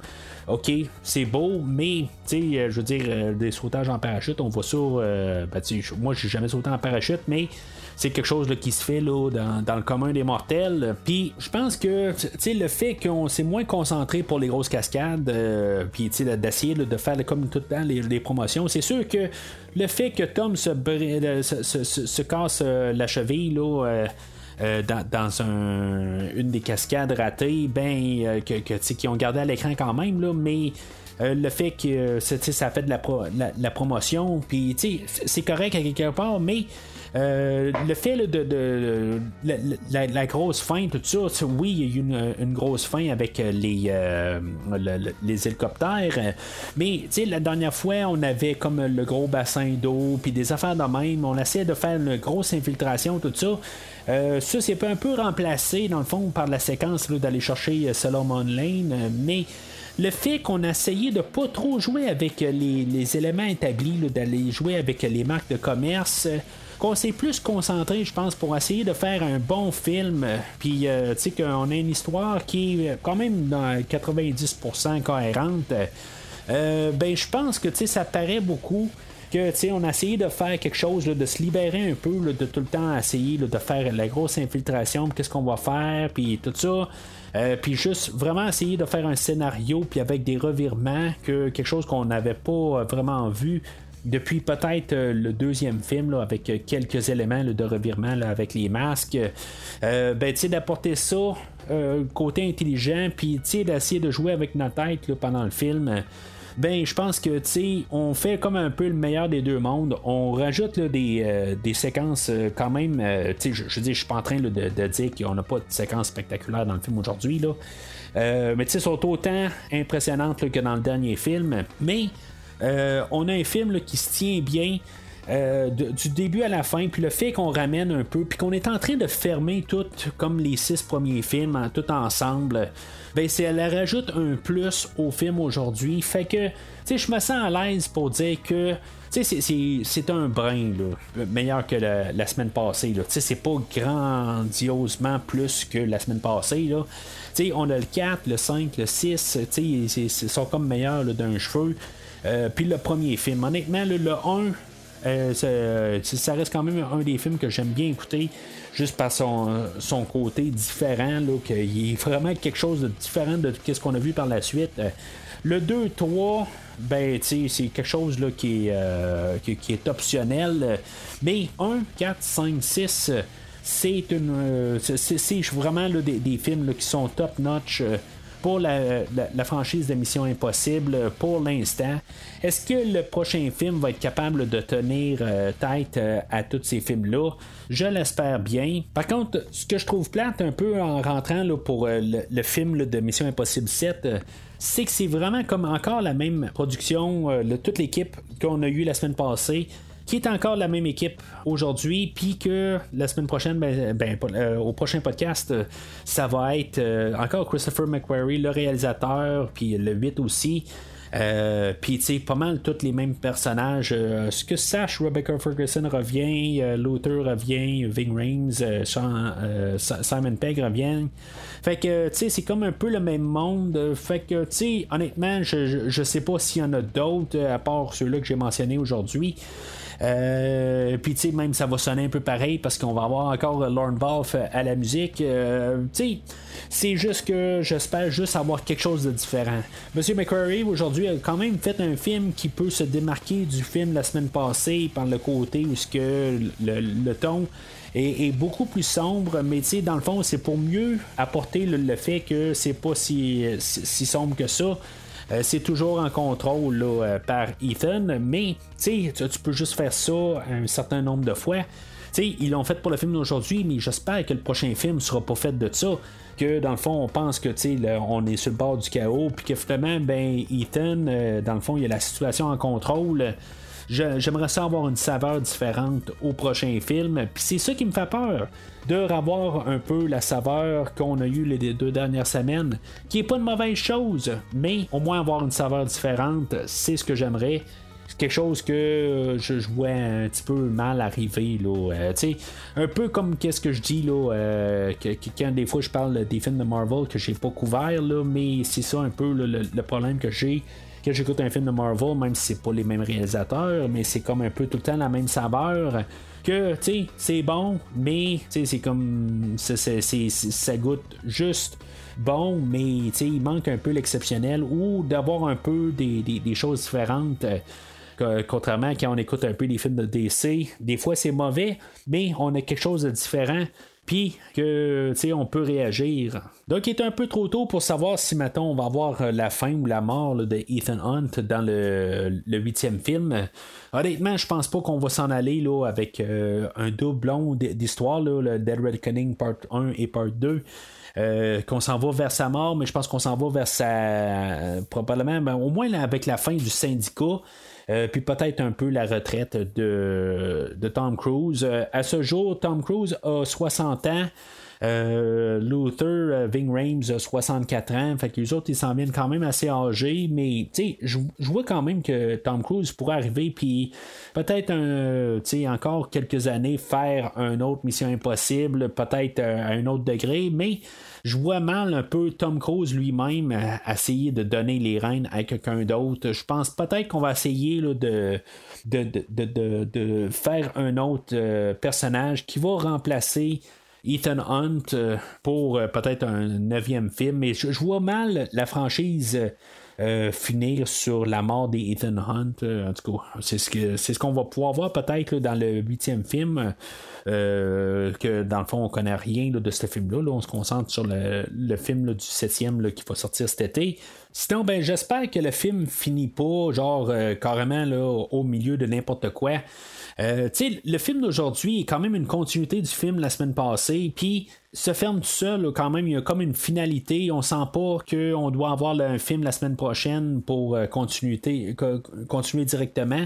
S3: OK, c'est beau, mais, sais, je veux dire, euh, des sautages en parachute, on voit ça. Euh, ben, moi, j'ai jamais sauté en parachute, mais c'est quelque chose qui se fait là, dans, le commun des mortels. Puis je pense que le fait qu'on s'est moins concentré pour les grosses cascades, euh, puis d'essayer de faire comme tout le temps les, promotions, c'est sûr que le fait que Tom se, se, casse euh, la cheville là, euh, dans, une des cascades ratées, ben, que, qui ont gardé à l'écran quand même, là, mais le fait que ça fait de la, la promotion, puis c'est correct à quelque part, mais Euh, le fait de, la, grosse fin, tout ça, oui, il y a eu une, grosse fin avec les, euh, les hélicoptères, mais la dernière fois, on avait comme le gros bassin d'eau, puis des affaires de même, on essayait de faire une grosse infiltration, tout ça. Euh, ça, c'est un peu remplacé, dans le fond, par la séquence d'aller chercher Solomon Lane, mais le fait qu'on a essayé de pas trop jouer avec les, éléments établis, d'aller jouer avec les marques de commerce, qu'on s'est plus concentré, je pense, pour essayer de faire un bon film. Puis, euh, tu sais, qu'on a une histoire qui est quand même dans 90% cohérente. Euh, ben, je pense que, tu sais, ça paraît beaucoup que tu on a essayé de faire quelque chose, de se libérer un peu, de tout le temps essayer de faire la grosse infiltration, qu'est-ce qu'on va faire, puis tout ça. Euh, puis juste vraiment essayer de faire un scénario, puis avec des revirements, que quelque chose qu'on n'avait pas vraiment vu depuis peut-être euh, le deuxième film, avec euh, quelques éléments de revirement avec les masques, euh, ben, d'apporter ça, côté intelligent, puis d'essayer de jouer avec notre tête pendant le film. Ben, je pense que, tu on fait comme un peu le meilleur des deux mondes. On rajoute des, séquences quand même. tu je, je dis, je suis pas en train de, dire qu'on n'a pas de séquences spectaculaires dans le film aujourd'hui, mais tu sais, sont autant impressionnantes que dans le dernier film. Mais euh, on a un film qui se tient bien. Euh, du début à la fin, puis le fait qu'on ramène un peu, puis qu'on est en train de fermer tout comme les six premiers films, tout ensemble, ben c'est rajoute un plus au film aujourd'hui. Fait que, je me sens à l'aise pour dire que c'est un brin meilleur que la, semaine passée. C'est pas grandiosement plus que la semaine passée. On a le 4, le 5, le 6, ils sont comme meilleurs d'un cheveu. Euh, puis le premier film. Honnêtement, le, 1, euh, ça reste quand même un des films que j'aime bien écouter, juste par son, son côté différent, là, qu'il est vraiment quelque chose de différent de ce qu'on a vu par la suite. Euh, le 2, 3, ben, c'est quelque chose là, qui, est, qui, est optionnel. Mais 1, 4, 5, 6, c'est une. c'est vraiment des, des, films qui sont top notch pour la, franchise de Mission Impossible pour l'instant. Est-ce que le prochain film va être capable de tenir euh, tête euh, à tous ces films-là? Je l'espère bien. Par contre, ce que je trouve plate un peu en rentrant pour euh, le, film de Mission Impossible 7, c'est que c'est vraiment comme encore la même production de toute l'équipe qu'on a eu la semaine passée qui est encore la même équipe aujourd'hui, puis que la semaine prochaine, ben, ben euh, au prochain podcast, euh, ça va être euh, encore Christopher McQuarrie, le réalisateur, puis le 8 aussi. Puis, tu sais, pas mal tous les mêmes personnages. ce que sache, Rebecca Ferguson revient, Luther revient, Ving Rhames, Simon Pegg revient. Fait que, tu sais, c'est comme un peu le même monde. Fait que, tu sais, honnêtement, je, je, sais pas s'il y en a d'autres, à part ceux-là que j'ai mentionnés aujourd'hui. Euh, puis, tu sais, même ça va sonner un peu pareil parce qu'on va avoir encore Lorne Wolf à la musique. Euh, tu sais, c'est juste que j'espère juste avoir quelque chose de différent. Monsieur McQuarrie, aujourd'hui, a quand même fait un film qui peut se démarquer du film la semaine passée par le côté où que le, ton est, beaucoup plus sombre, mais tu sais, dans le fond, c'est pour mieux apporter le, fait que c'est pas si sombre que ça. Euh, c'est toujours en contrôle euh, par Ethan, mais tu peux juste faire ça un certain nombre de fois. ils l'ont fait pour le film d'aujourd'hui, mais j'espère que le prochain film sera pas fait de ça. Que dans le fond, on pense que on est sur le bord du chaos, puis que finalement, ben, Ethan, euh, dans le fond, il a la situation en contrôle. J'aimerais ça avoir une saveur différente au prochain film. Puis c'est ça qui me fait peur de revoir un peu la saveur qu'on a eu les deux dernières semaines, qui est pas une mauvaise chose, mais au moins avoir une saveur différente, c'est ce que j'aimerais. Quelque chose que je, vois un petit peu mal arriver là. Euh, un peu comme qu'est-ce que je dis là, euh, quand des fois je parle des films de Marvel que j'ai pas couvert là, mais c'est ça un peu le problème que j'ai que j'écoute un film de Marvel, même si c'est pas les mêmes réalisateurs, mais c'est comme un peu tout le temps la même saveur. Que, tu sais, c'est bon, mais, tu sais, c'est comme. ça goûte juste bon, mais, tu sais, il manque un peu l'exceptionnel ou d'avoir un peu des, choses différentes. contrairement à quand on écoute un peu les films de DC, des fois c'est mauvais, mais on a quelque chose de différent puis que on peut réagir. Donc il est un peu trop tôt pour savoir si maintenant on va avoir la fin ou la mort de Ethan Hunt dans le, huitième film. Honnêtement, je pense pas qu'on va s'en aller là, avec un doublon d'histoire, le Dead Reckoning Part 1 et Part 2. Euh, qu'on s'en va vers sa mort, mais je pense qu'on s'en va vers sa. probablement, ben, au moins avec la fin du syndicat. Euh, puis peut-être un peu la retraite de, de Tom Cruise. Euh, à ce jour, Tom Cruise a 60 ans. Euh, Luther, Ving Rames, 64 ans. Fait que les autres, ils s'en viennent quand même assez âgés. Mais, tu sais, je vois quand même que Tom Cruise pourrait arriver, puis peut-être, un, encore quelques années, faire une autre Mission Impossible, peut-être à un autre degré. Mais je vois mal un peu Tom Cruise lui-même essayer de donner les rênes à quelqu'un d'autre. Je pense peut-être qu'on va essayer de, de, de, de, faire un autre euh, personnage qui va remplacer Ethan Hunt euh, pour euh, peut-être un neuvième film, mais je, vois mal la franchise euh, finir sur la mort d'Ethan Hunt. en tout cas, c'est ce que c'est ce qu'on va pouvoir voir peut-être dans le huitième film. que dans le fond, on connaît rien de ce film-là. On se concentre sur le, film du septième qui va sortir cet été. Sinon, ben, j'espère que le film finit pas, genre, carrément là, au milieu de n'importe quoi. Euh, le film d'aujourd'hui est quand même une continuité du film la semaine passée, puis se ferme tout seul, quand même, il y a comme une finalité. On sent pas qu'on doit avoir un film la semaine prochaine pour euh, continuer directement.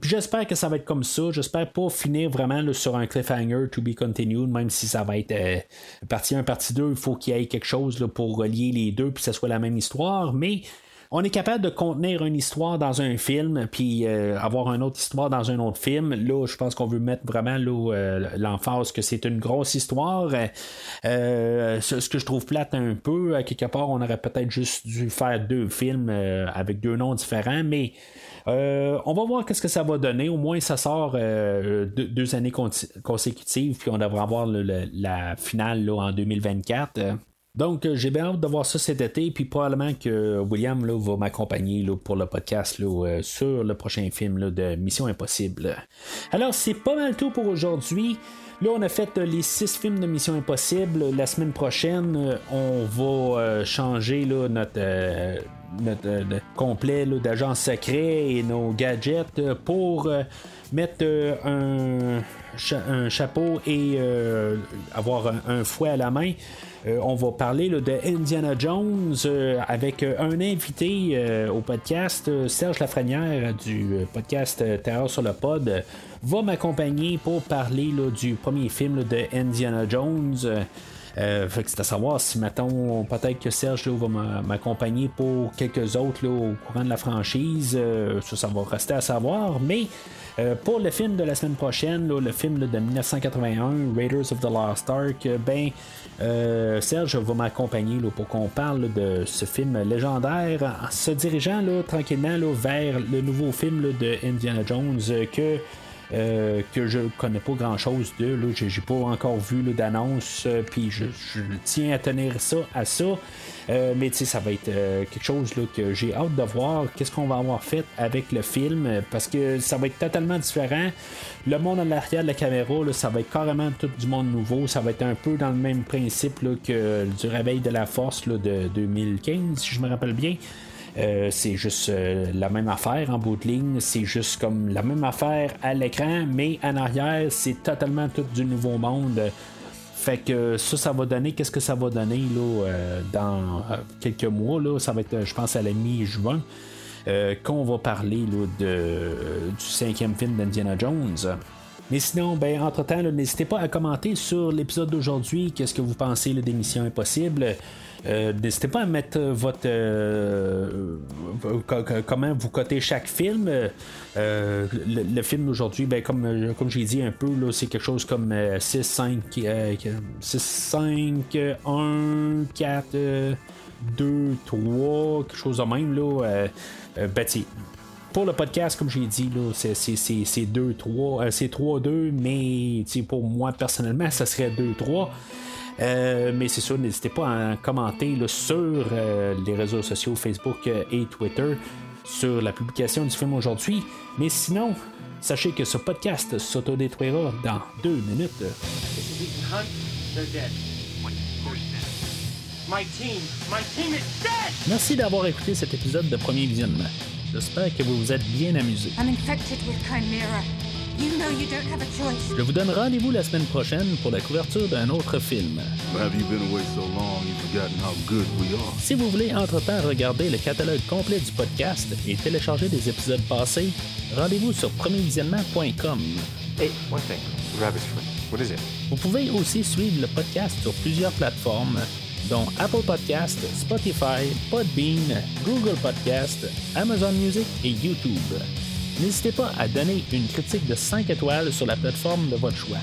S3: Puis j'espère que ça va être comme ça. J'espère pas finir vraiment sur un cliffhanger to be continued, même si ça va être euh, partie 1, partie 2. Il faut qu'il y ait quelque chose pour relier les deux, puis que ce soit la même histoire. Mais on est capable de contenir une histoire dans un film, puis euh, avoir une autre histoire dans un autre film. Là, je pense qu'on veut mettre vraiment euh, l'emphase que c'est une grosse histoire. Euh, ce, que je trouve plate un peu, à quelque part, on aurait peut-être juste dû faire deux films avec deux noms différents, mais on va voir qu'est-ce que ça va donner. Au moins, ça sort deux, années consécutives, puis on devrait avoir la finale en 2024. Donc, euh, j'ai bien hâte de voir ça cet été, puis probablement que William là, va m'accompagner pour le podcast euh, sur le prochain film de Mission Impossible. Alors, c'est pas mal tout pour aujourd'hui. Là, on a fait euh, les six films de Mission Impossible. La semaine prochaine, on va changer notre, notre complet d'agents secrets et nos gadgets pour mettre un, chapeau et avoir un, fouet à la main. Euh, on va parler de Indiana Jones euh, avec euh, un invité au podcast, Serge Lafrenière du podcast Terreur sur le pod, va m'accompagner pour parler du premier film de Indiana Jones. c'est à savoir si maintenant peut-être que Serge va m'accompagner pour quelques autres au courant de la franchise. ça, ça va rester à savoir. Mais euh, pour le film de la semaine prochaine, le film de 1981, Raiders of the Lost Ark, euh, ben euh, Serge va m'accompagner pour qu'on parle de ce film légendaire en se dirigeant tranquillement vers le nouveau film de Indiana Jones que que je connais pas grand chose de. J'ai, pas encore vu d'annonce, puis je, tiens à tenir ça à ça. Euh, mais tu sais, ça va être euh, quelque chose là, que j'ai hâte de voir. Qu'est-ce qu'on va avoir fait avec le film? Parce que ça va être totalement différent. Le monde en arrière de la caméra, ça va être carrément tout du monde nouveau. Ça va être un peu dans le même principe que du réveil de la force de 2015, si je me rappelle bien. Euh, c'est juste la même affaire en bout de ligne, c'est juste comme la même affaire à l'écran, mais en arrière, c'est totalement tout du nouveau monde. Fait que ça, ça va donner, qu'est-ce que ça va donner là, euh, dans euh, quelques mois, là, ça va être, je pense, à la mi-juin, euh, qu'on va parler là, de, du cinquième film d'Indiana Jones. Mais sinon, ben, entre-temps, n'hésitez pas à commenter sur l'épisode d'aujourd'hui, qu'est-ce que vous pensez des missions impossibles. Euh, n'hésitez pas à mettre votre euh, comment vous cotez chaque film? Euh, le, film d'aujourd'hui, ben, comme, j'ai dit un peu, c'est quelque chose comme 6, 5, 6, 5, 1, 4, 2, 3, quelque chose de même. Là, ben, pour le podcast, comme j'ai dit, c'est 2, 3, c'est 3, 2, mais pour moi personnellement, ça serait 2, 3. Euh, mais c'est sûr, n'hésitez pas à commenter sur euh, les réseaux sociaux Facebook euh, et Twitter. sur la publication du film aujourd'hui. Mais sinon, sachez que ce podcast s'autodétruira dans deux minutes. Merci d'avoir écouté cet épisode de premier visionnement. J'espère que vous vous êtes bien amusés.
S11: I'm infected with Chimera. You know you don't have a choice.
S3: Je vous donne rendez-vous la semaine prochaine pour la couverture d'un autre film.
S12: Have you been away so long you've forgotten how good we are?
S3: Si vous voulez entre-temps regarder le catalogue complet du podcast et télécharger des épisodes passés, rendez-vous sur premiervisionnement.com.
S13: Hey, one thing. Rabbit's foot. What is it?
S3: Vous pouvez aussi suivre le podcast sur plusieurs plateformes, dont Apple Podcast, Spotify, Podbean, Google Podcast, Amazon Music et YouTube. N'hésitez pas à donner une critique de 5 étoiles sur la plateforme de votre choix.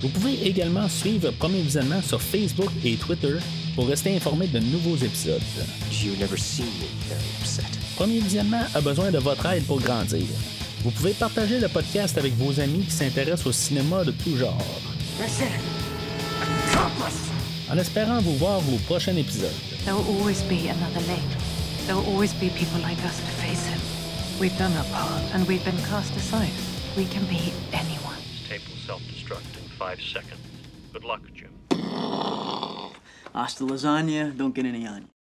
S3: Vous pouvez également suivre Premier Visionnement sur Facebook et Twitter pour rester informé de nouveaux épisodes. Premier Visionnement a besoin de votre aide pour grandir. Vous pouvez partager le podcast avec vos amis qui s'intéressent au cinéma de tout genre. En espérant vous voir au prochain épisode.
S14: There will always be another lane. There will always be people like us to face him. We've done our part, and we've been cast aside. We can be anyone.
S5: This tape will self-destruct in five seconds. Good luck, Jim.
S15: Hasta lasagna, don't get any onion.